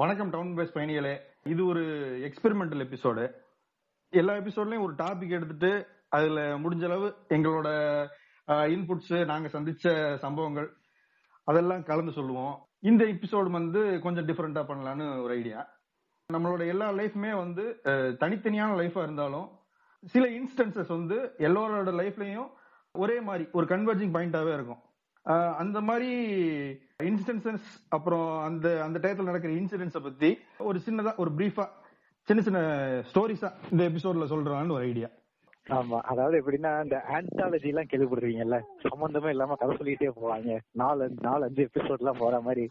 வணக்கம் down base பயணிகளே. இது ஒரு எக்ஸ்பெரிமெண்டல் எபிசோடு எல்லா எபிசோட்லயும் ஒரு டாபிக் எடுத்துட்டு அதுல முடிஞ்ச அளவு எங்களோட இன்புட்ஸ் நாங்க சந்திச்ச சம்பவங்கள் அதெல்லாம் கலந்து சொல்லுவோம். இந்த எபிசோடு வந்து கொஞ்சம் டிஃப்ரெண்டா பண்ணலான்னு ஒரு ஐடியா நம்மளோட எல்லா லைஃப்மே வந்து தனித்தனியான லைஃபா இருந்தாலும் சில இன்ஸ்டன்சஸ் வந்து எல்லாரோட லைஃப்லயும் ஒரே மாதிரி ஒரு கன்வர்ஜிங் பாயிண்டாவே இருக்கும். அந்த மாதிரி இன்ஸ்டன்சஸ் அப்புறம் அந்த அந்த டயத்துல நடக்கிற இன்சிடென்ட்ஸ பத்தி ஒரு சின்னதா ஒரு பிரீஃபா சின்ன சின்ன ஸ்டோரிஸா இந்த எபிசோட்ல சொல்றான்னு ஒரு ஐடியா ஆமா. அதாவது எப்படின்னா இந்த ஆந்தாலஜி எல்லாம் கேள்விப்படுறீங்கல்ல சம்பந்தமே இல்லாம கதை சொல்லிட்டே போவாங்க. நாலு நாலு அஞ்சு எபிசோட் எல்லாம் போற மாதிரி.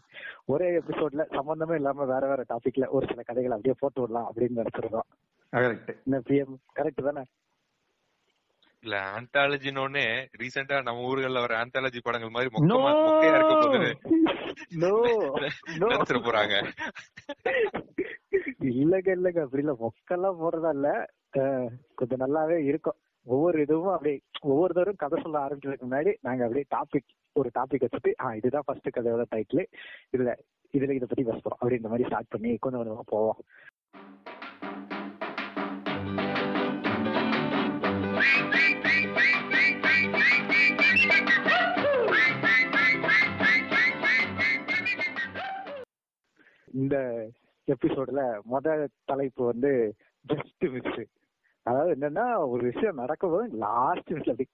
ஒரே எபிசோட்ல சம்பந்தமே இல்லாம வேற வேற டாபிக்ல ஒரு சில கதைகளை அப்படியே போட்டு விடலாம் அப்படின்னு நினைச்சிருக்கோம் கரெக்ட் இந்த பிஎம் கரெக்ட் தானே? இல்ல ஆந்தாலஜினோடனே ரீசெண்டா நம்ம ஊர்கள்ல வர ஆந்தாலஜி படங்கள் மாதிரி மொக்கையா இருக்க போகுது. போறாங்க. இல்லங்க இல்லங்க. அப்படி இல்ல. மொக்கெல்லாம் போடுறதா இல்ல. கொஞ்சம் நல்லாவே இருக்கும். ஒவ்வொரு இதுவும் அப்படியே ஒவ்வொருத்தரும் கதை சொல்ல ஆரம்பிக்கிறதுக்கு முன்னாடி நாங்க அப்படியே டாபிக் ஒரு டாபிக் வச்சுட்டு ஆ இதுதான் ஃபர்ஸ்ட் கதையோட டைட்டில் இதுல இதுல இதை பத்தி பேச போறோம். அப்படின்ற மாதிரி ஸ்டார்ட் பண்ணி கொஞ்சம் கொஞ்சமா போவோம். இந்த எபிசோட்ல முத தலைப்பு வந்து ஜஸ்ட் மிஸ் அதாவது என்னன்னா ஒரு விஷயம் நடக்கும்போது லாஸ்ட் மிஸ்ல அப்படி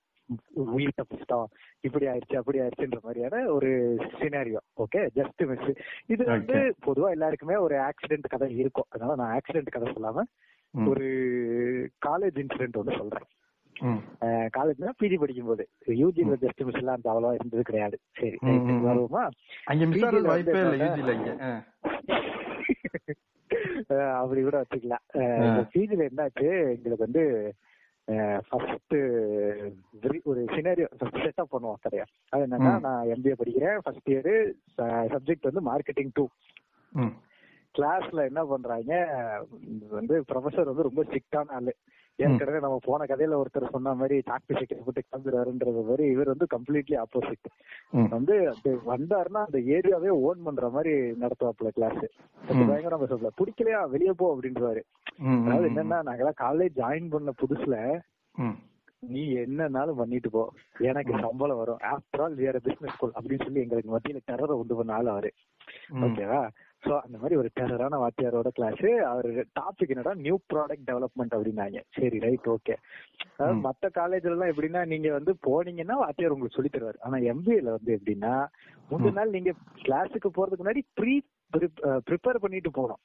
உயிர் தப்பிச்சிட்டோம் இப்படி ஆயிடுச்சு அப்படி ஆயிடுச்சுன்ற மாதிரியான ஒரு சினாரியோ ஓகே ஜஸ்ட் மிஸ் இது வந்து பொதுவா எல்லாருக்குமே ஒரு ஆக்சிடென்ட் கதை இருக்கும். அதனால நான் ஆக்சிடென்ட் கதை சொல்லாம ஒரு காலேஜ் இன்சிடென்ட் ஒன்று சொல்றேன். காலேஜ்னா பிஜி படிக்கும் போது யூஜில ஜஸ்ட் மிஸ் எல்லாம் அந்த அவ்வளவா இருந்தது கிடையாது. சரி. வருவோமா? அங்க மிஸ் வாய்ப்பே இல்ல யூஜில அப்படி கூட வச்சுக்கலாம். பிஜில என்னாச்சு எங்களுக்கு வந்து ஃபர்ஸ்ட் ஒரு சினாரியோ செட்டப் பண்ணுவோம் சரியா அது என்னன்னா. நான் எம்பிஏ படிக்கிறேன் ஃபர்ஸ்ட் இயர் சப்ஜெக்ட் வந்து மார்க்கெட்டிங் டூ. கிளாஸ்ல என்ன பண்றாங்க வந்து ப்ரொஃபசர் வந்து ரொம்ப ஸ்ட்ரிக்டான ஆளு. ஏற்கனவே நம்ம போன கதையில ஒருத்தர் சொன்ன மாதிரி சாக்பி சைக்கிள் போட்டு கிளம்புறாருன்றது மாதிரி இவர் வந்து கம்ப்ளீட்லி ஆப்போசிட். வந்து வந்தாருன்னா அந்த ஏரியாவே ஓன் பண்ற மாதிரி நடத்துவாப்புல கிளாஸ் ம். பயங்கரமா பேசல பிடிக்கலையா? வெளியே போ அப்படின்றாரு அதாவது என்னன்னா நாங்கெல்லாம் காலேஜ் ஜாயின் பண்ண புதுசுல. நீ என்னன்னாலும் பண்ணிட்டு போ. எனக்கு சம்பளம் வரும். ஆஃப்டர் ஆல் வேற பிசினஸ் ஸ்கூல் அப்படின்னு சொல்லி எங்களுக்கு மத்தியில டெரரை உண்டு பண்ண ஆள் அவரு. ஓகேவா சோ அந்த மாதிரி ஒரு டெரரான வாத்தியாரோட கிளாஸ் அவர் டாபிக் என்னடா? நியூ ப்ராடக்ட் டெவலப்மெண்ட் அப்படின்னாங்க. சரி ரைட் ஓகே ம். மத்த காலேஜ்ல எல்லாம் எப்படின்னா நீங்க வந்து போனீங்கன்னா வாத்தியார் உங்களுக்கு சொல்லி தருவாரு. ஆனா எம்பிஏல வந்து எப்படின்னா முந்தின நாள் நீங்க கிளாஸுக்கு போறதுக்கு முன்னாடி ப்ரீ ப்ரிப்பேர் பண்ணிட்டு போகணும்.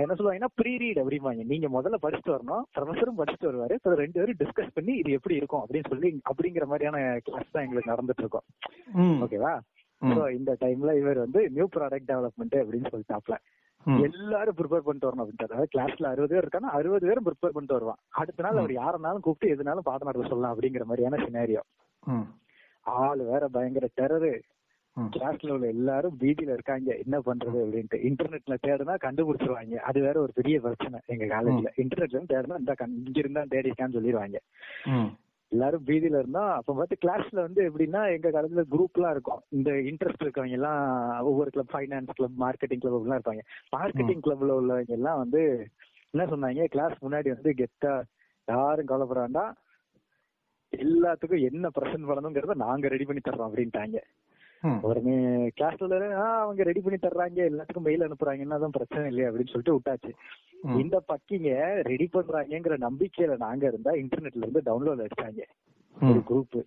என்ன சொல்லுவாங்கன்னா ப்ரீ ரீட் அப்படிம்பாங்க. நீங்க முதல்ல படிச்சுட்டு வரணும். ப்ரொஃபஸரும் படிச்சுட்டு வருவாரு. ரெண்டு பேரும் டிஸ்கஸ் பண்ணி இது எப்படி இருக்கும் அப்படின்னு சொல்லி அப்படிங்கிற மாதிரியான கிளாஸ் தான் எங்களுக்கு நடந்துட்டு இருக்கும். ஓகேவா இந்த டைம்ல இவர் வந்து நியூ ப்ராடக்ட் டெவலப்மெண்ட் அப்படின்னு சொல்லிட்டாப்ல. எல்லாரும் ப்ரிப்பேர் பண்ணிட்டு வரணும் அப்படின்ட்டு அதாவது கிளாஸ்ல அறுபது பேர் இருக்காங்க அறுபது பேரும் ப்ரிப்பேர் பண்ணிட்டு வருவான். அடுத்த நாள் அவர் யாருனாலும் கூப்பிட்டு எதுனாலும் பாடம் நடத்த சொல்லலாம் அப்படிங்கிற மாதிரியான சினாரியோ. ஆள் வேற பயங்கர டெரரு. கிளாஸ்ல உள்ள எல்லாரும் பீதியில இருக்காங்க. என்ன பண்றது அப்படின்ட்டு. இன்டர்நெட்ல தேடுனா கண்டுபிடிச்சிருவாங்க. அது வேற ஒரு பெரிய பிரச்சனை எங்க காலேஜ்ல இன்டர்நெட்ல தேடுனா இந்த இங்க இருந்தா தேடி இருக்கான்னு சொல்லிடுவாங்க. எல்லாரும் பீதியில இருந்தா அப்ப பார்த்து கிளாஸ்ல வந்து எப்படின்னா எங்க காலத்துல குரூப் எல்லாம் இருக்கும். இந்த இன்ட்ரெஸ்ட் இருக்கவங்க எல்லாம் ஒவ்வொரு club finance club marketing club எல்லாம் இருப்பாங்க. மார்க்கெட்டிங் கிளப்ல உள்ளவங்க எல்லாம் வந்து என்ன சொன்னாங்க? கிளாஸ் முன்னாடி வந்து கெத்தா யாரும் கவலைப்பட வேண்டாம். எல்லாத்துக்கும் என்ன பிரசன்ட் பண்ணணுங்கிறத நாங்க ரெடி பண்ணி தர்றோம் அப்படின்ட்டாங்க. ம். உடனே கிளாஸ்ல அவங்க ரெடி பண்ணி தர்றாங்க எல்லாத்துக்கும் மெயில் அனுப்புறாங்கன்னா தான் பிரச்சனை இல்லையா? அப்படின்னு சொல்லிட்டு விட்டாச்சு. இந்த பக்கிங்க ரெடி பண்றாங்கங்கிற நம்பிக்கையில நாங்க இருந்தா இன்டர்நெட்ல இருந்து டவுன்லோட் அடிச்சாங்க. ஒரு. குரூப்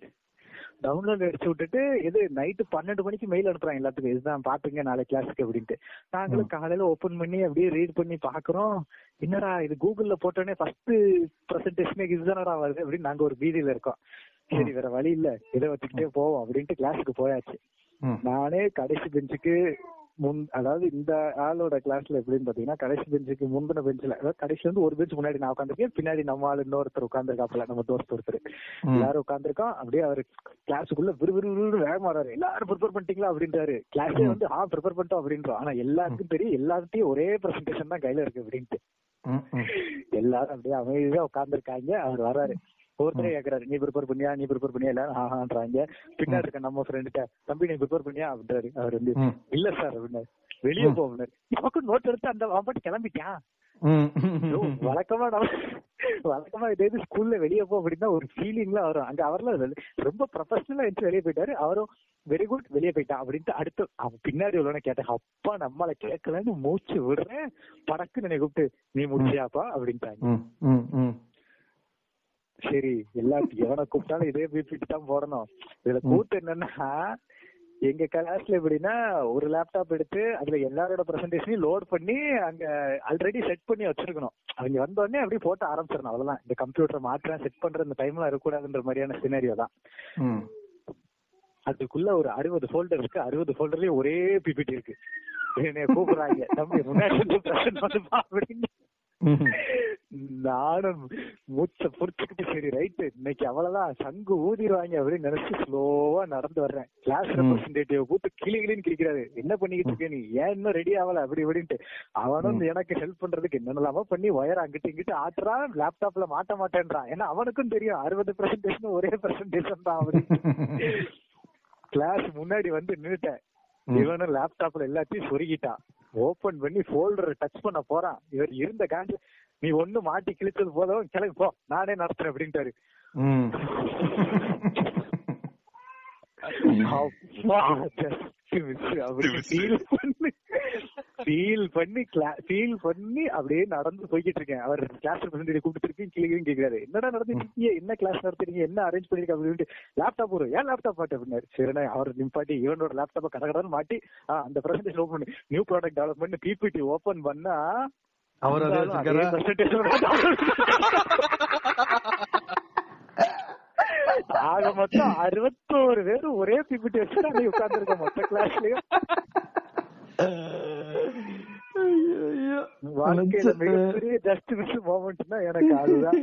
டவுன்லோட் அடிச்சு விட்டுட்டு இது நைட்டு பன்னெண்டு மணிக்கு மெயில் அனுப்புறாங்க எல்லாத்துக்கும். இதுதான் பாத்துங்க நாளை கிளாஸுக்கு அப்படின்ட்டு. நாங்களும் காலையில ஓபன் பண்ணி அப்படியே ரீட் பண்ணி பாக்குறோம். என்னடா இது கூகுள்ல போட்டோன்னே ஃபர்ஸ்ட் பிரசன்டேஷனே இதுதானடா வருது? அப்படின்னு நாங்க ஒரு பீதியில இருக்கோம். சரி வேற வழி இல்ல. இதை வச்சுக்கிட்டே போவோம் அப்படின்ட்டு கிளாஸுக்கு போயாச்சு. நானே கடைசி பெஞ்சுக்கு முன் அதாவது இந்த ஆளோட கிளாஸ்ல எப்படின்னு பாத்தீங்கன்னா கடைசி பெஞ்சுக்கு முந்தின பெஞ்சுல அதாவது கடைசி வந்து ஒரு பெஞ்ச் முன்னாடி நான் உட்காந்துருக்கேன் பின்னாடி நம்ம ஆள் இன்னொருத்தர் உட்காந்துருக்காப்ல நம்ம தோஸ்த் ஒருத்தர். எல்லாரும் உட்காந்துருக்கோம் அப்படியே அவர் கிளாஸுக்குள்ள விறுவிறு விறு வேகமா வராரு எல்லாரும் ப்ரிப்பேர் பண்ணிட்டீங்களா? அப்படின்றாரு கிளாஸே வந்து ஆ ப்ரிப்பேர் பண்ணிட்டோம் அப்படின்றோம். ஆனா எல்லாருக்கும் தெரியும் எல்லார்ட்டையும் ஒரே பிரசன்டேஷன் தான் கையில இருக்கு அப்படின்ட்டு. எல்லாரும் அப்படியே அமைதியா உட்கார்ந்துருக்காங்க. அவர் வராரு ஒருத்தரே கேக்குறாரு நீ ப்ரிப்பேர் பண்ணியா? நீ ப்ரிப்பேர் பண்ணியா? எல்லாரும் ஆஹான்றாங்க. பின்னாடி இருக்க நம்ம ஃப்ரெண்டுட்ட தம்பி நீ ப்ரிப்பேர் பண்ணியா? அப்படின்றாரு. அவர் வந்து. இல்ல சார் அப்படின்னாரு. வெளியே போ அப்படின்னாரு. நமக்கு நோட் எடுத்து அந்த அவன் பாட்டு கிளம்பிட்டான் வழக்கமா நம்ம வழக்கமா இதே ஸ்கூல்ல வெளிய போ அப்படின்னா ஒரு ஃபீலிங்ல வரும். அங்க அவர்லாம் ரொம்ப ப்ரொஃபஷனலா எடுத்து வெளியே போயிட்டாரு. அவரும் வெரி குட் வெளியே போயிட்டான் அப்படின்ட்டு அடுத்து அவன் பின்னாடி உள்ளவன கேட்டேன். அப்பா நம்மள கேட்கலன்னு மூச்சு விடுறேன். படக்குன்னு என்னை கூப்பிட்டு நீ முடிச்சியாப்பா? அப்படின்ட்டாங்க. சரி எல்லாத்தையும் எவனை கூப்பிட்டாலும் இதே பிபிடி தான் போடணும். இதுல கூத்து என்னன்னா எங்க கிளாஸ்ல எப்படின்னா ஒரு லேப்டாப் எடுத்து அதுல எல்லாரோட பிரசன்டேஷனையும் லோட் பண்ணி அங்க ஆல்ரெடி செட் பண்ணி வச்சிருக்கணும். அவங்க வந்த உடனே அப்படியே போட்டு ஆரம்பிச்சிடணும். அவ்வளவுதான். இந்த கம்ப்யூட்டர் மாற்றேன் செட் பண்ற இந்த டைம்ல இருக்கக்கூடாதுன்ற மாதிரியான சினாரியோ தான். அதுக்குள்ள ஒரு அறுபது ஃபோல்டர் இருக்கு. அறுபது ஃபோல்டர்லயும் ஒரே பிபிடி இருக்கு. என்னைய கூப்பிடுறாங்க. தம்பி முன்னாடி நானும் மூச்ச புடிச்சுக்கிட்டு சரி ரைட்டு இன்னைக்கு அவ்வளவுதான் சங்கு ஊதிடுவாங்க அப்படின்னு நினைச்சு ஸ்லோவா நடந்து வர்றேன். கிளாஸ் ரெப்ரஸன்டேட்டிவ் கூட்டு கிளி கிளின்னு கிளிக்கிறாரு என்ன பண்ணிக்கிட்டு இருக்க நீ? ஏன் இன்னும் ரெடி ஆகல? அப்படி இப்படின்ட்டு. அவனும் எனக்கு ஹெல்ப் பண்றதுக்கு என்னென்னலாமோ பண்ணி ஒயர் அங்கிட்டு இங்கிட்டு ஆட்டுறான் லேப்டாப்ல மாட்ட மாட்டேன்றான். ஏன்னா அவனுக்கும் தெரியும் அறுபது பிரசன்டேஷன் ஒரே பிரசன்டேஷன் தான் அப்படின்னு கிளாஸ் முன்னாடி வந்து நின்னுட்டேன். இவனும் லேப்டாப்ல எல்லாத்தையும் சொருகிட்டான். ஓபன் பண்ணி ஃபோல்டரை டச் பண்ண போறான். இவர் இருந்த காண்டி நீ ஒண்ணு மாட்டி கிழிச்சது போதும் கிளம்பி போ. நானே நடத்துறேன் அப்படின்ட்டாரு. feel பண்ணி feel பண்ணி ஃபீல் பண்ணி அப்படியே நடந்து போய்கிட்டு இருக்கேன். அவர் கிளாஸ் ரெப்ரசன்டேட்டிவ் கூப்பிட்டு திருப்பி கிளியும் கேக்குறாரு. என்னடா நடந்துட்டு இருக்கீங்க? என்ன கிளாஸ் நடத்துறீங்க? என்ன அரேஞ்ச் பண்ணிருக்க? அப்படின்ட்டு லேப்டாப் வரும் ஏன் லேப்டாப் மாட்டு? அப்படின்னாரு. சரிண்ணா அவர் நிப்பாட்டி இவனோட லேப்டாப்பை கடை கடன் மாட்டி அந்த பிரசன்டேஷன் ஓபன் பண்ணி. New product development PPT open பண்ணா அவர் அதே இருந்தாலும் அதே வச்சிருக்காரா? presentation ஆக மொத்தம் அறுபத்தோரு பேர் ஒரே பிபிடி வச்சு அன்னைக்கு உட்கார்ந்துருக்க மொத்த கிளாஸ்லயும். வாழ்க்கையில மிகப்பெரிய ஜஸ்ட் மிஸ் மோமெண்ட்னா எனக்கு அதுதான்.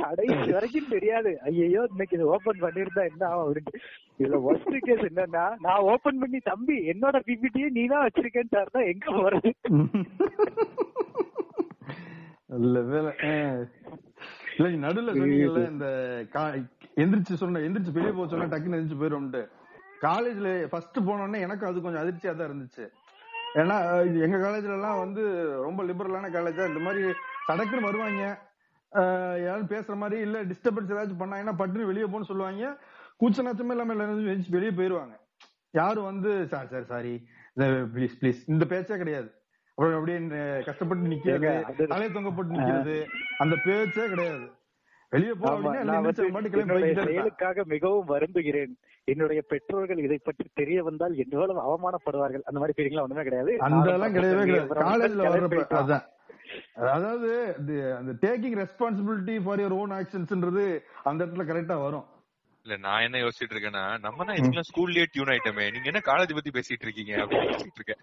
கடைசி வரைக்கும் தெரியாது. ஐயோ இன்னைக்கு இது ஓபன் பண்ணிருந்தா என்ன ஆகும் அப்படின்ட்டு. இதுல ஒஸ்ட் கேஸ் என்னன்னா நான் ஓபன் பண்ணி தம்பி என்னோட பிபிடியே நீ தான் எங்க போறது? நல்ல வேலை. இல்ல நீ நடுவுல சொன்னீங்கல்ல இந்த எந்திரிச்சு சொன்ன எந்திரிச்சு வெளியே போக சொன்னா டக்குன்னு எந்திரிச்சு போயிடும்ட்டு காலேஜ்ல ஃபர்ஸ்ட் போனோடனே எனக்கு அது கொஞ்சம் அதிர்ச்சியா தான் இருந்துச்சு. ஏன்னா எங்க காலேஜ்ல எல்லாம் வந்து ரொம்ப லிபரலான காலேஜா இந்த மாதிரி சடக்குன்னு வருவாங்க. யாரும் பேசுற மாதிரி இல்ல டிஸ்டர்பன்ஸ் ஏதாச்சும் பண்ணாங்கன்னா பட்டுன்னு வெளியே போன்னு சொல்லுவாங்க. கூச்ச நாச்சமே இல்லாம எல்லாரும் வெளியே போயிருவாங்க. யாரும் வந்து sir sir sorry please please இந்த பேச்சே கிடையாது. அப்புறம் அப்படியே கஷ்டப்பட்டு நிக்கிறது தலையை தொங்க போட்டு நிக்கிறது அந்த பேச்சே கிடையாது. செயலுக்காக மிகவும் வருந்துகிறேன். என்னுடைய பெற்றோர்கள் இதை பற்றி தெரிய வந்தால் எவ்வளவு அவமானப்படுவார்கள்? அந்த மாதிரி ஃபீலிங்லாம் ஒண்ணுமே கிடையாது. அந்த எல்லாம் கிடையவே கிடையாது. அதாவது அந்த taking responsibility for your own ஆக்ஷன்ஸ்ன்றது அந்த இடத்துல கரெக்டா வரும். இல்ல நான் என்ன யோசிச்சுட்டு இருக்கேன்னா நம்ம தான் இதுக்கெல்லாம் ஸ்கூல்லயே டியூன் ஆயிட்டமே. நீங்க என்ன காலேஜ் பத்தி பேசிட்டு இருக்கீங்க அப்படின்னு யோசிச்சுட்டு இருக்கேன்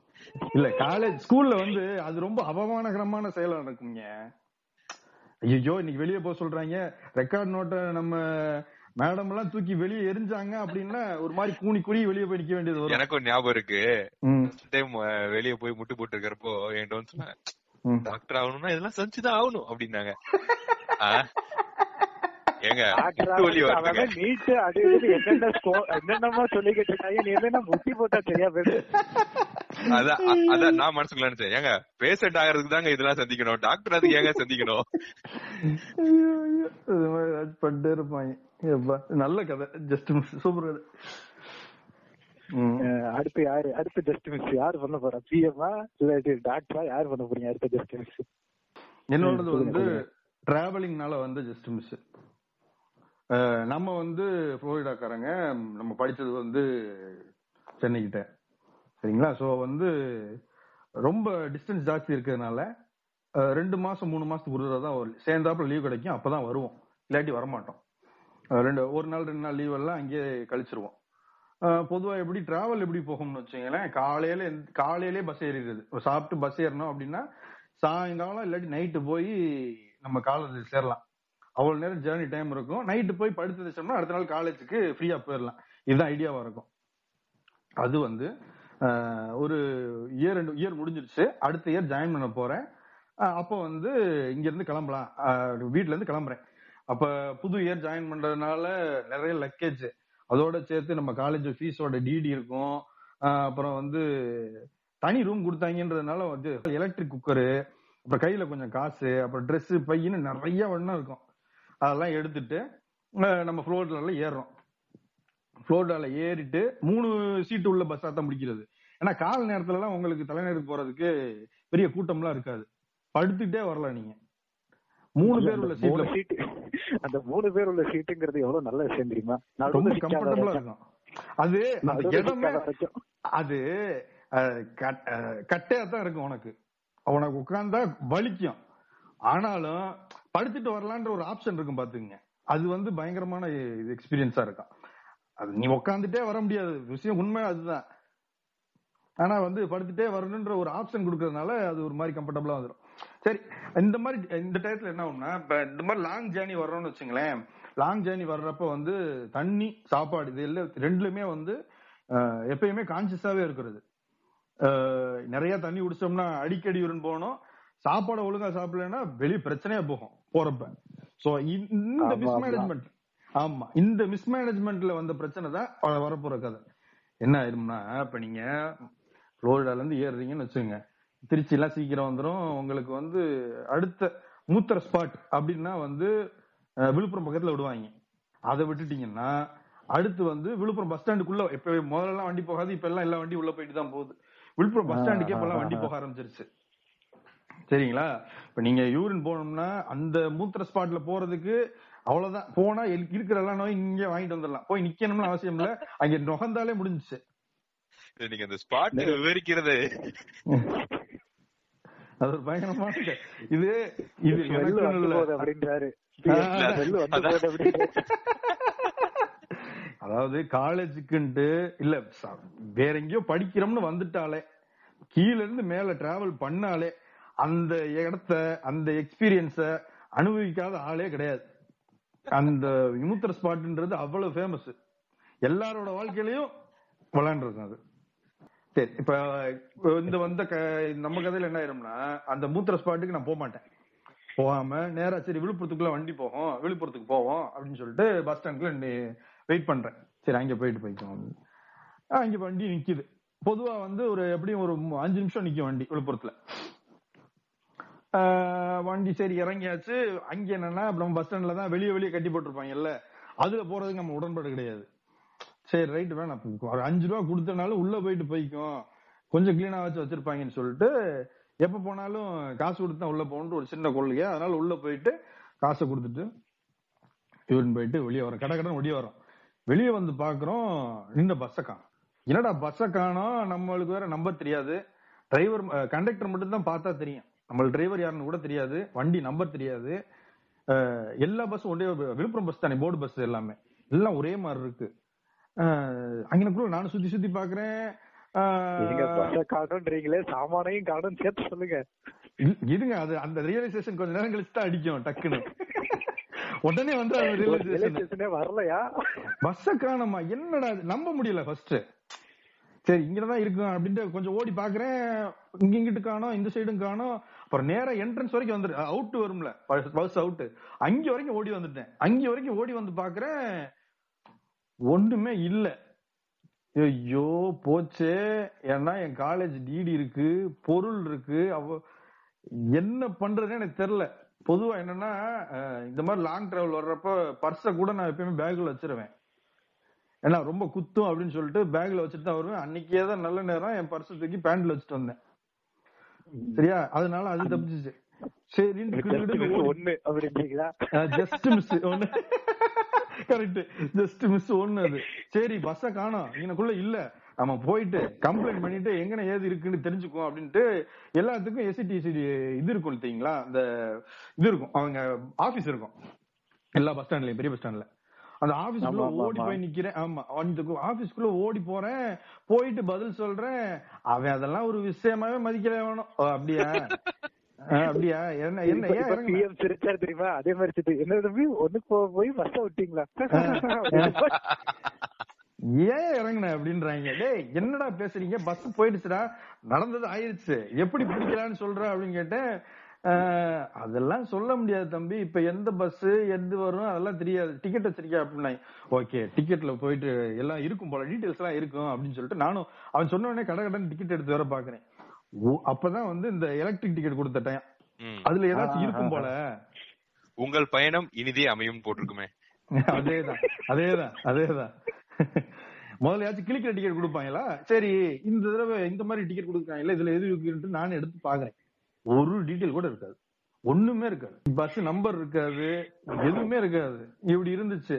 இல்ல காலேஜ் ஸ்கூல்ல வந்து அது ரொம்ப அவமானகரமான செயலா நடக்குங்க ஐயோ இன்னைக்கு வெளியே போக சொல்றாங்க. ரெக்கார்ட் நோட்டை நம்ம மேடம் எல்லாம் தூக்கி வெளியே எரிஞ்சாங்க அப்படின்னா ஒரு மாதிரி கூனி கூனி வெளியே போய் நிக்க வேண்டியது வரும். எனக்கும் ஞாபகம் இருக்கு. டைம் வெளிய போய் முட்டு போட்டு இருக்கிறப்போ என்கிட்ட ம். டாக்டர் ஆகணும்னா இதெல்லாம் செஞ்சுதான் ஆகணும் அப்படின்னாங்க? ஏங்க டாக்டர் முட்டு வலி ஆகிறதுக்கு வருதுங்க. அவன் நீட் அது என்னென்ன என்னென்னமோ சொல்லிக்கிட்டு இருக்காங்க. நீ என்ன முட்டி போட்டா சரியா போயிடும்? அதான் அதான் நான் மனசுக்குள்ள நினைச்சேன். ஏங்க பேஷண்ட் ஆகிறதுக்கு தாங்க இதெல்லாம் சந்திக்கணும். டாக்டர் அதுக்கு ஏங்க சந்திக்கணும்? ஐயோ, ஐயோ. இது மாதிரி பண்ணிட்டே இருப்பாங்க. நல்ல கதை. ஜஸ்ட் சூப்பர் கதை. அடுத்து யாரு அடுத்து ஜஸ்ட் மிஸ் யாரு பண்ண போறா? இல்லாட்டி டாக்டரா யாரு பண்ண போறீங்க? அடுத்த ஜஸ்ட் மிஸ் என்னோடது வந்து. டிராவலிங்னால வந்து ஜஸ்ட் மிஸ் நம்ம வந்து புளோரிடாக்காரங்க நம்ம படித்தது வந்து சென்னை கிட்ட சரிங்களா? ஸோ வந்து ரொம்ப டிஸ்டன்ஸ் ஜாஸ்தி இருக்கிறதுனால ரெண்டு மாதம் மூணு மாதத்துக்கு ஒரு தடவை தான் சேர்ந்தாப்புல லீவ் கிடைக்கும். அப்போ தான் வருவோம். இல்லாட்டி வரமாட்டோம். ரெண்டு ஒரு நாள் ரெண்டு நாள் லீவ் எல்லாம் அங்கேயே கழிச்சிருவோம். பொதுவாக எப்படி டிராவல் எப்படி போகும்னு வச்சுங்களேன் காலையில காலையிலே பஸ் ஏறிடுது சாப்பிட்டு பஸ் ஏறணும் அப்படின்னா சாயங்காலம் இல்லாட்டி நைட்டு போய் நம்ம காலேஜ் சேரலாம். அவ்வளவு நேரம் ஜேர்னி டைம் இருக்கும். நைட்டு போய் படுத்து வச்சோம்னா அடுத்த நாள் காலேஜுக்கு ஃப்ரீயா போயிடலாம் இதுதான் ஐடியாவா இருக்கும். அது வந்து ஒரு இயர் ரெண்டு இயர் முடிஞ்சிருச்சு. அடுத்த இயர் ஜாயின் பண்ண போறேன். அப்போ வந்து இங்க இருந்து கிளம்பலாம். அஹ், வீட்ல இருந்து கிளம்புறேன். அப்ப புது இயர் ஜாயின் பண்றதுனால நிறைய லக்கேஜ் அதோட சேர்த்து நம்ம காலேஜ் ஃபீஸோட டிடி இருக்கும். அப்புறம் வந்து தனி ரூம் கொடுத்தாங்கன்றதுனால வந்து எலக்ட்ரிக் குக்கரு அப்புறம் கையில கொஞ்சம் காசு அப்புறம் ட்ரெஸ் பையின்னு நிறைய வண்ணம் இருக்கும். அதெல்லாம் எடுத்துட்டு நம்ம ஃப்ளோர்ல ஏறுறோம். ஃப்ளோர்டால ஏறிட்டு மூணு சீட்டு உள்ள பஸ்ஸா தான் முடிக்கிறது. ஏன்னா கால நேரத்துல எல்லாம் உங்களுக்கு தலைநகருக்கு போறதுக்கு பெரிய கூட்டம்லாம் இருக்காது. படுத்துக்கிட்டே வரலாம் நீங்க. மூணு பேர் உள்ள சீட்ல சீட்டு அந்த மூணு பேர் உள்ள சீட்டுங்கிறது எவ்வளவு நல்ல விஷயம் தெரியுமா? ரொம்ப கம்ஃபர்டபுளா. இருக்கும். அது இடமே. அது கட்டையா தான் இருக்கும் உனக்கு. உனக்கு உட்கார்ந்தா வலிக்கும். ஆனாலும் படுத்துட்டு வரலான்ற ஒரு ஆப்ஷன் இருக்கும் பாத்துங்க அது வந்து பயங்கரமான எக்ஸ்பீரியன்ஸா இருக்கும். அது நீ உட்காந்துட்டே வர முடியாது. விஷயம் உண்மை அதுதான். ஆனா வந்து படுத்துட்டே வரணுன்ற ஒரு ஆப்ஷன் கொடுக்கறதுனால அது ஒரு மாதிரி கம்ஃபர்டபுளா வந்துடும் சரி இந்த மாதிரி இந்த டயத்துல என்ன ஆகும்னா இப்ப இந்த மாதிரி லாங் ஜேர்னி வர்றோம்னு வச்சுங்களேன். லாங் ஜேர்னி வர்றப்ப வந்து தண்ணி சாப்பாடு இது எல்லாம் ரெண்டுலயுமே வந்து எப்பயுமே கான்சியஸாவே இருக்கிறது. நிறைய தண்ணி குடிச்சோம்னா அடிக்கடி யூரின் போகணும். சாப்பாடு ஒழுங்கா சாப்பிடலன்னா வெளியே பிரச்சனையா போகும். போறப்ப. சோ இந்த மிஸ்மேனேஜ்மெண்ட் ஆமா. இந்த மிஸ்மேனேஜ்மெண்ட்ல வந்த பிரச்சனை தான் வரப்போற கதை. என்ன ஆயிரும்னா இப்ப நீங்க புளோரிடால இருந்து ஏறுறீங்கன்னு வச்சுங்க திருச்சி எல்லாம் சீக்கிரம் வந்துரும். உங்களுக்கு வந்து அடுத்த மூத்தர ஸ்பாட் அப்படின்னா வந்து விழுப்புரம் பக்கத்துல விடுவாங்க. அதை விட்டுட்டீங்கன்னா அடுத்து வந்து விழுப்புரம் பஸ் ஸ்டாண்டுக்குள்ள இப்ப முதல்ல வண்டி போகாது. இப்ப எல்லாம் எல்லா வண்டி உள்ள போயிட்டு தான் போகுது. விழுப்புரம் பஸ் ஸ்டாண்டுக்கே இப்ப வண்டி போக ஆரம்பிச்சிருச்சு. சரிங்களா? இப்ப நீங்க யூரின் போனோம்னா அந்த மூத்திர ஸ்பாட்ல போறதுக்கு அவ்வளவுதான். போனா இருக்கிற எல்லா நோயும் இங்கே வாங்கிட்டு வந்துடலாம். போய் நிக்கணும்னு அவசியம் இல்ல. அங்க நுகர்ந்தாலே முடிஞ்சுச்சு. இது நீங்க அந்த ஸ்பாட் விவரிக்கிறது. அது ஒரு பயங்கரமான இது. இது அப்படின்றாரு. அதாவது காலேஜுக்குன்ட்டு இல்ல வேற எங்கேயோ படிக்கிறோம்னு வந்துட்டாலே கீழ இருந்து மேல டிராவல் பண்ணாலே அந்த இடத்த அந்த எக்ஸ்பீரியன்ஸ அனுபவிக்காத ஆளே கிடையாது. அந்த விமுத்திர ஸ்பாட்ன்றது அவ்வளவு ஃபேமஸ் எல்லாரோட வாழ்க்கையிலயும் விளையாண்டுருக்கும் அது. சரி இப்ப இந்த வந்த க- நம்ம கதையில என்ன ஆயிரும்னா அந்த மூத்திர ஸ்பாட்டுக்கு நான் போக மாட்டேன் போகாம நேரா சரி விழுப்புரத்துக்குள்ள வண்டி போகும் விழுப்புரத்துக்கு போவோம் அப்படின்னு சொல்லிட்டு பஸ் ஸ்டாண்ட்ல வெயிட் பண்றேன். சரி அங்க போயிட்டு போய்க்கோம் அங்க வண்டி நிக்குது. பொதுவா வந்து ஒரு எப்படியும் ஒரு அஞ்சு நிமிஷம் நிக்கும் வண்டி விழுப்புரத்துல. வண்டி சரி இறங்கியாச்சு. அங்க என்னன்னா நம்ம பஸ் ஸ்டாண்ட்ல தான் வெளியே வெளியே கட்டி போட்டிருப்பாங்கல்ல அதுல போறதுக்கு நம்ம உடன்பாடு கிடையாது. சரி ரைட் வேணாம். ஒரு அஞ்சு ரூபா கொடுத்தனாலும் உள்ள போயிட்டு போய்க்கும். கொஞ்சம் கிளீனா வச்சு வச்சிருப்பாங்கன்னு சொல்லிட்டு எப்ப போனாலும் காசு கொடுத்து தான் உள்ள போகணும்னு ஒரு சின்ன கொள்கையா அதனால உள்ள போயிட்டு காசை கொடுத்துட்டு இவன் போயிட்டு வெளியே வரோம். கடை கடன் வெளியே வரோம். வெளியே வந்து பாக்குறோம் நின்ன பஸ்ஸை காணும். என்னடா பஸ்ஸை காணோம்? நம்மளுக்கு வேற நம்பர் தெரியாது. டிரைவர் கண்டக்டர் மட்டும் தான் பார்த்தா தெரியும். நம்மளுக்கு டிரைவர் யாருன்னு கூட தெரியாது. வண்டி நம்பர் தெரியாது. எல்லா பஸ்ஸும் ஒரே விழுப்புரம் பஸ் தானே போர்டு பஸ் எல்லாமே. எல்லாம் ஒரே மாதிரி இருக்கு. அங்கனக்குள்ள நானும் சுத்தி சுத்தி பாக்குறேன். காணும்ன்றீங்களே சாமானையும் காணும் சேர்த்து சொல்லுங்க. இருங்க அது அந்த ரியலைசேஷன் கொஞ்ச நேரம் கழிச்சு தான் அடிக்கும் டக்குன்னு. உடனே வந்து வரலையா? பஸ்ஸ காணோமா? என்னடா? நம்ப முடியல ஃபர்ஸ்ட் சரி இங்கதான் இருக்கும் அப்படின்ட்டு கொஞ்சம் ஓடி பாக்குறேன். இங்க இங்கிட்டு காணோம் இந்த சைடும் காணும் அப்புறம் நேரா என்ட்ரன்ஸ் வரைக்கும் வந்துரு அவுட் வரும்ல பஸ் அவுட் அங்க வரைக்கும் ஓடி வந்துட்டேன். அங்க வரைக்கும் ஓடி வந்து பாக்குறேன். ஒண்ணுமே இல்ல. ஐயோ போச்சு. ஏன்னா என் காலேஜ் டிடி இருக்கு பொருள் இருக்கு. அவ என்ன பண்றதுன்னு எனக்கு தெரியல. பொதுவா என்னன்னா இந்த மாதிரி லாங் டிராவல் வர்றப்ப பர்ஸை கூட நான் எப்பயுமே பேக்ல வச்சிருவேன். ஏன்னா ரொம்ப குத்தும் அப்படின்னு சொல்லிட்டு பேக்ல வச்சுட்டு தான் வருவேன். அன்னைக்கே தான் நல்ல நேரம் என் பர்ஸ் தூக்கி பேண்ட்ல வச்சுட்டு வந்தேன். சரியா? அதனால அது தப்பிச்சிச்சு. ஜஸ்ட் மிஸ் ஒண்ணு கரெக்ட் ஜஸ்ட் மிஸ் ஒண்ணு. அது. சரி பஸ்ஸ காணோம். இங்கனக்குள்ள இல்ல. நம்ம போயிட்டு கம்ப்ளைண்ட் பண்ணிட்டு எங்கன ஏது இருக்குன்னு தெரிஞ்சுக்குவோம் அப்படின்ட்டு எல்லாத்துக்கும் எஸ்சிடிசிடி இது இருக்கும் தெரியுங்களா? அந்த இது இருக்கும். அவங்க ஆபீஸ் இருக்கும். எல்லா பஸ் ஸ்டாண்ட்லயும் பெரிய பஸ் ஸ்டாண்ட்ல அந்த ஆபீஸ்க்குள்ள ஓடி. போய் நிக்கிறேன். ஆமா அந்த ஆபீஸ்க்குள்ள ஓடி போறேன். போயிட்டு பதில் சொல்றேன். அவன் அதெல்லாம் ஒரு விஷயமாவே மதிக்கல வேணும் அப்படியா? அப்படியா? என்ன என்ன? PM சிரிச்சாரு தெரியுமா? அதே மாதிரி சிரிச்சு, என்ன தம்பி ஒண்ணுக்கு போ- போய் பஸ்ஸ விட்டீங்களா? ஏன் இறங்குன அப்படின்றாங்க. டேய் என்னடா பேசுறீங்க? பஸ் போயிடுச்சுடா. நடந்தது ஆயிருச்சு. எப்படி பிடிக்கலாம்னு சொல்ற அப்படின்னு கேட்டேன். அதெல்லாம் சொல்ல முடியாது தம்பி. இப்ப எந்த பஸ் எது வரும் அதெல்லாம் தெரியாது. டிக்கெட் வச்சிருக்கியா அப்படின்னா ஓகே டிக்கெட்ல போயிட்டு எல்லாம் இருக்கும் போல டீடைல்ஸ் எல்லாம் இருக்கும் அப்படின்னு சொல்லிட்டு நானும் அவன் சொன்ன உடனே கடை கடன் டிக்கெட் எடுத்து வர பாக்குறேன். அப்பதான் வந்து இந்த எலக்ட்ரிக் டிக்கெட் கொடுத்த டைம். அதுல ஏதாச்சும் இருக்கும் போல. உங்கள் பயணம் இனிதே அமையும் போட்டிருக்குமே. அதேதான் அதேதான் அதேதான். முதல்லையாச்சும் கிளிக்கிற டிக்கெட் கொடுப்பாங்களா? சரி இந்த தடவை இந்த மாதிரி டிக்கெட் கொடுக்குறாங்கல்ல இதுல எது இருக்குன்ட்டு நானும் எடுத்து பாக்குறேன். ஒரு டீட்டெயில் கூட இருக்காது. ஒண்ணுமே இருக்காது. பஸ் நம்பர் இருக்காது. எதுவுமே இருக்காது. இப்படி இருந்துச்சு.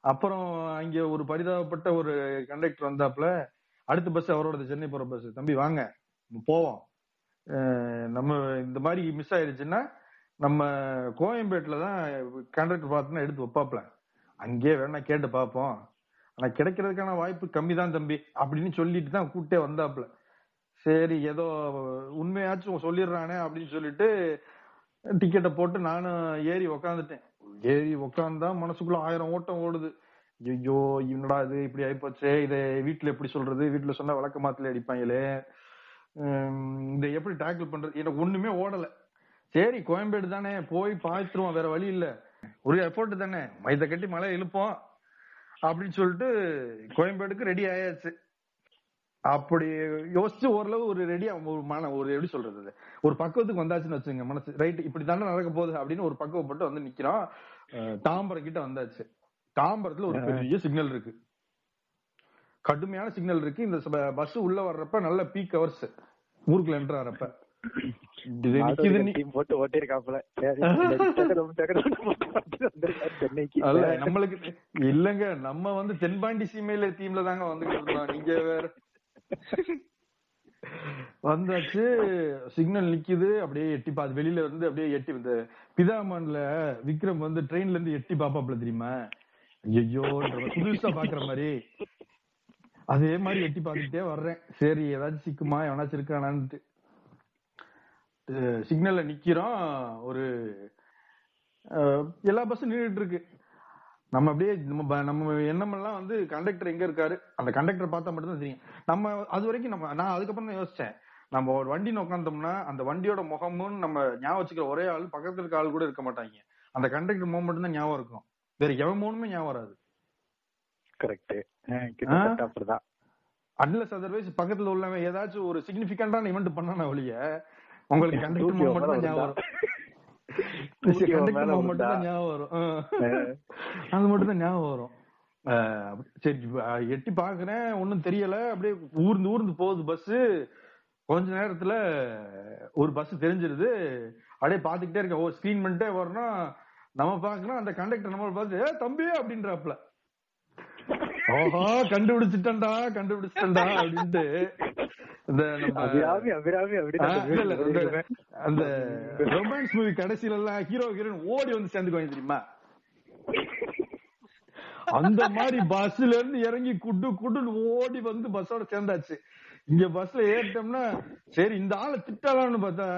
அப்புறம் அங்க ஒரு பரிதாபப்பட்ட ஒரு கண்டக்டர் வந்தாப்புல அடுத்த பஸ் அவரோட சென்னை போற பஸ் தம்பி வாங்க. போவோம். நம்ம இந்த மாதிரி மிஸ் ஆயிடுச்சுன்னா நம்ம கோயம்பேட்டில் தான் கண்டக்டர் பார்த்துன்னா எடுத்து வைப்பாப்ல அங்கேயே வேணா கேட்டு பார்ப்போம். ஆனா கிடைக்கிறதுக்கான வாய்ப்பு கம்மி தான் தம்பி அப்படின்னு சொல்லிட்டு தான் கூட்டே வந்தாப்புல. சரி ஏதோ உண்மையாச்சும் சொல்லிடுறானே அப்படின்னு சொல்லிட்டு டிக்கெட்டை போட்டு நானும் ஏறி உக்காந்துட்டேன். ஏறி உக்காந்தா மனசுக்குள்ள ஆயிரம் ஓட்டம் ஓடுது. ஐயோ என்னடா இது இப்படி ஆயிப்போச்சே இதை வீட்டுல எப்படி சொல்றது? வீட்டுல சொன்னா விளக்க மாத்துல அடிப்பாங்களே. இதை எப்படி டேக்கிள் பண்றது? எனக்கு ஒண்ணுமே ஓடல. சரி கோயம்பேடு தானே போய் பாய்த்துருவோம் வேற வழி இல்ல. ஒரு எஃபோர்ட் தானே. மைத கட்டி மழை இழுப்போம் அப்படின்னு சொல்லிட்டு கோயம்பேடுக்கு ரெடி ஆயாச்சு. அப்படி யோசிச்சு ஓரளவு ஒரு ரெடியா ஒரு மன ஒரு எப்படி சொல்றது? ஒரு பக்குவத்துக்கு வந்தாச்சுன்னு வச்சுங்க மனசு. ரைட் இப்படி தானே நடக்க போகுது அப்படின்னு ஒரு பக்குவப்பட்டு வந்து நிக்கிறோம். தாம்பரம் கிட்ட வந்தாச்சு. தாம்பரத்துல ஒரு பெரிய சிக்னல் இருக்கு. கடுமையான சிக்னல் இருக்கு. இந்த பஸ் உள்ள வர்றப்ப நல்ல பீக் ஹவர்ஸ் ஊருக்குள்ள என்டர் ஆறப்ப. நம்மளுக்கு இல்லங்க நம்ம வந்து தென்பாண்டி சீமையில டீம்ல தாங்க இருக்கோம் நீங்க வேற வந்தாச்சு சிக்னல் நிக்குது அப்படியே எட்டி பாத்து வெளியில இருந்து அப்படியே எட்டி இந்த பிதாமன்ல விக்ரம் வந்து ட்ரெயின்ல இருந்து எட்டி பாப்பாப்ல தெரியுமா? ஐயோ புதுசா பாக்குற மாதிரி. அதே மாதிரி எட்டி பாத்துட்டே வர்றேன். சரி ஏதாச்சும் சிக்குமா எவனாச்சும் இருக்கானான்ட்டு. சிக்னல்ல நிக்கிறோம் ஒரு எல்லா பஸ்ஸும் நின்றுட்டு இருக்கு. நம்ம அப்படியே நம்ம நம்ம எண்ணமெல்லாம் வந்து கண்டக்டர் எங்க இருக்காரு? அந்த கண்டக்டர் பார்த்தா மட்டும் தான் தெரியும். நம்ம அது வரைக்கும் நம்ம நான் அதுக்கப்புறம் தான் யோசிச்சேன். நம்ம ஒரு வண்டின்னு உட்காந்தோம்னா அந்த வண்டியோட முகமும் நம்ம ஞாபகம் வச்சுக்கிற ஒரே ஆள் பக்கத்துல இருக்க ஆள் கூட இருக்க மாட்டாங்க. அந்த கண்டக்டர் முகம் மட்டும் தான் ஞாபகம் இருக்கும். வேற எவன் மூணுமே ஞாபகம் வராது. கரெக்ட் அப்படிதான். அன்லஸ் அதர்வைஸ் பக்கத்துல உள்ளவன் ஏதாச்சும் ஒரு சிக்னிபிகண்டான இவெண்ட் பண்ணான ஒழிய உங்களுக்கு கண்டக்டர் முகம் மட்டும் தான் ஞாபகம் வரும். மட்டும் தான் விழுந்தா. ஞாபகம் வரும். ஆ. அது மட்டும் தான் ஞாபகம் வரும். அஹ் அப்படி- சரி எட்டி பாக்குறேன். ஒண்ணும் தெரியல. அப்படியே ஊர்ந்து ஊர்ந்து போகுது பஸ் கொஞ்ச நேரத்துல ஒரு பஸ் தெரிஞ்சிருது. அப்படியே பாத்துக்கிட்டே இருக்கேன். ஓ ஸ்கிரீன் பண்ணிட்டே வரணும் நம்ம பாக்குறோம் அந்த கண்டக்டர் நம்மள பார்த்து ஏ தம்பி அப்படின்றாப்ல ஓஹோ கண்டுபிடிச்சிட்டேன்டா கண்டுபிடிச்சிட்டேன்டா அப்படின்ட்டு. இந்த அந்த ரொமான்ஸ் மூவி கடைசில எல்லாம் ஹீரோ ஹீரோயின் ஓடி வந்து சேர்ந்துக்குவாங்க தெரியுமா? அந்த மாதிரி பஸ்ல இருந்து இறங்கி குட்டு குட்டுன்னு ஓடி வந்து பஸ்ஸோட சேர்ந்தாச்சு. இங்க பஸ்ல ஏறிட்டோம்னா சரி இந்த ஆளை திட்டலாம்னு பார்த்தா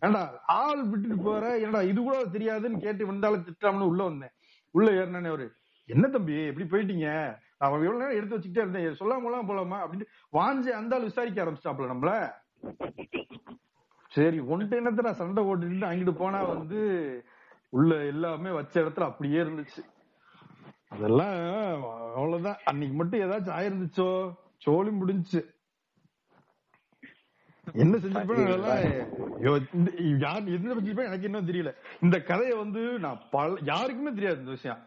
ஏண்டா ஆள் விட்டுட்டு போற என்னடா இது கூட தெரியாதுன்னு கேட்டு இந்த ஆளை திட்டலாம்னு உள்ள வந்தேன். உள்ள ஏறினானே அவரு என்ன தம்பி எப்படி போயிட்டீங்க? நான் எவ்வளவு நேரம் எடுத்து வச்சுக்கிட்டே இருந்தேன். சொல்லாமலாம் போலாமா அப்படின்னு வாஞ்சி அந்த ஆள் விசாரிக்க ஆரம்பிச்சிட்டாப்ல நம்மள. சரி ஒன்ட்டு என்னத்த நான் சண்டை போட்டுட்டு அங்கிட்டு போனா வந்து உள்ள எல்லாமே வச்ச இடத்துல அப்படியே இருந்துச்சு. அதெல்லாம் அவ்வளவுதான். அன்னைக்கு மட்டும் ஏதாச்சும் ஆயிருந்துச்சோ? சோழி முடிஞ்சுச்சு என்ன செஞ்சிருப்பேன் யார் என்ன செஞ்சிருப்பேன் எனக்கு இன்னும் தெரியல. இந்த கதையை வந்து நான் பல யாருக்குமே தெரியாது இந்த விஷயம்.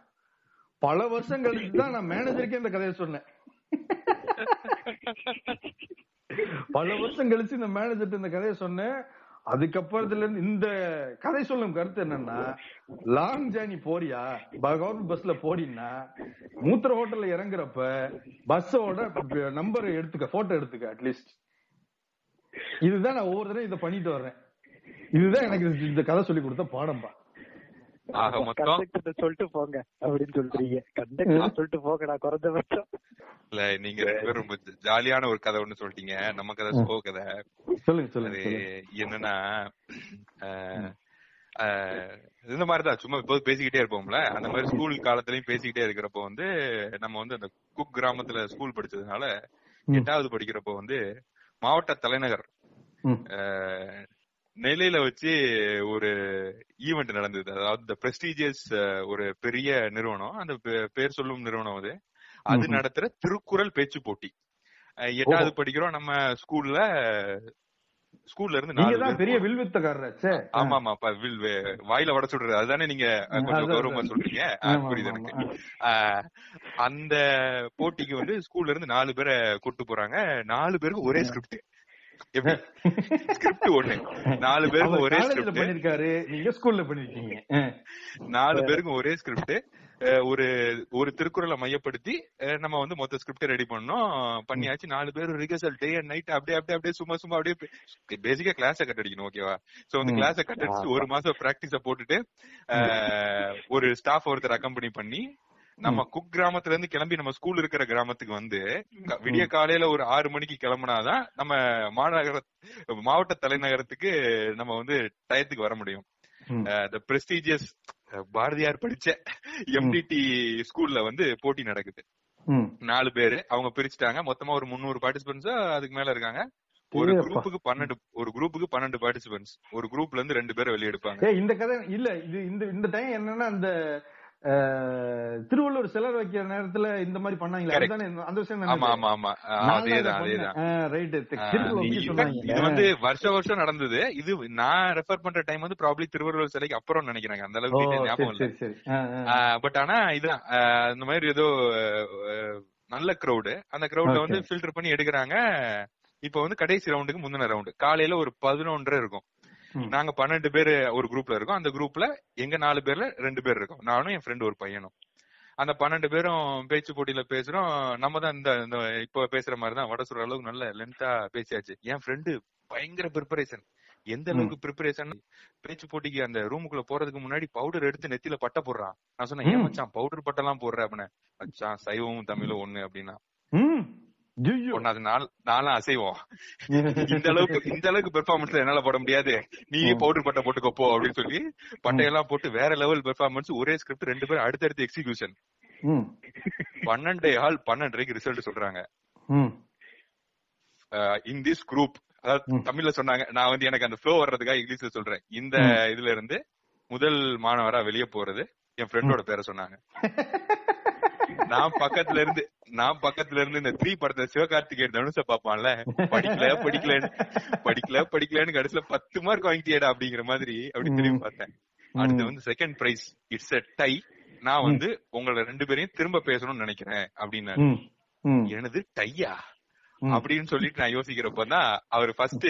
பல வருஷம் கழிச்சு தான் நான் மேனேஜருக்கே இந்த கதையை சொன்னேன். பல வருஷம் கழிச்சு இந்த மேனேஜர் இந்த கதையை சொன்னேன். அதுக்கப்புறத்துல இருந்து இந்த கதை சொல்லும் கருத்து என்னன்னா லாங் ஜேர்னி போறியா? கவர்மெண்ட் பஸ்ல போடின்னா மூத்திர ஹோட்டல்ல இறங்குறப்ப பஸ்ஸோட நம்பர் எடுத்துக்க போட்டோ எடுத்துக்க அட்லீஸ்ட் இதுதான் நான் ஒவ்வொரு தடவை இதை பண்ணிட்டு வர்றேன். இதுதான் எனக்கு இந்த கதை சொல்லி கொடுத்த பாடம்பா ஆக மொத்தம்? சொல்லிட்டு போங்க அப்படின்னு சொல்றீங்க. கண்டக்டர் சொல்லிட்டு போங்கடா குறைஞ்சபட்சம் இல்ல நீங்க ரொம்ப ஜாலியான ஒரு கதை ஒண்ணு சொல்லிட்டீங்க. நம்ம கதை ஸ்லோ கதை. சொல்லுங்க சொல்லுங்க என்னன்னா இந்த மாதிரிதான் சும்மா இப்போ பேசிக்கிட்டே இருப்போம்ல. அந்த மாதிரி ஸ்கூல் காலத்துலயும் பேசிக்கிட்டே இருக்கிறப்போ வந்து நம்ம வந்து அந்த குக் கிராமத்துல ஸ்கூல் படிச்சதுனால. எட்டாவது படிக்கிறப்போ வந்து மாவட்ட தலைநகர் நெல்லையில வச்சு ஒரு ஈவெண்ட் நடந்தது. அதாவது பிரஸ்டீஜியஸ் ஒரு பெரிய நிறுவனம். அந்த பேர் சொல்லும் நிறுவனம் அது. அது. நடத்துற திருக்குறள் பேச்சு போட்டி. எட்டாவது படிக்கிறோம். நம்ம ஸ்கூல்ல ஸ்கூல்ல இருந்து நாலு பெரிய போறோம். வில்வித்தக்காரராச்சே ஆமா ஆமா அப்ப வில் வாயில வட சுடுறது. அதுதானே நீங்க கொஞ்சம் கௌரவமா. சொல்றீங்க. புரியுது எனக்கு. அந்த போட்டிக்கு வந்து ஸ்கூல்ல இருந்து நாலு பேரை கூட்டு போறாங்க. நாலு பேருக்கு ஒரே ஸ்கிரிப்ட் ஸ்கிரிப்ட் ஒண்ணு நாலு பேருக்கு அவர் ஒரே ஸ்கிரிப்ட் பண்ணிருக்காரு நீங்க ஸ்கூல்ல பண்ணிருக்கீங்க. நாலு பேருக்கும் ஒரே ஸ்கிரிப்ட் ஒரு ஒரு திருக்குறளை மையப்படுத்தி நம்ம வந்து மொத்த ஸ்கிரிப்ட் ரெடி பண்ணோம். பண்ணியாச்சு. நாலு பேர் ரிகர்சல் டே அண்ட் நைட் அப்படியே அப்படியே அப்படியே சும்மா சும்மா அப்படியே பேசிக்கா கிளாஸ கட் அடிக்கணும் ஓகேவா சோ அந்த ம். கிளாஸ கட் அடிச்சு ஒரு மாசம் பிராக்டிஸ போட்டுட்டு ஒரு ஸ்டாஃப் ஒருத்தர் அக்கம்பெனி பண்ணி நம்ம குக் கிராமத்துல இருந்து கிளம்பி நம்ம ஸ்கூல் இருக்கிற கிராமத்துக்கு வந்து விடிய காலையில ஒரு ஆறு மணிக்கு கிளம்புனாதான் நம்ம மாநகர மாவட்ட தலைநகரத்துக்கு நம்ம வந்து டயத்துக்கு வர முடியும். த பிரஸ்டீஜியஸ் பாரதியார் படிச்ச எம்டிடி ஸ்கூல்ல வந்து போட்டி நடக்குது. நாலு பேரு அவங்க பிரிச்சுட்டாங்க. மொத்தமா ஒரு முந்நூறு பார்ட்டிசிபென்ட்ஸ் அதுக்கு மேல இருக்காங்க. ஒரு. குரூப்புக்கு பன்னெண்டு ஒரு குரூப்புக்கு பன்னெண்டு பார்ட்டிசிபென்ட்ஸ் ஒரு குரூப்ல இருந்து ரெண்டு பேரை வெளிய எடுப்பாங்க. ஏய் இந்த கதை இல்ல இது இந்த இந்த டைம் என்னன்னா அந்த திருவள்ளுவர் சிலர் வைக்கிற நேரத்துல இந்த மாதிரி பண்ணாங்களே. அதுதானே அந்த விஷயம் ஆமா ஆமா அதேதான் அதேதான். ரைட் இது வந்து வருஷ வருஷம் நடந்தது. இது நான் ரெஃபர் பண்ற டைம் வந்து ப்ராப்ளி திருவள்ளுவர் சிலைக்கு அப்புறம் நினைக்கிறாங்க. அந்த அளவுக்கு ஞாபகம். பட் ஆனா இதுதான். இந்த மாதிரி ஏதோ நல்ல கிரௌடு அந்த கிரௌட்ல வந்து. ஃபில்டர் பண்ணி எடுக்கிறாங்க. இப்ப வந்து கடைசி ரவுண்டுக்கு முந்தின ரவுண்டு காலையில ஒரு பதினொன்றரை இருக்கும். நாங்க பன்னெண்டு பேர் ஒரு குரூப்ல இருக்கோம். அந்த குரூப்ல எங்க நாலு பேர்ல ரெண்டு பேர் இருக்கோம். நானும் என் ஃப்ரெண்ட் ஒரு பையனும். அந்த பன்னெண்டு பேரும் பேச்சு போட்டியில பேசுறோம். நம்ம தான் இந்த இப்ப பேசுற மாதிரி தான். வட சொல்ற அளவுக்கு நல்ல லென்த்தா பேசியாச்சு. என் ஃப்ரெண்டு பயங்கர ப்ரிப்பரேஷன் எந்த அளவுக்கு ப்ரிப்பரேஷன் பேச்சு போட்டிக்கு அந்த ரூமுக்குள்ள போறதுக்கு முன்னாடி பவுடர் எடுத்து நெத்தியில பட்ட போடுறான். நான் சொன்னேன் ஏன். மச்சான் பவுடர் பட்டெல்லாம் போடுற அப்படின்னு. மச்சான் சைவமும் தமிழும் ஒண்ணு அப்படின்னா. ஒன்னாவது நாள் நானும் அசைவோம் இந்த அளவுக்கு இந்த அளவுக்கு பெர்ஃபார்மன்ஸ் என்னால போட முடியாது நீ. பவுடர் பட்டை போட்டுக்கோ போ அப்படின்னு சொல்லி பட்டையெல்லாம் போட்டு வேற லெவல் பெர்ஃபார்மன்ஸ் ஒரே ஸ்கிரிப்ட் ரெண்டு பேரும் அடுத்தடுத்து எக்ஸிகியூஷன். பன்னெண்டே ஆள் பன்னெண்டரைக்கு ரிசல்ட் சொல்றாங்க. இன் திஸ் குரூப் அதாவது. தமிழ்ல சொன்னாங்க நான் வந்து எனக்கு அந்த ஃப்ளோ வர்றதுக்காக இங்கிலீஷ்ல சொல்றேன் இந்த. இதுல இருந்து முதல் மாணவரா வெளியே போறது என் ஃப்ரெண்டோட பேரை சொன்னாங்க நான் பக்கத்துல இருந்து நான் பக்கத்துல இருந்து இந்த த்ரீ படத்தை சிவகார்த்திகேயன் தனுஷ பாப்பான்ல படிக்கல படிக்கலன்னு படிக்கல படிக்கலன்னு கடைசியில பத்து மார்க் வாங்கிட்டியடா அப்படிங்கிற மாதிரி அப்படி திரும்பி பார்த்தேன். அடுத்து வந்து second prize it's a tie நான் வந்து உங்களை ரெண்டு பேரையும் திரும்ப பேசணும்னு நினைக்கிறேன் அப்படின்னு. எனது டையா. அப்படின்னு சொல்லிட்டு நான் யோசிக்கிறப்பதான் அவர் ஃபர்ஸ்ட்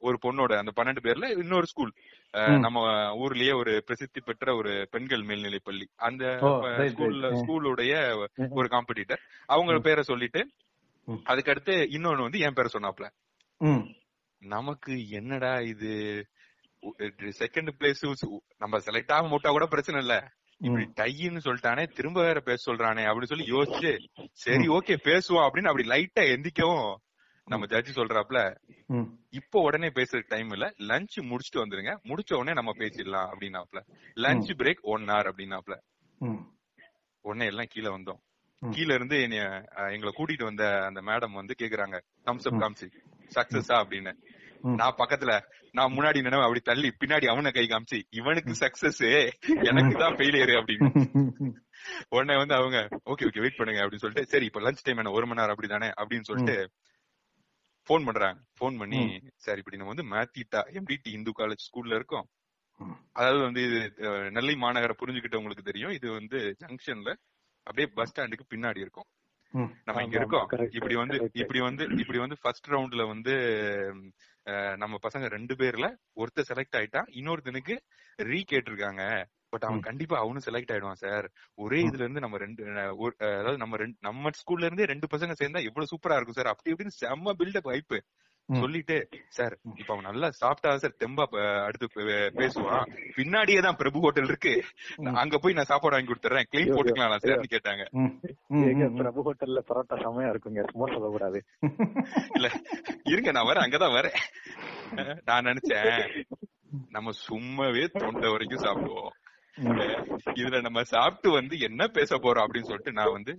ஒரு பொண்ணோட அந்த பன்னெண்டு பேர்ல இன்னொரு ஸ்கூல். நம்ம ஊர்லயே ஒரு பிரசித்தி பெற்ற ஒரு பெண்கள் மேல்நிலை பள்ளி அந்த. ஸ்கூல்ல. ஸ்கூலுடைய. ஒரு காம்படிட்டர் அவங்க பேரை சொல்லிட்டு. அதுக்கடுத்து இன்னொன்னு வந்து என் பேரை சொன்னாப்ல. நமக்கு என்னடா இது செகண்ட் பிளேஸ் நம்ம செலக்ட் ஆக மூட்டா கூட பிரச்சனை இல்ல இப்படி டைன்னு சொல்லிட்டானே திரும்ப வேற பேச சொல்றானே அப்படின்னு சொல்லி யோசிச்சு சரி ஓகே பேசுவோம் அப்படின்னு அப்படி லைட்டா எந்திக்கவும் நம்ம ஜட்ஜி சொல்றாப்ல. இப்போ உடனே பேசுறதுக்கு டைம் இல்ல. லஞ்ச் முடிச்சுட்டு வந்துருங்க. முடிச்ச உடனே நம்ம பேசிடலாம் அப்படின்னாப்ல. லஞ்ச் பிரேக் ஒன் ஹவர் அப்படின்னாப்ல. உடனே எல்லாம் கீழே வந்தோம். கீழ இருந்து என்னைய எங்களை கூட்டிட்டு வந்த அந்த மேடம் வந்து கேக்குறாங்க தம்ஸ் அப். காமிச்சு சக்சஸா அப்படின்னு. நான் பக்கத்துல நான் முன்னாடி நினைவு அப்படி தள்ளி பின்னாடி அவனை கை காமிச்சு இவனுக்கு சக்சஸ் எனக்கு தான் ஃபெயிலியர் அப்படின்னு. உடனே வந்து அவங்க ஓகே ஓகே வெயிட் பண்ணுங்க அப்படின்னு சொல்லிட்டு சரி இப்ப லஞ்ச் டைம் என்ன? ஒரு மணி நேரம் அப்படிதானே? அப்படின்னு சொல்லிட்டு ஃபோன் பண்றாங்க. ஃபோன் பண்ணி சரி இப்படி நம்ம வந்து மாத்திட்டா எம்டிடி இந்து காலேஜ் ஸ்கூல்ல இருக்கோம். அதாவது வந்து இது நெல்லை மாநகர புரிஞ்சுக்கிட்டவங்களுக்கு தெரியும். இது வந்து ஜங்ஷன்ல அப்படியே பஸ் ஸ்டாண்டுக்கு பின்னாடி இருக்கும். நம்ம இங்க இருக்கோம் இப்படி வந்து. இப்படி வந்து இப்படி வந்து ஃபர்ஸ்ட் ரவுண்ட்ல வந்து நம்ம பசங்க ரெண்டு பேர்ல ஒருத்தர் செலக்ட் ஆயிட்டா இன்னொருத்தனுக்கு ரீ கேட்டிருக்காங்க பட் அவன். கண்டிப்பா அவனும் செலக்ட் ஆயிடுவான் சார் ஒரே. இதுல இருந்து நம்ம ரெண்டு அதாவது நம்ம ரெண்டு நம்ம ஸ்கூல்ல இருந்தே ரெண்டு பசங்க சேர்ந்தா எவ்வளவு சூப்பரா இருக்கும் சார் அப்படி இப்படின்னு செம்ம பில்டப் வைப்பு ம். சொல்லிட்டு சார் இப்ப அவன் நல்லா சாப்பிட்டா சார் தெம்பா அடுத்து பேசுவான். பின்னாடியே தான் பிரபு ஹோட்டல் இருக்கு. அங்க போய் நான் சாப்பாடு வாங்கி கொடுத்துறேன். கிளீன் போட்டுக்கலாம். சார்னு கேட்டாங்க. பிரபு ஹோட்டல்ல பரோட்டா செமையா இருக்குங்க. சும்மா சொல்லக்கூடாது. இல்ல இருங்க நான் வரேன் அங்கதான் வரேன். நான் நினைச்சேன் நம்ம சும்மாவே தொண்டை வரைக்கும் சாப்பிடுவோம். இதுல நம்ம சாப்பிட்டு வந்து என்ன பேச போறோம் அப்படின்னு சொல்லிட்டு நான் வந்து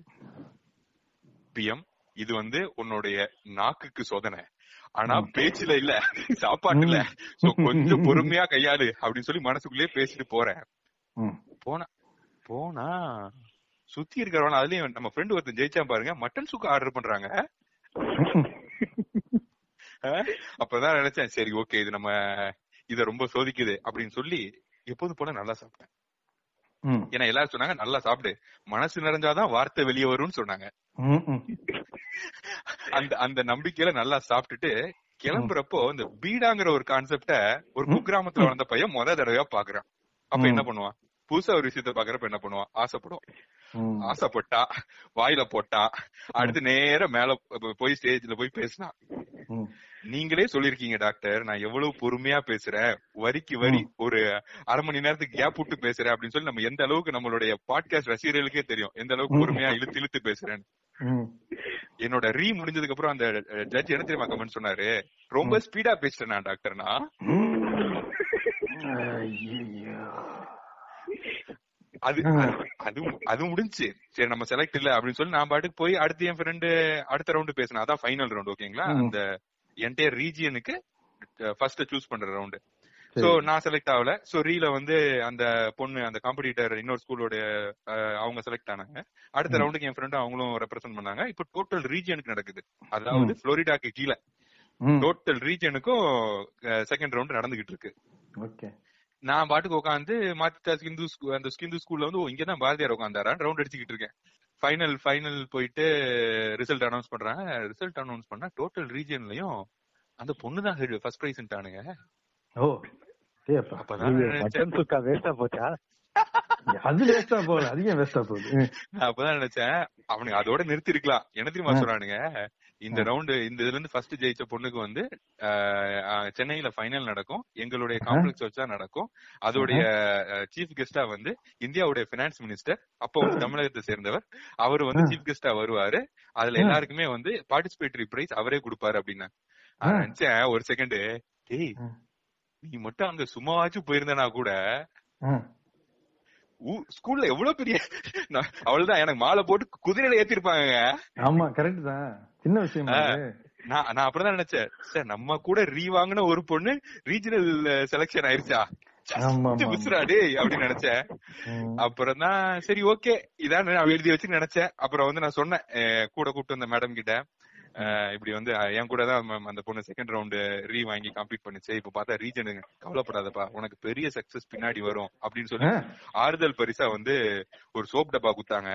பிஎம் இது வந்து உன்னுடைய நாக்குக்கு சோதனை. ஆனா பேச்சுல இல்ல சாப்பாட்டுல. சோ கொஞ்சம் பொறுமையா கையாளு அப்படின்னு சொல்லி மனசுக்குள்ளேயே பேசிட்டு போறேன். போனா போனா சுத்தி இருக்கிறவன அதுலயும் நம்ம ஃப்ரெண்ட் ஒருத்தன் ஜெயிச்சா பாருங்க மட்டன் சுக்கா ஆர்டர் பண்றாங்க. அப்பதான் நினைச்சேன் சரி ஓகே இது நம்ம இத ரொம்ப சோதிக்குது அப்படின்னு சொல்லி எப்போது போல நல்லா சாப்பிட்டேன். ஏன்னா எல்லாரும் சொன்னாங்க நல்லா சாப்பிடு. மனசு நிறைஞ்சாதான் வார்த்தை வெளியே வரும்னு சொன்னாங்க. அந்த அந்த நம்பிக்கையில நல்லா சாப்பிட்டுட்டு கிளம்புறப்போ இந்த பீடாங்கிற ஒரு கான்செப்ட ஒரு குக்கிராமத்துல வளர்ந்த பையன் முத தடவையா பாக்குறான். அப்ப என்ன பண்ணுவான்? புதுசா ஒரு விஷயத்த பாக்குறப்ப என்ன பண்ணுவான்? ஆசைப்படுவான். ம். ஆசைப்பட்டா வாயில போட்டா அடுத்து நேரா மேல போய் ஸ்டேஜ்ல போய் பேசினான் ம். நீங்களே சொல்லிருக்கீங்க டாக்டர். நான் எவ்வளவு பொறுமையா பேசுறேன். வரிக்கு வரி ஒரு அரை மணி நேரத்துக்கு கேப் விட்டு பேசுறேன் அப்படின்னு சொல்லி நம்ம எந்த அளவுக்கு நம்மளுடைய பாட்காஸ்ட் ரசிகர்களுக்கே தெரியும். எந்த அளவுக்கு பொறுமையா இழுத்து இழுத்து பேசுறேன்னு. என்னோட ரீ முடிஞ்சதுக்கு அப்புறம் அந்த ஜட்ஜ் என்ன தெரியுமா கமெண்ட் சொன்னாரு? ரொம்ப ஸ்பீடா பேசிட்டேன் நான்? டாக்டர்னா. அது அது- அது முடிஞ்சு. சரி நம்ம செலக்ட் இல்ல அப்படின்னு சொல்லி நான் பாட்டுக்கு போய் அடுத்து என் ஃப்ரெண்டு அடுத்த ரவுண்டு பேசினேன். அதான் ஃபைனல் ரவுண்ட் ஓகேங்களா. அந்த என்டையர் ரீஜியனுக்கு ஃபர்ஸ்ட் சூஸ் பண்ற ரவுண்டு. சோ நான் செலக்ட் ஆகல. சோ ரீல வந்து அந்த பொண்ணு அந்த காம்படிட்டர் இன்னொரு ஸ்கூலோட அவங்க செலக்ட் ஆனாங்க. அடுத்த. ரவுண்டுக்கு என் ஃப்ரெண்டும் அவங்களும் ரெப்ரசென்ட் பண்ணாங்க. இப்போ டோட்டல் ரீஜியனுக்கு நடக்குது. அதாவது புளோரிடாக்கு கீழே. டோட்டல் ரீஜனுக்கும் செகண்ட் ரவுண்ட் நடந்துகிட்டு இருக்கு. ஓகே. நான் பாட்டுக்கு உட்காந்து மாத்திட்டா ஹிந்து அந்த ஹிந்து ஸ்கூல்ல வந்து இங்கதான் பாரதியார் உட்காந்தாரா ரவுண்ட் அடிச்சுக்கிட்டு இருக்கேன். ஃபைனல் ஃபைனல் போயிட்டு ரிசல்ட் அனௌன்ஸ் பண்றாங்க ரிசல்ட் அனௌன்ஸ் பண்ணா டோட்டல் ரீஜன்லயும் அந்த பொண்ணு தான் ஃபர்ஸ்ட் பிரைஸ்ன்ட்டானுங்க ஓ அப்பதான் நினைச்சேன். அவனுங்க அதோட நிறுத்தி இருக்கலாம் என்ன தெரியுமா. சொல்றானுங்க? இந்த ரவுண்டு இந்த இதுல இருந்து ஃபர்ஸ்ட் ஜெயிச்ச பொண்ணுக்கு வந்து சென்னையில ஃபைனல் நடக்கும். எங்களுடைய காம்ப்ளெக்ஸ் வச்சா நடக்கும். அதோடைய சீஃப் கெஸ்டா வந்து இந்தியாவுடைய பினான்ஸ் மினிஸ்டர் அப்போ வந்து தமிழகத்தை சேர்ந்தவர். அவர் வந்து. சீஃப் கெஸ்டா வருவாரு. அதுல. எல்லாருக்குமே வந்து பார்ட்டிசிபேட்டரி பிரைஸ் அவரே கொடுப்பாரு அப்படின்னா. நினைச்சேன். ஒரு செகண்ட் டேய். நீ மட்டும் அங்க சும்மாவாச்சும் போயிருந்தனா கூட ஸ்கூல்ல எவ்வளவு பெரிய நான் அவ்வளவுதான் எனக்கு மாலை போட்டு குதிரையில ஏத்திருப்பாங்க ஆமா கரெக்ட் தான். சின்ன விஷயம். நான் நான் அப்படிதான் நினைச்சேன். சார் நம்ம கூட ரீ வாங்கின ஒரு பொண்ணு ரீஜனல் செலக்ஷன் ஆயிருச்சா? அப்படின்னு நினைச்சேன். அப்புறம் தான் சரி ஓகே. இதான் நான் எழுதி வச்சு நினைச்சேன். அப்புறம் வந்து நான் சொன்னேன் கூட கூப்பிட்டு வந்த மேடம் கிட்ட இப்படி வந்து என் கூட தான் அந்த பொண்ணு செகண்ட் ரவுண்டு ரீ வாங்கி கம்ப்ளீட் பண்ணுச்சு. இப்ப பார்த்தா ரீஜனுங்க கவலைப்படாதப்பா. உனக்கு பெரிய சக்சஸ் பின்னாடி வரும் அப்படின்னு சொல்லி. ஆறுதல் பரிசா வந்து ஒரு சோப் டப்பா குத்தாங்க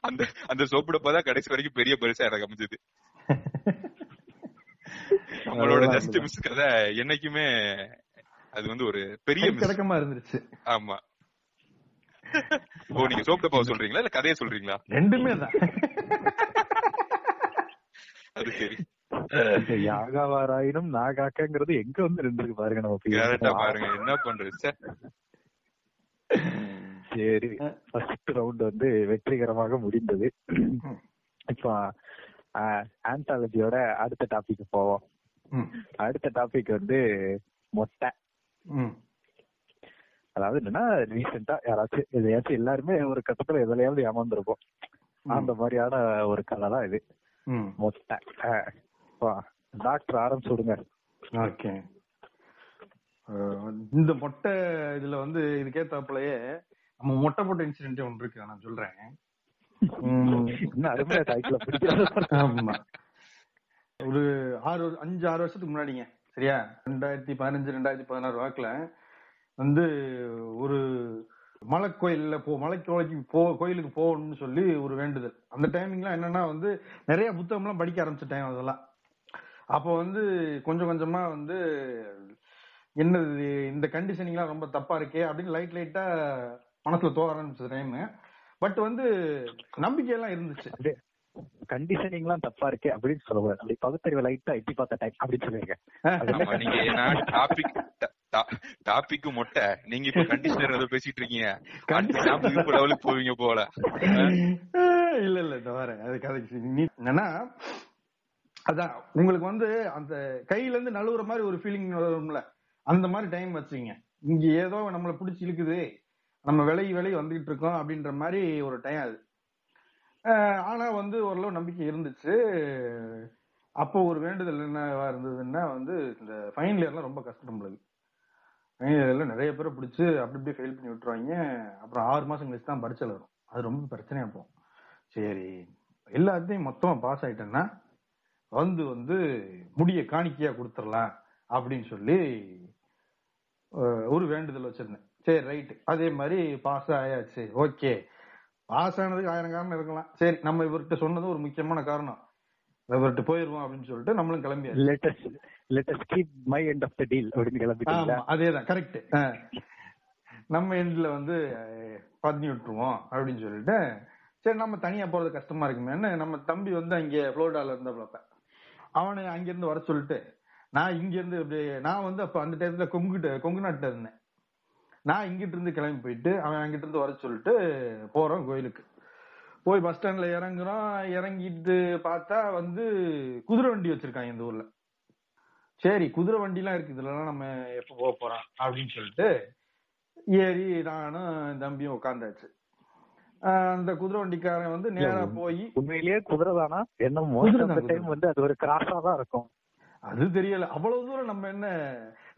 அந்த அந்த சோப்பு டப்பா தான் கடைசி வரைக்கும் பெரிய பரிசா எனக்கு அமைஞ்சது. நம்மளோட ஜஸ்ட். மிஸ் கதை என்னைக்குமே அது வந்து ஒரு பெரிய கிடக்கமா இருந்துருச்சு. ஆமா. ஓ நீங்க சோப் டப்பாவை சொல்றீங்களா? இல்ல கதையை சொல்றீங்களா? ரெண்டுமே தான். அது சரி. யாகாவாராயினும் நாகாக்கங்கிறது எங்க வந்து இருந்திருக்கு பாருங்க நம்ம. பாருங்க என்ன பண்றது. சரி ஃபர்ஸ்ட் ரவுண்ட் வந்து வெற்றிகரமாக முடிந்தது. இப்போ ஆந்தாலஜியோட அடுத்த டாபிக் போவோம். அடுத்த டாபிக் வந்து மொட்டை. அதாவது என்னன்னா ரீசெண்டா யாராச்சும் எதையாச்சும் எல்லாருமே ஒரு கட்டத்துல எதுலயாவது ஏமாந்துருப்போம். அந்த மாதிரியான ஒரு கதை தான் இது. மொட்டை. டாக்டர் ஆரம்பிச்சு விடுங்க ஓகே. இந்த மொட்டை இதுல வந்து இதுக்கேத்தாப்புலயே நம்ம மொட்டை போட்ட இன்சிடென்ட் ஒன்று இருக்கு நான் சொல்றேன். ஆமா. ஒரு ஆறு அஞ்சு ஆறு வருஷத்துக்கு முன்னாடிங்க சரியா? ரெண்டாயிரத்தி பதினஞ்சு ரெண்டாயிரத்தி பதினாறு வாக்குல வந்து ஒரு மலை கோயில்ல போ மலை கோயிலுக்கு போ கோயிலுக்கு போகணும்னு சொல்லி ஒரு வேண்டுதல். அந்த டைமிங்லாம் என்னன்னா வந்து நிறைய புத்தகம்லாம் படிக்க ஆரம்பிச்சிட்டேன் அதெல்லாம். அப்போ வந்து கொஞ்சம் கொஞ்சமா வந்து என்னது இந்த கண்டிஷனிங்லாம் ரொம்ப தப்பா இருக்கே அப்படின்னு லைட் லைட்டா மனசுல தோற ஆரம்பிச்ச டைம் பட் வந்து நம்பிக்கையெல்லாம் இருந்துச்சு. அப்படியே கண்டிஷனிங் எல்லாம் தப்பா இருக்கு அப்படின்னு சொல்லுவாரு அப்படி பகுத்தறிவு லைட்டா எட்டி பார்த்த டைம் அப்படின்னு சொல்லுவீங்க. ஆமா நீங்க ஏன்னா டாபிக் டாபிக் மொட்டை. நீங்க இப்ப கண்டிஷனர் ஏதோ பேசிட்டு இருக்கீங்க. லெவலுக்கு போவீங்க போல. இல்ல இல்ல இந்த வர. அது கதைக்கு நீ என்னன்னா அதான் உங்களுக்கு வந்து அந்த கையில இருந்து நழுவுற மாதிரி ஒரு ஃபீலிங் வரும்ல. அந்த மாதிரி டைம் வச்சுங்க இங்க ஏதோ நம்மள பிடிச்சி இழுக்குது. நம்ம விலகி விலகி வந்துகிட்டு இருக்கோம் அப்படின்ற மாதிரி ஒரு டைம் அது. ஆனா வந்து ஓரளவு நம்பிக்கை இருந்துச்சு. அப்போ ஒரு வேண்டுதல் என்னவா இருந்ததுன்னா வந்து இந்த ஃபைனல் இயர்லாம் ரொம்ப கஷ்டம் நம்மளுக்கு ஃபைனல் இயர்ல நிறைய பேரை பிடிச்சி அப்படி இப்படி ஃபெயில் பண்ணி விட்டுருவாங்க. அப்புறம் ஆறு மாசம் கழிச்சு தான் பரிச்சல் வரும். அது ரொம்ப பிரச்சனையா போகும். சரி எல்லாத்தையும் மொத்தமா பாஸ் ஆயிட்டேன்னா வந்து வந்து முடிய காணிக்கையா கொடுத்துடலாம் அப்படின்னு சொல்லி ஒரு வேண்டுதல் வச்சிருந்தேன். சரி ரைட் அதே மாதிரி பாஸ் ஆயாச்சு. ஓகே பாஸ் ஆனதுக்கு ஆயிரம் காரணம் இருக்கலாம். சரி நம்ம இவர்கிட்ட சொன்னது ஒரு முக்கியமான காரணம். இவர்கிட்ட போயிருவோம் அப்படின்னு சொல்லிட்டு நம்மளும் கிளம்பியாச்சு. Latest latest keep my end of the deal அப்படின்னு ஆமா அதேதான் கரெக்ட் நம்ம எண்ட்ல வந்து பண்ணி விட்டுருவோம் அப்படின்னு சொல்லிட்டு சரி நம்ம தனியா போறது கஷ்டமா இருக்குமேன்னு நம்ம தம்பி வந்து அங்க புளோரிடால இருந்தப்ப அவனை அங்க இருந்து வர சொல்லிட்டு நான் இங்க இருந்து நான் வந்து அப்ப அந்த டயத்துல கொங்குகிட்ட கொங்கு நாட்டுல இருந்தேன். நான் இங்கிட்டு இருந்து கிளம்பி போயிட்டு அவன் அங்கிட்டு இருந்து வர சொல்லிட்டு போறோம் கோயிலுக்கு. போய் பஸ் ஸ்டாண்ட்ல இறங்குறோம். இறங்கிட்டு பார்த்தா வந்து குதிரை வண்டி வச்சிருக்காங்க இந்த ஊர்ல. சரி குதிரை வண்டிலாம் இருக்கு. இதுலலாம் நம்ம எப்ப போக போறோம் அப்படின்னு சொல்லிட்டு ஏறி நானும் தம்பியும் உட்காந்தாச்சு அந்த குதிரை வண்டிக்காரன் வந்து நேரா போய் உண்மையிலேயே குதிரை தானா? என்ன டைம் வந்து அது ஒரு கிராஸா தான் இருக்கும். அது தெரியல. அவ்வளவு தூரம் நம்ம என்ன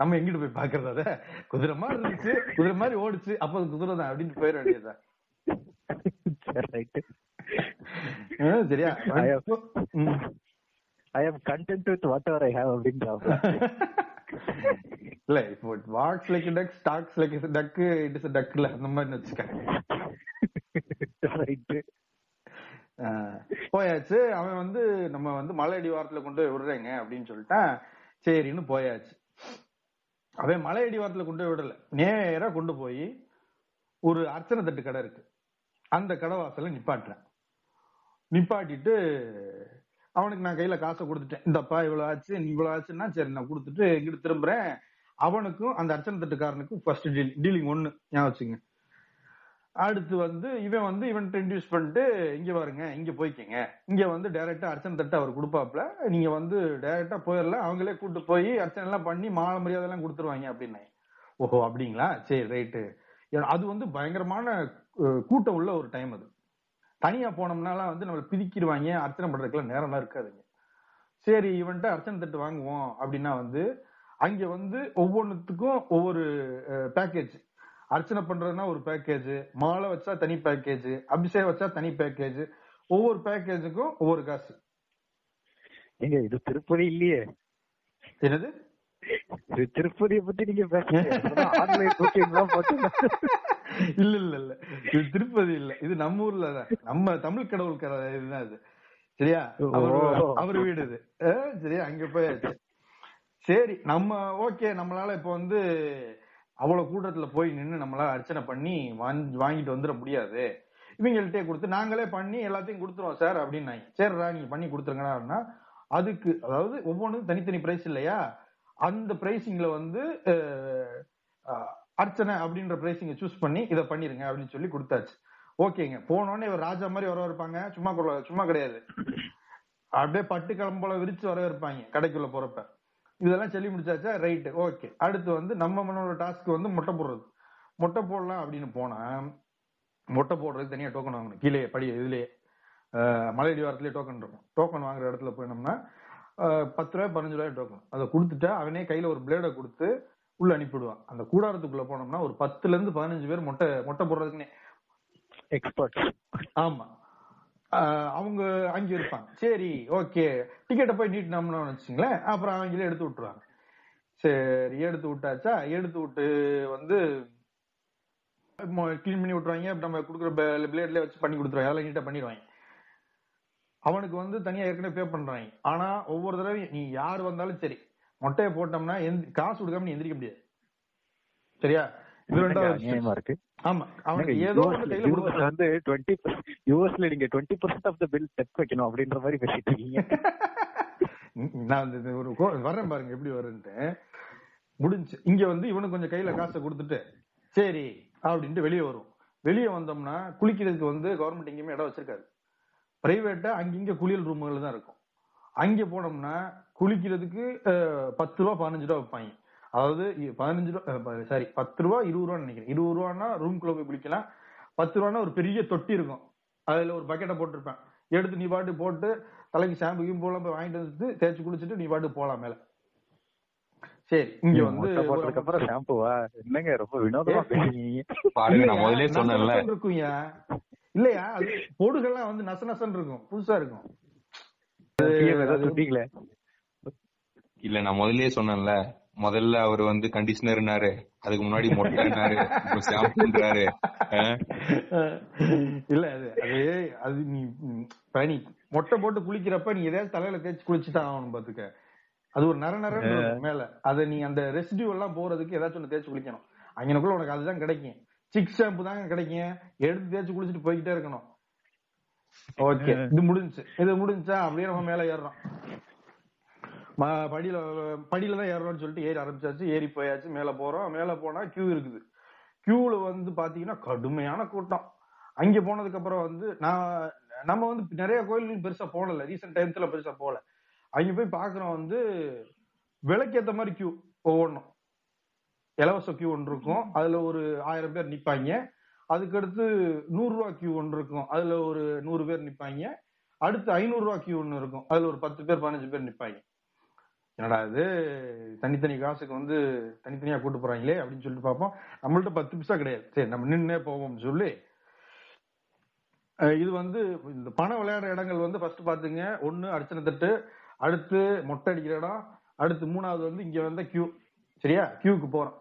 நம்ம எங்கிட்டு போய் பாக்குறது அத? குதிரை மாதிரி இருந்துச்சு. குதிரை மாதிரி ஓடுச்சு. அப்ப அது குதிரை தான் அப்படின்னு போயிட வேண்டியதுதான். சரியா. I am content with whatever I have அப்படின்றாங்க இல்ல இப்போ walks like duck talks like duck it is டக்ல அந்த மாதிரி வச்சுக்க போயாச்சு. அவன் வந்து நம்ம வந்து மலை அடிவாரத்துல கொண்டு போய் விடுறேங்க அப்படின்னு சொல்லிட்டான். சரின்னு போயாச்சு. அவன் மலை அடிவாரத்துல கொண்டு போய் விடல. நேரா கொண்டு போய் ஒரு அர்ச்சனை தட்டு கடை இருக்கு. அந்த கடை வாசல நிப்பாட்டுறேன். நிப்பாட்டிட்டு அவனுக்கு நான் கையில காசை கொடுத்துட்டேன். இந்தப்பா இவ்வளவு ஆச்சு இவ்வளவு ஆச்சுன்னா சரி நான் கொடுத்துட்டு இங்கிட்டு திரும்புறேன். அவனுக்கும் அந்த அர்ச்சனை தட்டுக்காரனுக்கும் ஃபர்ஸ்ட் டீல் டீலிங் ஒண்ணு. ஞாபகம் வச்சுங்க அடுத்து வந்து இவன் வந்து இவன் இன்ட்ரடியூஸ் பண்ணிட்டு இங்க பாருங்க இங்க போய்க்கங்க. இங்க வந்து டைரக்டா அர்ச்சனை தட்டு அவர் கொடுப்பாப்ல நீங்க வந்து டைரக்டா போயிடலாம் அவங்களே கூட்டு போய் அர்ச்சனை எல்லாம் பண்ணி மாலை மரியாதை எல்லாம் கொடுத்துருவாங்க அப்படின்னு. ஓஹோ அப்படிங்களா? சரி ரைட்டு அது வந்து பயங்கரமான கூட்டம் உள்ள ஒரு டைம் அது. தனியா போனோம்னாலாம் வந்து நம்மளை பிதிக்கிடுவாங்க அர்ச்சனை பண்றதுக்குலாம் நேரம்லாம் இருக்காதுங்க. சரி இவன்ட்ட அர்ச்சனை தட்டு வாங்குவோம் அப்படின்னா வந்து அங்க வந்து ஒவ்வொன்றுத்துக்கும் ஒவ்வொரு பேக்கேஜ் அர்ச்சனை பண்றதுன்னா ஒரு பேக்கேஜ் மாலை வச்சா தனி பேக்கேஜ் அபிஷேகம் வச்சா தனி பேக்கேஜ் ஒவ்வொரு பேக்கேஜுக்கும் ஒவ்வொரு காசு. ஏங்க இது திருப்பதி இல்லையே? என்னது? இது திருப்பதியை பத்தி நீங்க இல்ல இல்ல இல்ல. இது திருப்பதி இல்ல. இது நம்ம ஊர்ல தான். நம்ம தமிழ் கடவுள் இதுதான் இது. சரியா? அவர் வீடு இது. சரியா? அங்க போயாச்சு. சரி நம்ம ஓகே நம்மளால இப்ப வந்து அவ்வளவு கூட்டத்துல போய் நின்று நம்மளால அர்ச்சனை பண்ணி வாங்கிட்டு வந்துட முடியாது. இவங்கள்ட்டே கொடுத்து நாங்களே பண்ணி எல்லாத்தையும் கொடுத்துருவோம் சார் அப்படின்னாங்க. சரிடா நீங்க பண்ணி கொடுத்துருங்கடா அதுக்கு அதாவது ஒவ்வொன்றும் தனித்தனி பிரைஸ் இல்லையா? அந்த பிரைசிங்ல வந்து அர்ச்சனை அப்படின்ற பிரைசிங்க சூஸ் பண்ணி இதை பண்ணிருங்க அப்படின்னு சொல்லி கொடுத்தாச்சு. ஓகேங்க. போனோடனே இவர் ராஜா மாதிரி வர இருப்பாங்க. சும்மா சும்மா கிடையாது. அப்படியே பட்டு கிளம்புல விரிச்சு வரவேற்பாங்க இருப்பாங்க. கடைக்குள்ள போறப்ப. இதெல்லாம் சொல்லி முடிச்சாச்சா? ரைட் ஓகே அடுத்து வந்து நம்ம மனோட டாஸ்க் வந்து மொட்டை போடுறது. மொட்டை போடலாம் அப்படின்னு போனா மொட்டை போடுறதுக்கு தனியா டோக்கன் வாங்கணும். கீழே படி இதுலயே அஹ், மலையடி வாரத்திலேயே டோக்கன் இருக்கும். டோக்கன் வாங்குற இடத்துல போயினோம்னா பத்து ரூபாய் பதினஞ்சு ரூபாய் டோக்கன் அதை கொடுத்துட்டா அவனே கையில ஒரு பிளேடை கொடுத்து உள்ள அனுப்பிடுவான் அந்த கூடாரத்துக்குள்ள போனோம்னா ஒரு பத்துல இருந்து பதினஞ்சு பேர் மொட்டை மொட்டை போடுறதுக்குன்னே. எக்ஸ்பர்ட் ஆமா. அவங்க அங்கே இருப்பாங்க. சரி ஓகே. டிக்கெட்டை போய் நீட்டினோம்னு வச்சுங்களேன். அப்புறம் அவங்களே எடுத்து விட்டுருவாங்க. சரி எடுத்து விட்டாச்சா? எடுத்து விட்டு வந்து கிளீன் பண்ணி விட்டுருவாங்க. நம்ம கொடுக்குற பிளேட்ல வச்சு பண்ணி கொடுத்துருவாங்க. அதெல்லாம் நீட்டாக பண்ணிடுவாங்க. அவனுக்கு வந்து தனியா ஏற்கனவே பே பண்றாங்க. ஆனா ஒவ்வொரு தடவையும் நீ யார் வந்தாலும் சரி மொட்டையை போட்டோம்னா எந்த- காசு கொடுக்காம நீ எந்திரிக்க முடியாது. சரியா? இது ரெண்டாவது அநியாயமா. இருக்கு. ஆமா ஏதோ வந்து டுவெண்ட்டி யூஎஸ்ல நீங்க twenty percent of the bill check வைக்கணும் அப்படின்ற மாதிரி பேசிட்டு இருக்கீங்க. நான் ஒரு வர்றேன் பாருங்க எப்படி வருன்ட்டு. முடிஞ்சு. இங்க வந்து இவனுக்கு கொஞ்சம் கையில காசை கொடுத்துட்டு சரி அப்படின்ட்டு வெளியே வரும். வெளியே வந்தோம்னா குளிக்கிறதுக்கு வந்து கவர்மெண்ட் எங்கேயுமே இடம் வச்சிருக்காது. பிரைவேட்டா அங்கிங்க குளியல் ரூம்கள் தான் இருக்கும். அங்க போனோம்னா குளிக்கிறதுக்கு பத்து ரூபா பதினஞ்சு ரூபா வைப்பாங்க. அதாவது பதினஞ்சு ரூபா சாரி பத்து ரூபா இருபது ரூபான்னு நினைக்கிறேன். இருபது ரூபான்னா ரூம்குள்ள போய் குளிக்கலாம். பத்து ரூபான்னா ஒரு பெரிய தொட்டி இருக்கும். அதுல ஒரு பக்கெட்டை போட்டிருப்பேன். எடுத்து நீ பாட்டு போட்டு தலைக்கு ஷாம்பு கீம்பு எல்லாம் போய் வாங்கிட்டு வந்து தேய்ச்சி குளிச்சுட்டு நீ பாட்டு போலாம் மேல. சரி இங்க வந்து போட்டதுக்கு அப்புறம் ஷாம்புவா என்னங்க ரொம்ப வினோதமா பேசுறீங்க? பாருங்க நான் இல்லையா, முதல்ல அது பொடுகெல்லாம் வந்து நச நசன்னு இருக்கும். புதுசா இருக்கும். இல்ல நான் முதல்லயே சொன்னேன்ல. முதல்ல அவர் வந்து கண்டிஷனர்னாரு அதுக்கு முன்னாடி மொட்டைனாரு ஷாம்புன்றாரு இல்ல அது அது அது நீ நீ மொட்டை போட்டு குளிக்கிறப்ப நீ எதையாவது தலையில தேய்ச்சி குளிச்சு தான் ஆகணும் பாத்துக்க. அது ஒரு நர இருக்கும் மேல. அத நீ அந்த ரெசிடியூ எல்லாம் போறதுக்கு ஏதாச்சும் ஒண்ணு தேய்ச்சி குளிக்கணும். அங்கனக்குள்ள உனக்கு அதுதான் கிடைக்கும். சிக் ஷாம்பு தாங்க கிடைக்கும். எடுத்து தேய்ச்சி குளிச்சுட்டு போய்கிட்டே இருக்கணும். ஓகே இது முடிஞ்சுச்சு இது முடிஞ்சா அப்படியே நம்ம மேல ஏறுறோம் படியில படியில தான் ஏறணும்னு சொல்லிட்டு ஏறி ஆரம்பிச்சாச்சு. ஏறி போயாச்சு. மேல போறோம். மேல போனா கியூ இருக்குது. கியூல வந்து பாத்தீங்கன்னா கடுமையான கூட்டம். அங்க போனதுக்கு அப்புறம் வந்து நான் நம்ம வந்து நிறைய கோயில்களுக்கு பெருசா போனல ரீசெண்ட் டைம்ஸ்ல பெருசா போல. அங்க போய் பாக்குறோம் வந்து விலைக்கேத்த மாதிரி கியூ ஒவ்வொன்றும். இலவச கியூ ஒன்று இருக்கும். அதுல ஒரு ஆயிரம் பேர் நிப்பாங்க. அதுக்கடுத்து நூறு ரூபா கியூ ஒன்று இருக்கும். அதுல ஒரு நூறு பேர் நிப்பாங்க. அடுத்து ஐநூறு ரூபா கியூ ஒன்று இருக்கும். அதுல ஒரு பத்து பேர் பதினஞ்சு பேர் நிப்பாங்க. என்னடா இது? தனித்தனி காசுக்கு வந்து தனித்தனியா கூட்டு போறாங்களே அப்படின்னு சொல்லிட்டு பார்ப்போம். நம்மள்ட்ட பத்து பிசா கிடையாது. சரி நம்ம நின்னே போவோம்னு சொல்லி இது வந்து இந்த பணம் விளையாடுற இடங்கள் வந்து ஃபர்ஸ்ட் பாத்துங்க ஒன்னு அர்ச்சனை தட்டு. அடுத்து மொட்டை அடிக்கிற இடம். அடுத்து மூணாவது வந்து இங்க வந்த கியூ சரியா? கியூக்கு போறோம்.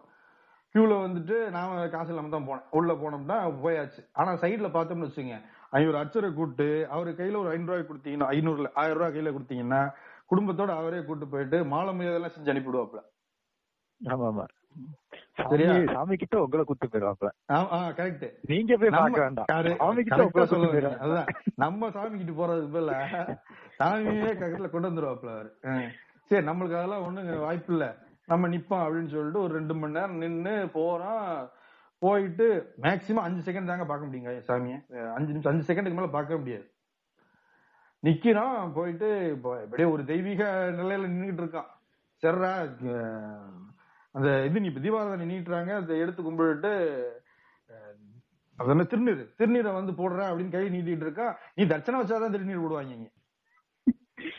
கியூல வந்துட்டு நாம காசு இல்லாம தான் போனேன் உள்ள போனோம்னா போயாச்சு. ஆனா சைட்ல பார்த்தோம்னு வச்சுங்க ஐநூறு அச்சரை கூட்டு அவரு கையில ஒரு ஐநூறு ரூபாய் கொடுத்தீங்கன்னா ஐநூறுல ஆயிரம் ரூபாய் கையில கொடுத்தீங்கன்னா குடும்பத்தோட அவரே கூட்டு போயிட்டு மாலை மரியாதைலாம் செஞ்சு அனுப்பிடுவாப்ல ஆமா ஆமா சரியா? சாமி கிட்ட உங்களை கூட்டு போயிருவாப்ல கரெக்ட் நீங்க போய் பார்க்க வேண்டாம். சாமி கிட்ட உங்களை சொல்லுங்க. அதுதான் நம்ம சாமி கிட்ட போறதுக்கு பதிலா சாமியே கக்கத்துல கொண்டு வந்துருவாப்ல அவரு. சரி நம்மளுக்கு அதெல்லாம் ஒண்ணும் வாய்ப்பு இல்ல. நம்ம நிப்போம் அப்படின்னு சொல்லிட்டு ஒரு ரெண்டு மணி நேரம் நின்னு போறோம். போயிட்டு மேக்சிமம் அஞ்சு செகண்ட் தாங்க பார்க்க முடியுங்க சாமியை. அஞ்சு நிமிஷம் அஞ்சு செகண்டுக்கு மேல பார்க்க முடியாது. நிக்கிறோம் போயிட்டு இப்போ அப்படியே ஒரு தெய்வீக நிலையில நின்னுட்டு இருக்கான். அஹ் அந்த இது நீ இப்ப தீபாவளி நீட்டுறாங்க அதை எடுத்து கும்பிட்டு அஹ், அது என்ன திருநீர் திருநீரை வந்து போடுற அப்படின்னு கை நீட்டிட்டு இருக்கா. நீ தட்சணை வச்சாதான் திருநீர் போடுவாங்க இங்க.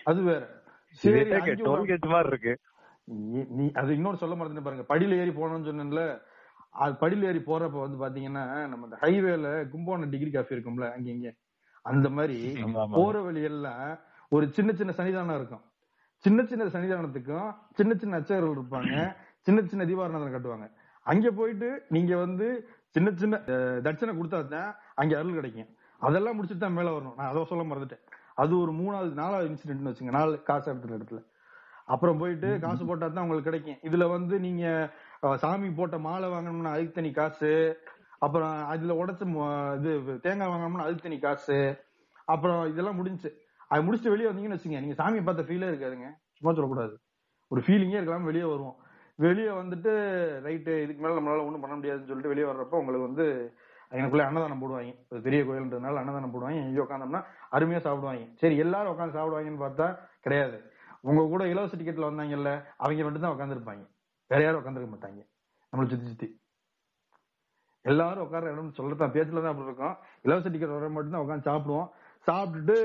அது வேற. சரி மாதிரி இருக்கு. நீ- அது இன்னொரு சொல்ல மறந்துட்டு பாருங்க. படியில ஏறி போனோம்னு சொன்னேன்ல. அது படியில ஏறி போறப்ப வந்து பாத்தீங்கன்னா நம்ம இந்த ஹைவேல கும்போணம் டிகிரி காஃபி இருக்கும்ல அங்க இங்க. அந்த மாதிரி. போற வழியெல்லாம் ஒரு சின்ன சின்ன சன்னிதானம் இருக்கும். சின்ன சின்ன சன்னிதானத்துக்கும் சின்ன சின்ன அச்சகர்கள் இருப்பாங்க. சின்ன சின்ன தீபாரணம் கட்டுவாங்க. அங்க போயிட்டு நீங்க வந்து சின்ன சின்ன தட்சணை கொடுத்தா தான் அங்க அருள் கிடைக்கும். அதெல்லாம் முடிச்சுட்டு தான் மேல வரணும். நான் அதை சொல்ல மறந்துட்டேன். அது ஒரு மூணாவது நாலாவது இன்சிடென்ட் வச்சுங்க. நாலு காசு எடுத்துற இடத்துல அப்புறம் போயிட்டு காசு போட்டா தான் உங்களுக்கு கிடைக்கும். இதுல வந்து நீங்க சாமி போட்ட மாலை வாங்கணும்னா அதுக்கு தனி காசு அப்புறம் அதுல உடைச்ச இது தேங்காய் வாங்கணும்னா அதுக்கு தனி காசு அப்புறம் இதெல்லாம் முடிஞ்சுச்சு அது முடிச்சுட்டு வெளியே வந்தீங்கன்னு வச்சுங்க நீங்க சாமியை பார்த்த ஃபீலே இருக்காதுங்க. சும்மா சொல்லக்கூடாது. ஒரு ஃபீலிங்கே இருக்கலாம் வெளியே வருவோம். வெளியே வந்துட்டு ரைட்டு இதுக்கு மேல நம்மளால ஒண்ணும் பண்ண முடியாதுன்னு சொல்லிட்டு வெளியே வர்றப்ப உங்களுக்கு வந்து எனக்குள்ள அன்னதானம் போடுவாங்க. பெரிய கோயில்ன்றதுனால அன்னதானம் போடுவாங்க. இங்கே உட்காந்தோம்னா அருமையா சாப்பிடுவாங்க. சரி எல்லாரும் உட்காந்து சாப்பிடுவாங்கன்னு பார்த்தா கிடையாது. உங்க கூட இலவச டிக்கெட்ல வந்தாங்கல்ல அவங்க மட்டும் தான் உட்காந்துருப்பாங்க வேற யாரும் உட்காந்துருக்க மாட்டாங்க. நம்மளை சுத்தி சுத்தி. எல்லாரும் உட்கார இடம் சொல்லத்தான் பேச்சுல தான் அப்படி இருக்கும். இலவச டிக்கெட் வர மட்டும்தான் உட்காந்து சாப்பிடுவோம். சாப்பிட்டுட்டு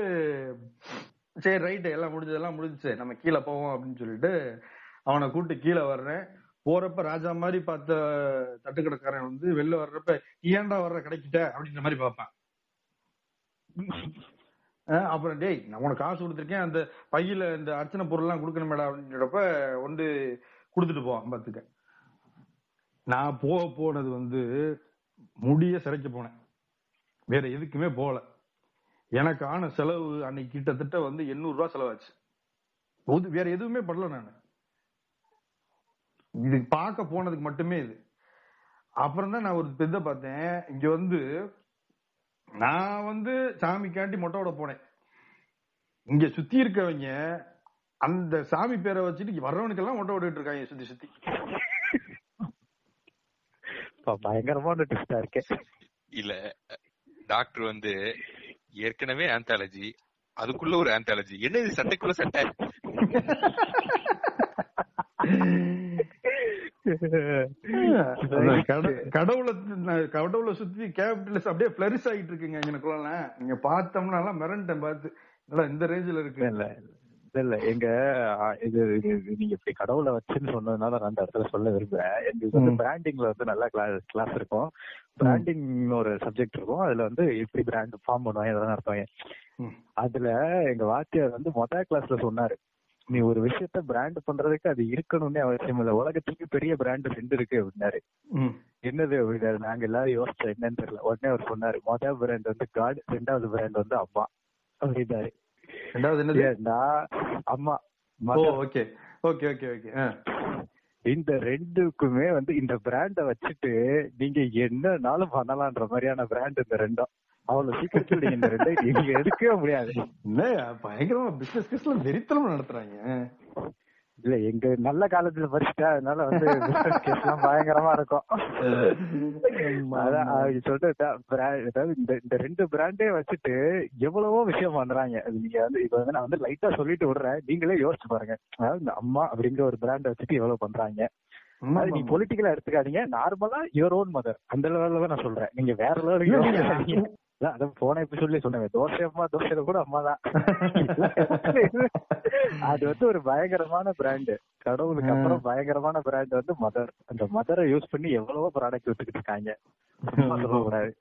சரி ரைட்டு எல்லாம் முடிஞ்சதெல்லாம் முடிஞ்சுச்சு. நம்ம கீழே போவோம் அப்படின்னு சொல்லிட்டு அவனை கூட்டு கீழே வர்றேன். போறப்ப ராஜா மாதிரி பார்த்த தட்டுக்கடைக்காரன் வந்து வெளில வர்றப்ப ஏன்டா வர்ற கிடைக்கிட்ட? அப்படின்ற மாதிரி பார்ப்பான். அப்புறம் டேய் நான் உனக்கு காசு கொடுத்துருக்கேன். அந்த பையில இந்த அர்ச்சனை பொருள் எல்லாம் கொடுக்கணுமேடா அப்படின்றப்ப வந்து கொடுத்துட்டு போவான் பார்த்துக்க நான் போக போனது வந்து முடிய சிறைக்க போனேன். வேற எதுக்குமே போகல எனக்கு ஆன செலவு அன்னைக்கு கிட்டத்தட்ட வந்து எண்ணூறு ரூபா செலவாச்சு. போது வேற எதுவுமே பண்ணல நான். இது பார்க்க போனதுக்கு மட்டுமே இது. அப்புறம் தான் நான் ஒரு இதை பார்த்தேன். இங்க வந்து நான் வந்து சாமிக்காண்டி மொட்டையோட போனேன். இங்க சுத்தி இருக்கவங்க அந்த சாமி பேரை வச்சுட்டு வர்றவனுக்கெல்லாம் மொட்டை ஓடிட்டு இருக்காங்க சுத்தி சுத்தி. பயங்கரமான ட்விஸ்டா இருக்கே. இல்ல டாக்டர் வந்து ஏற்கனவே ஆந்தாலஜி அதுக்குள்ள ஒரு ஆந்தாலஜி என்ன இது சட்டைக்குள்ள சட்டை கடவுளை கடவுளை சுத்தி கேபிட்டலிஸ்ட் அப்படியே பிளரிஸ் ஆகிட்டு இருக்குங்க எனக்குள்ள நீங்க பார்த்தோம்னா எல்லாம் மிரண்டேன் பார்த்து. இந்த ரேஞ்சில இருக்கு. இல்ல எங்க இது நீங்க இப்படி கடவுளை வச்சுன்னு சொன்னதுனால நான் அந்த இடத்துல சொல்ல விரும்புறேன் எங்களுக்கு வந்து. பிராண்டிங்ல வந்து நல்லா கிளாஸ் கிளாஸ் இருக்கும். பிராண்டிங் ஒரு சப்ஜெக்ட் இருக்கும். அதுல வந்து எப்படி பிராண்ட் ஃபார்ம் பண்ணுவாங்க இதெல்லாம் நடத்துவாங்க. அதுல எங்க வாத்தியார் வந்து மொதல் கிளாஸ்ல சொன்னாரு நீ ஒரு விஷயத்த பிராண்ட் பண்றதுக்கு அது இருக்கணும்னே அவசியம் இல்ல. உலகத்துக்கு பெரிய பிராண்ட் ரெண்டு இருக்கு அப்படின்னாரு. என்னது அப்படின்னாரு? நாங்க எல்லாரும் யோசிச்சோம் என்னன்னு தெரியல. உடனே அவர் சொன்னாரு மொதல் பிராண்ட் வந்து காட் ரெண்டாவது பிராண்ட் வந்து அம்மா அப்படின்னாரு. ரெண்டாவது என்னது? ஏன்னா அம்மா. ஓகே. Okay okay okay. இந்த ரெண்டுக்குமே வந்து இந்த பிராண்ட வச்சுட்டு நீங்க என்னனாலும் பண்ணலாம்ன்ற மாதிரியான பிராண்ட் இந்த ரெண்டும். அவ்வளவு சீக்கிரத்துல நீங்க இந்த ரெண்டை நீங்க எடுக்கவே முடியாது. என்ன பயங்கரமா பிசினஸ் கேஸ்ல வெறித்தனமா நடத்துறாங்க. இல்ல எங்க நல்ல காலத்துல படிச்சுட்டா அதனால வந்து கேஸ் எல்லாம் பயங்கரமா இருக்கும். அதான் brand- அதாவது இந்த இந்த ரெண்டு பிராண்டே வச்சுட்டு எவ்வளவோ விஷயம் பண்றாங்க. அது நீங்க வந்து இப்ப வந்து நான் வந்து லைட்டா சொல்லிட்டு விடுறேன். நீங்களே யோசிச்சு பாருங்க. அதாவது இந்த அம்மா அப்படிங்கிற ஒரு பிராண்ட வச்சுட்டு எவ்வளவு பண்றாங்க. அது நீ. பொலிட்டிக்கலா எடுத்துக்காதீங்க. நார்மலா யுவர் ஓன் மதர் அந்த லெவல்ல தான் நான் சொல்றேன். நீங்க வேற லெவலுக்கு அதான் போன எபிசோட்லயே சொன்னேன் தோசை அம்மா தோசையில கூட அம்மா தான். அது வந்து ஒரு பயங்கரமான பிராண்ட் கடவுளுக்கு அப்புறம் பயங்கரமான பிராண்ட் வந்து மதர் அந்த மதரை யூஸ் பண்ணி எவ்வளவோ ப்ராடக்ட் வித்துக்கிட்டு இருக்காங்க. சொல்லக்கூடாது.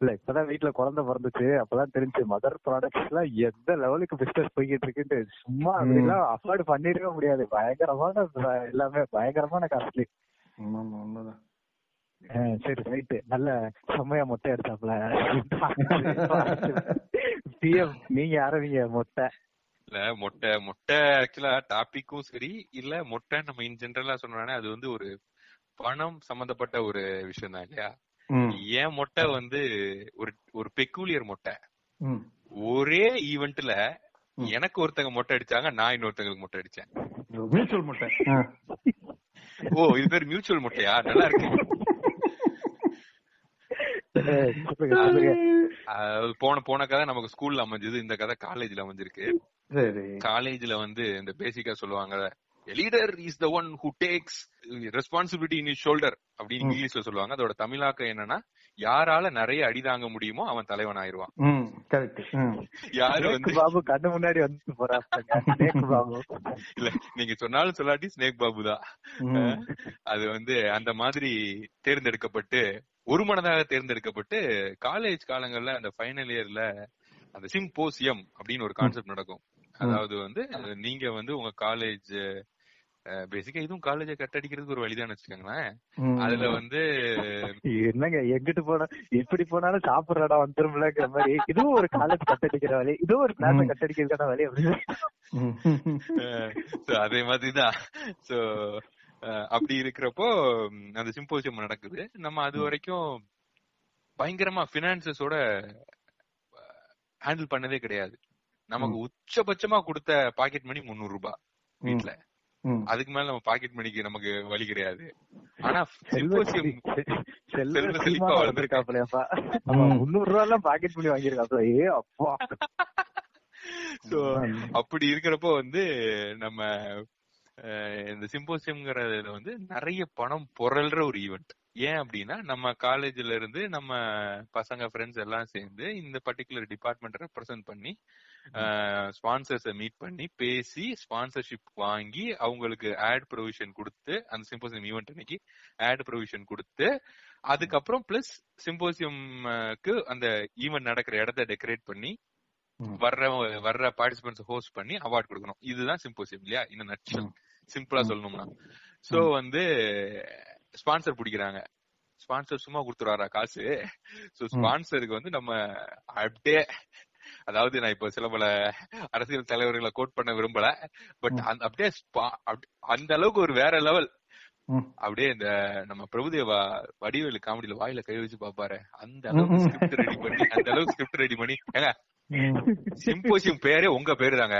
இல்ல இப்பதான் வீட்டுல குழந்தை பிறந்துச்சு அப்பதான் தெரிஞ்சு மதர் ப்ராடக்ட்ஸ் எல்லாம் எந்த லெவலுக்கு பிசினஸ் போய்கிட்டு இருக்குன்னு சும்மா அப்படிலாம் அஃபோர்ட் பண்ணிருக்க முடியாது. பயங்கரமான எல்லாமே பயங்கரமான காஸ்ட்லி உண்மைதான். சரி ரைட்டு நல்ல செம்மையா மொட்டை எடுத்தாப்ல பிஎம் நீங்க ஆரம்பிங்க மொட்டை? இல்ல மொட்டை மொட்டை ஆக்சுவலா டாபிக்கும் சரி. இல்ல மொட்டை நம்ம இன் ஜென்ரலா சொன்னோம்னா அது வந்து ஒரு பணம் சம்பந்தப்பட்ட ஒரு விஷயம் தான் இல்லையா ஏன் மொட்டை வந்து ஒரு ஒரு பெக்கூலியர் மொட்டை. ஒரே ஈவெண்ட்ல. எனக்கு ஒருத்தங்க மொட்டை அடிச்சாங்க நான் இன்னொருத்தங்களுக்கு மொட்டை அடிச்சேன். மியூச்சுவல் முட்டை. ஓ இது பேர் மியூச்சுவல் மொட்டையா? நல்லா இருக்கு ஏய், சொல்லுங்க, சொல்லுங்க. அஹ் போன போன கதை நமக்கு ஸ்கூல்ல அமைஞ்சது இந்த கதை காலேஜ்ல அமைஞ்சிருக்கு. சரி. காலேஜ்ல வந்து இந்த பேசிக்கா சொல்லுவாங்க leader is the one who takes responsibility in shoulder அப்படின்னு. இங்கிலீஷ்ல சொல்லுவாங்க. அதோட தமிழாக்கம் என்னன்னா யாரால நிறைய அடி தாங்க முடியுமோ அவன் தலைவன் ஆயிருவான் யாரு வந்து பாபு கண்ணு முன்னாடி வந்து பாபு. இல்ல நீங்க சொன்னாலும் சொல்லாட்டி ஸ்னேக் பாபு தான். அது வந்து அந்த மாதிரி தேர்ந்தெடுக்கப்பட்டு ஒரு மனதாக தேர்ந்தெடுக்கப்பட்டு காலேஜ் காலங்கள்ல அந்த ஃபைனல் இயர்ல அந்த சிம்போசியம் அப்படின்னு ஒரு கான்செப்ட் நடக்கும். அதாவது வந்து நீங்க வந்து உங்க காலேஜ் பேசிக்கா இதுவும் காலேஜ கட்டடிக்கிறதுக்கு ஒரு வழிதான் வச்சுக்கோங்களேன். அதுல வந்து என்னங்க எங்கிட்டு போனா எப்படி போனாலும் சாப்பிடுற இடம் வந்துரும்லங்கிற மாதிரி. இதுவும் ஒரு காலேஜ் கட்டடிக்கிற வழி. இதுவும் ஒரு கிளாஸ் ம். கட்டடிக்கிறதுக்கான வழி அப்படின்னு அதே மாதிரிதான். சோ அப்படி இருக்கிறப்போ அந்த சிம்போசியம் நடக்குது. நம்ம அது வரைக்கும் பயங்கரமா பினான்சஸோட ஹேண்டில் பண்ணதே கிடையாது. நமக்கு உச்சபட்சமா கொடுத்த பாக்கெட் மணி முந்நூறு ரூபாய் வீட்ல. அதுக்கு மேல நம்ம பாக்கெட் மணிக்கு நமக்கு வழி கிடையாது. ஆனா சிம்போசியம் செல்வ செழிப்பா வளர்ந்துருக்காப்லப்பா முந்நூறு ரூபா எல்லாம் பாக்கெட் பண்ணி வாங்கியிருக்காப்ல ஏ அப்பா. சோ அப்படி இருக்கிறப்போ வந்து நம்ம இந்த சிம்போசியம்ங்கிறதுல வந்து நிறைய பணம் புரள்ற ஒரு ஈவெண்ட் ஏன் அப்படின்னா நம்ம காலேஜ்ல இருந்து நம்ம பசங்க ஃப்ரெண்ட்ஸ் எல்லாம் சேர்ந்து இந்த பர்டிகுலர் டிபார்ட்மெண்ட் ரெப்ரசென்ட் பண்ணி ஸ்பான்சர்ஸை மீட் பண்ணி பேசி ஸ்பான்சர்ஷிப் வாங்கி அவங்களுக்கு ஆட் ப்ரொவிஷன் கொடுத்து அந்த சிம்போசியம் ஈவெண்ட் அன்னைக்கு ஆட் ப்ரொவிஷன் கொடுத்து அதுக்கப்புறம் பிளஸ் சிம்போசியம்க்கு அந்த ஈவெண்ட் நடக்கிற இடத்த டெக்கரேட் பண்ணி வர்ற வர்ற பார்ட்டிசிபென்ட்ஸ் ஹோஸ்ட் பண்ணி அவார்ட் கொடுக்கணும். இதுதான் சிம்போசியம் இல்லையா? இந்த நட்சல் சிம்பிளா சொல்லணும்னா. சோ வந்து ஸ்பான்சர் பிடிக்கிறாங்க. ஸ்பான்சர் சும்மா கொடுத்துருவாரா காசு? சோ ஸ்பான்சருக்கு வந்து நம்ம அப்படியே அதாவது நான் இப்ப சில பல அரசியல் தலைவர்களை கோட் பண்ண விரும்பல பட் அந்த அப்படியே அந்த அளவுக்கு ஒரு வேற லெவல் அப்படியே இந்த நம்ம பிரபுதேவா வடிவேலு காமெடியில வாயில கை வச்சு பாப்பாரு. அந்த அளவுக்கு ஸ்கிரிப்ட் ரெடி பண்ணி அந்த அளவுக்கு ஸ்கிரிப்ட் ரெடி பண்ணி ஏங்க சிம்போசியம் பேரே உங்க பேரு தாங்க.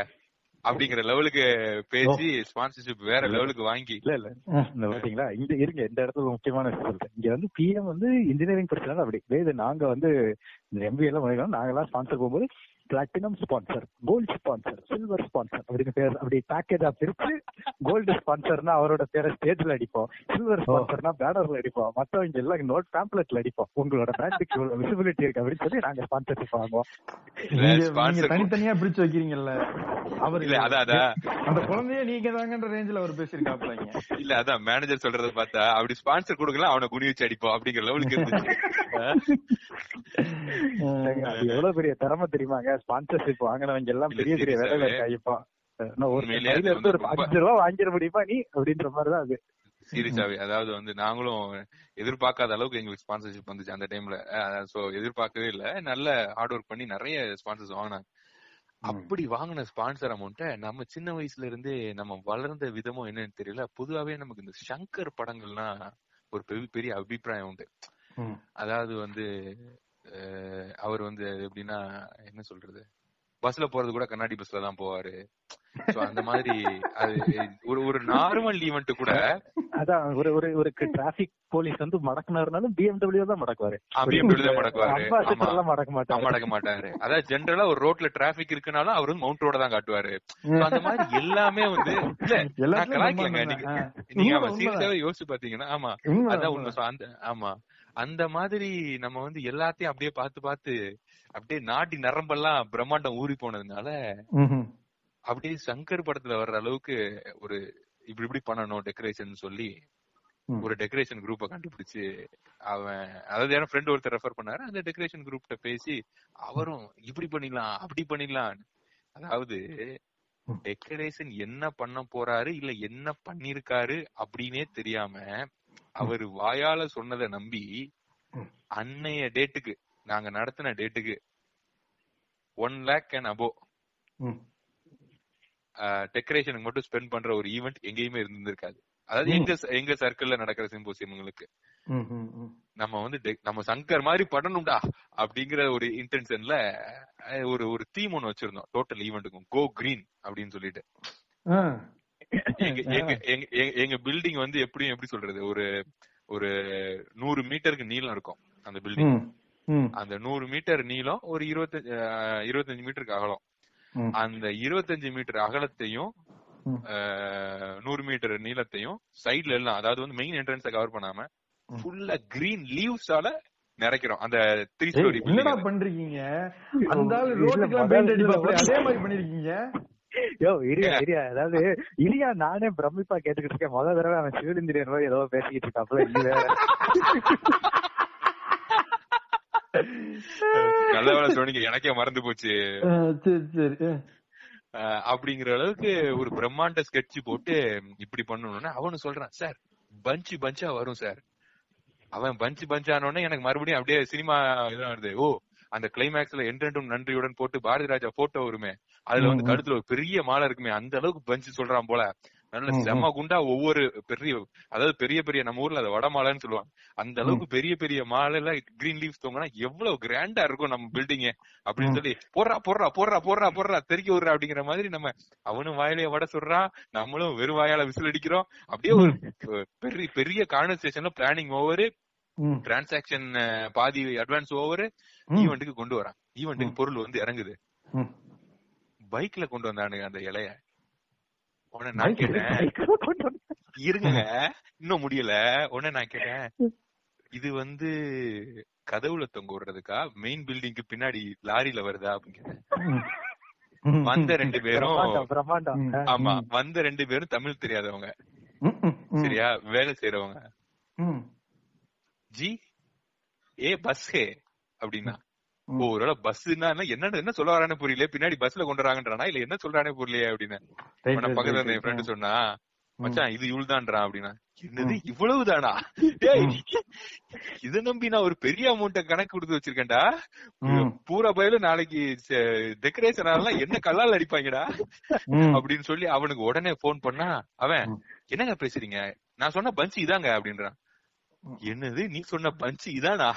அப்படிங்கிற லெவலுக்கு பேசி ஸ்பான்சர்ஷிப் வேற லெவலுக்கு வாங்கி. இல்ல இல்ல. இந்த பாத்தீங்களா? இங்க இருங்க. இந்த இடத்துல ஒரு முக்கியமான விஷயம் சொல்றேன். இங்க வந்து பிஎம் வந்து இன்ஜினியரிங் படிச்சனால அப்படி. இதே நாங்க வந்து இந்த எம்பிஏ எல்லாம் பண்ணிக்கலாம் நாங்க எல்லாம் ஸ்பான்சர் போகும்போது platinum sponsor gold sponsor silver sponsor அப்படின்னு பேர் அப்படி பேக்கேஜா பிரிச்சு கோல்டு ஸ்பான்சர்னா அவரோட பேரை ஸ்டேஜ்ல அடிப்போம். சில்வர் ஸ்பான்சர்னா பேனர்ல அடிப்போம். மத்தவங்க எல்லாம் நோட் பேம்ப்ளெட்ல அடிப்போம். உங்களோட பிராண்டுக்கு இவ்வளவு விசிபிலிட்டி இருக்கு அப்படின்னு சொல்லி நாங்க ஸ்பான்சர்ஷிப் வாங்குவோம். தனித்தனியா பிரிச்சு வைக்கிறீங்கல்ல? அவர் இல்ல அதான் அதான். அந்த குழந்தைய நீங்க தாங்கன்ற ரேஞ்சில அவர் பேசியிருக்காப்லங்க இல்ல அதான் மேனேஜர் சொல்றத பார்த்தா அப்படி ஸ்பான்சர் கொடுக்கலாம் அவனை குனி வச்சு அடிப்போம் அப்படிங்கிற லெவலுக்கு இருந்துச்சு. எவ்வளவு பெரிய திறமை தெரியுமாங்க ஸ்பான்சர்ஷிப் வாங்கினவங்க எல்லாம் பெரிய பெரிய வேலையில ஆவே. இருக்காங்க இப்போ. நான் ஒரு உண்மையிலேயே கையில இருந்து ஒரு ரொம்ப- அஞ்சு ரூபா வாங்கிட முடியுமா நீ? அப்படின்ற மாதிரிதான் அது. சீரியஸாவே அதாவது வந்து நாங்களும் எதிர்பார்க்காத அளவுக்கு எங்களுக்கு ஸ்பான்சர்ஷிப் வந்துச்சு அந்த டைம்ல சோ எதிர்பார்க்கவே இல்ல. நல்ல ஹார்ட் ஒர்க் பண்ணி நிறைய ஸ்பான்சர்ஸ் வாங்கினாங்க. அப்படி வாங்கின ஸ்பான்சர் அமௌண்ட்டை நம்ம சின்ன வயசுல இருந்தே நம்ம வளர்ந்த விதமும் என்னன்னு தெரியல. பொதுவாவே நமக்கு இந்த சங்கர் படங்கள்னா ஒரு பெரிய பெரிய அபிப்பிராயம் உண்டு. அதாவது வந்து அவர் வந்து எப்படின்னா என்ன சொல்றது? பஸ்ல போறது கூட கண்ணாடி பஸ்ல தான் போவாரு. சோ அந்த மாதிரி அது ஒரு ஒரு நார்மல் ஈவெண்ட் கூட அதான் ஒரு ஒரு ஒரு டிராபிக் போலீஸ் வந்து மடக்குனாருனாலும் பிஎம்டபிள்யூ தான் மடக்குவாரு. BMW தான் மடக்குவாரு. மடக்க மாட்டாரு. மடக்க மாட்டாரு. அதாவது ஜென்ரலா ஒரு ரோட்ல டிராபிக் இருக்குனாலும் அவர் வந்து மவுண்ட் ரோட தான் காட்டுவாரு. அந்த மாதிரி எல்லாமே வந்து இல்ல கலாய்க்கலங்க நீங்க சீரியஸாவே யோசிச்சு பாத்தீங்கன்னா ஆமா. அதான் உண்மை. ஆமா. அந்த மாதிரி நம்ம வந்து எல்லாத்தையும் அப்படியே பார்த்து பார்த்து அப்படியே நாட்டி நரம்பெல்லாம் பிரம்மாண்டம் ஊறி போனதுனால. அப்படியே சங்கர் படத்துல வர்ற அளவுக்கு ஒரு இப்படி இப்படி பண்ணணும் டெக்கரேஷன் சொல்லி. ஒரு டெக்கரேஷன் குரூப்பை கண்டுபிடிச்சு அவன் அதாவது என் ஃப்ரெண்ட் ஒருத்தர் ரெஃபர் பண்ணாரு அந்த டெக்கரேஷன் குரூப்ட பேசி அவரும் இப்படி பண்ணிடலாம் அப்படி பண்ணிடலாம் அதாவது. டெக்கரேஷன் என்ன பண்ண போறாரு இல்ல என்ன பண்ணிருக்காரு அப்படின்னே தெரியாம அவர் வாயால சொன்னதை நம்பி. அன்னைய டேட்டுக்கு நாங்க நடத்தின டேட்டுக்கு ஒன் லேக் அண்ட் அபோ. டெக்கரேஷனுக்கு மட்டும் ஸ்பெண்ட் பண்ற ஒரு ஈவெண்ட் எங்கேயுமே இருந்திருக்காது அதாவது எங்க எங்க சர்க்கிள்ல நடக்கிற ம். நம்ம வந்து நம்ம சங்கர் மாதிரி பண்ணணும்டா அப்படிங்கிற ஒரு இன்டென்ஷன்ல ஒரு ஒரு தீம் ஒண்ணு வச்சிருந்தோம் டோட்டல் ஈவெண்ட்டுக்கும் கோ கிரீன் அப்படின்னு சொல்லிட்டு. எங்க பில்டிங் வந்து எப்படியும் எப்படி சொல்றது? ஒரு ஒரு நூறு மீட்டருக்கு நீளம் இருக்கும் அந்த பில்டிங் அந்த நூறு மீட்டர் நீளம் ஒரு இருபத்தஞ்சு இருபத்தஞ்சு மீட்டருக்கு அகலம். அந்த இருபத்தஞ்சு மீட்டர் அகலத்தையும் நூறு மீட்டர் நீளத்தையும் சைடுல எல்லாம் அதாவது வந்து மெயின் என்ட்ரன்ஸ கவர் பண்ணாம. ஃபுல்லா கிரீன் லீவ்ஸால நிறைக்கிறோம். அந்த த்ரீ ஸ்டோரி என்னடா பண்றீங்க? அந்த பெயிண்ட் அடிப்பாப்ல. வந்து- அதே மாதிரி பண்ணிருக்கீங்க. யோ இரியா இரியா அதாவது இரியா நானே பிரமிப்பா கேட்டுக்கிட்டு இருக்கேன். முதல் தடவை அவன் சிவில் இன்ஜினியர் மாதிரி ஏதோ பேசிக்கிட்டு இருக்காப்ல இது வேற. நல்ல வேலை சொன்னீங்க எனக்கே மறந்து போச்சு. சரி சரி. அப்படிங்கிற அளவுக்கு ஒரு பிரம்மாண்ட ஸ்கெட்ச் போட்டு இப்படி பண்ணணும்னா அவனு சொல்றான் சார் பஞ்சு பஞ்சா வரும் சார் அவன் பஞ்சு பஞ்சானோடனே எனக்கு மறுபடியும் அப்படியே சினிமா இதான் வருது. ஓ அந்த கிளைமேக்ஸ்ல என்றென்றும் நன்றியுடன் போட்டு பாரதி ராஜா போட்டோ வருமே. அதுல வந்து. கழுத்துல ஒரு பெரிய மாலை இருக்குமே அந்த அளவுக்கு பஞ்சு சொல்றான் போல. நல்ல. செம குண்டா ஒவ்வொரு பெரிய அதாவது பெரிய பெரிய நம்ம ஊர்ல அதை வட மாலைன்னு சொல்லுவாங்க. அந்த அளவுக்கு பெரிய பெரிய மாலைல கிரீன் லீவ்ஸ் தொங்கினா எவ்வளவு கிராண்டா இருக்கும் நம்ம பில்டிங் அப்படின்னு. சொல்லி போடுறா போடுறா போடுறா போடுறா போடுறா தெறிக்க விடுறா அப்படிங்கிற மாதிரி நம்ம அவனும் வாயிலே வட சொல்றான் நம்மளும் வெறும் வாயால விசில் அடிக்கிறோம். அப்படியே ஒரு பெரிய பெரிய கான்வர்சேஷன்ல பிளானிங் ஓவர் டிரான்சாக்சன் பாதி அட்வான்ஸ் ஓவர் ஈவெண்ட்டுக்கு கொண்டு வரான். ஈவெண்ட்டுக்கு பொருள் வந்து இறங்குது. பைக்ல கொண்டு வந்தானுங்க அந்த இலைய? உடனே நான் Bike கேட்டேன் இருங்க இன்னும் முடியல. உடனே நான் கேட்டேன் இது வந்து கதவுல தொங்க விடுறதுக்கா? மெயின் பில்டிங்க்கு பின்னாடி லாரில வருதா? அப்படின்னு வந்த ரெண்டு பேரும். ஆமா வந்த ரெண்டு பேரும் தமிழ் தெரியாதவங்க. சரியா? வேலை செய்யறவங்க ம், ஜி ஏ பஸ் ஹே அப்படின்னா. ஓ ஒருவேளை பஸ்னா என்ன என்ன சொல்ல வரானே புரியல பின்னாடி பஸ்ல கொண்டு வராங்கன்றானா இல்ல என்ன சொல்றானே புரியலையே அப்படின்னு பக்கத்துல என். ஃப்ரெண்டு சொன்னா. மச்சான் இது இவ்வளவுதான்றான் அப்படின்னா என்னது ம். இவ்வளவுதானா டேய் இத நம்பி நான் ஒரு பெரிய அமௌண்ட்ட கணக்கு கொடுத்து வச்சிருக்கேன்டா. பூரா பயலு நாளைக்கு டெக்கரேஷன் ஆகலாம் என்ன கல்லால் அடிப்பாங்கடா. அப்படின்னு சொல்லி அவனுக்கு உடனே போன் பண்ணா அவன். என்னங்க பேசுறீங்க நான் சொன்ன பஞ்சு இதாங்க அப்படின்றான். என்னது நீ சொன்ன பஞ்சு இதானா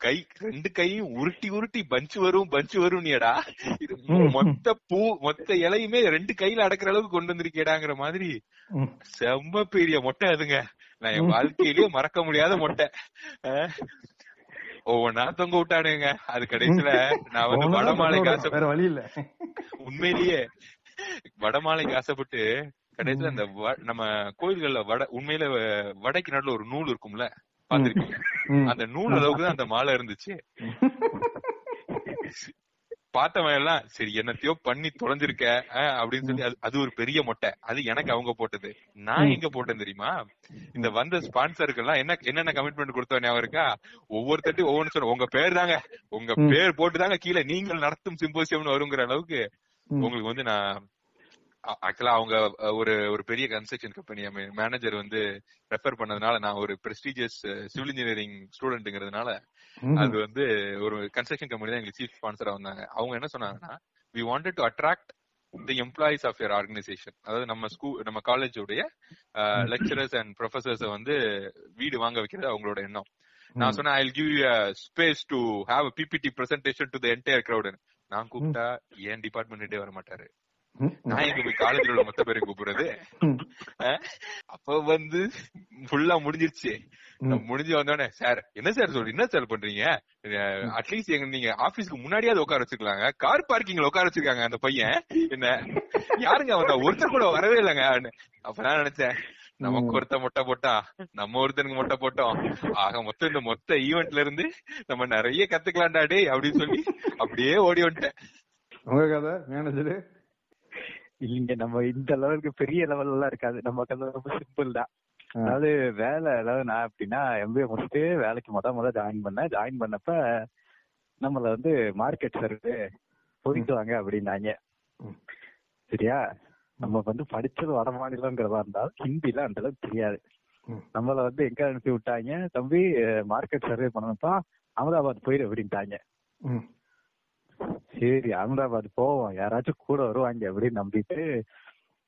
கை ரெண்டு கையும் உருட்டி உருட்டி பஞ்சு வரும் பஞ்சு வரும் நீடா இது. மொத்த பூ மொத்த இலையுமே ரெண்டு கையில அடக்குற அளவுக்கு கொண்டு வந்திருக்கேடாங்கிற மாதிரி. செம்ம பெரிய மொட்டை அதுங்க. நான் என் வாழ்க்கையிலேயே மறக்க முடியாத மொட்டை. ஒவ்வொன்னா தொங்க விட்டானுங்க. அது கடைசியில நான் வந்து வடமாலைக்கு ஆசை வேற வழி இல்ல. உண்மையிலேயே வடமாலைக்கு ஆசைப்பட்டு கடைசியில அந்த வ- நம்ம கோயில்கள்ல வட உண்மையில வடைக்கு நடுவுல ஒரு நூல் இருக்கும்ல. பாத்துருக்கீங்க. அந்த நூல் அளவுக்கு தான் அந்த மாலை இருந்துச்சு. பார்த்தவன் எல்லாம் சரி என்னத்தையோ பண்ணி தொலைஞ்சிருக்க அப்படின்னு சொல்லி அது- ஒரு பெரிய மொட்டை. அது எனக்கு அவங்க போட்டது. நான் எங்க போட்டேன் தெரியுமா? இந்த வந்த ஸ்பான்சருக்கு எல்லாம் என்ன என்னென்ன கமிட்மெண்ட் கொடுத்தோம் ஞாபகம் இருக்கா? ஒவ்வொருத்தட்டையும் ஒவ்வொன்னு சொன்ன உங்க பேர் தாங்க உங்க. பேர் போட்டு தாங்க கீழே நீங்கள் நடத்தும் சிம்போசியம்னு வருங்கிற அளவுக்கு. உங்களுக்கு வந்து நான் ஆக்சுவலா அவங்க ஒரு ஒரு பெரிய கன்ஸ்ட்ரக்ஷன் கம்பெனி மேனேஜர் வந்து ரெஃபர் பண்ணதுனால நான் ஒரு பிரஸ்டீஜியஸ் சிவில் இன்ஜினியரிங் ஸ்டூடெண்ட்ங்கிறதுனால. அது வந்து ஒரு கன்ஸ்ட்ரக்ஷன் கம்பெனி தான் எங்களுக்கு சீஃப் ஸ்பான்சரா வந்தாங்க. அவங்க என்ன சொன்னாங்கன்னா we wanted to attract the employees of your organisation அதாவது நம்ம ஸ்கூல் நம்ம காலேஜோடைய லெக்சரர்ஸ் அண்ட் ப்ரொஃபசர்ஸ் வந்து வீடு வாங்க வைக்கிறது அவங்களோட எண்ணம். நான் சொன்னேன் I give you space to have PPT presentation to the entire crowd நான் கூப்பிட்டா என் டிபார்ட்மெண்ட்டே வர மாட்டாரு. நான் எங்க போய் காலேஜ்ல உள்ள மொத்த பேரை கூப்பிடுறது? அப்ப வந்து ஃபுல்லா முடிஞ்சிருச்சு. முடிஞ்சு வந்தோடனே சார் என்ன சார் சொல்றீங்க என்ன சார் பண்றீங்க? அட்லீஸ்ட் எங்க நீங்க ஆபீஸ்க்கு முன்னாடியாவது உட்கார வச்சிருக்கலாங்க. கார் பார்க்கிங்ல உட்கார வச்சிருக்காங்க அந்த பையன். என்ன? யாருங்க வந்தா ஒருத்தர் கூட வரவே இல்லைங்க. அப்பதான் நினைச்சேன் நமக்கு ஒருத்த மொட்டை போட்டா நம்ம ஒருத்தனுக்கு மொட்டை போட்டோம். ஆக மொத்தம் இந்த மொத்த ஈவெண்ட்ல இருந்து நம்ம நிறைய கத்துக்கலாம்டா டேய் அப்படின்னு சொல்லி அப்படியே ஓடி வந்துட்டேன். உங்க கதை மேனேஜரு இல்லைங்க நம்ம இந்த லெவலுக்கு பெரிய லெவல் எல்லாம் இருக்காது. நம்ம கதை ரொம்ப சிம்பிள் தான். அதாவது வேலை அதாவது நான் எப்படின்னா எம்பிஏ முடிச்சுட்டு வேலைக்கு முத முத ஜாயின் பண்ணேன். ஜாயின் பண்ணப்ப நம்மள வந்து மார்க்கெட் சர்வே போயிட்டு வாங்க அப்படின்னாங்க. சரியா? நம்ம வந்து படிச்சது வட மாநிலங்கிறதா இருந்தாலும் ஹிந்தில அந்த அளவுக்கு தெரியாது. நம்மள வந்து எங்க அனுப்பி விட்டாங்க தம்பி மார்க்கெட் சர்வே பண்ணணும்ப்பா அகமதாபாத் போயிரு அப்படின்ட்டாங்க. சரி அகமதாபாத் போவோம். யாராச்சும் கூட வருவாங்க அப்படின்னு நம்பிட்டு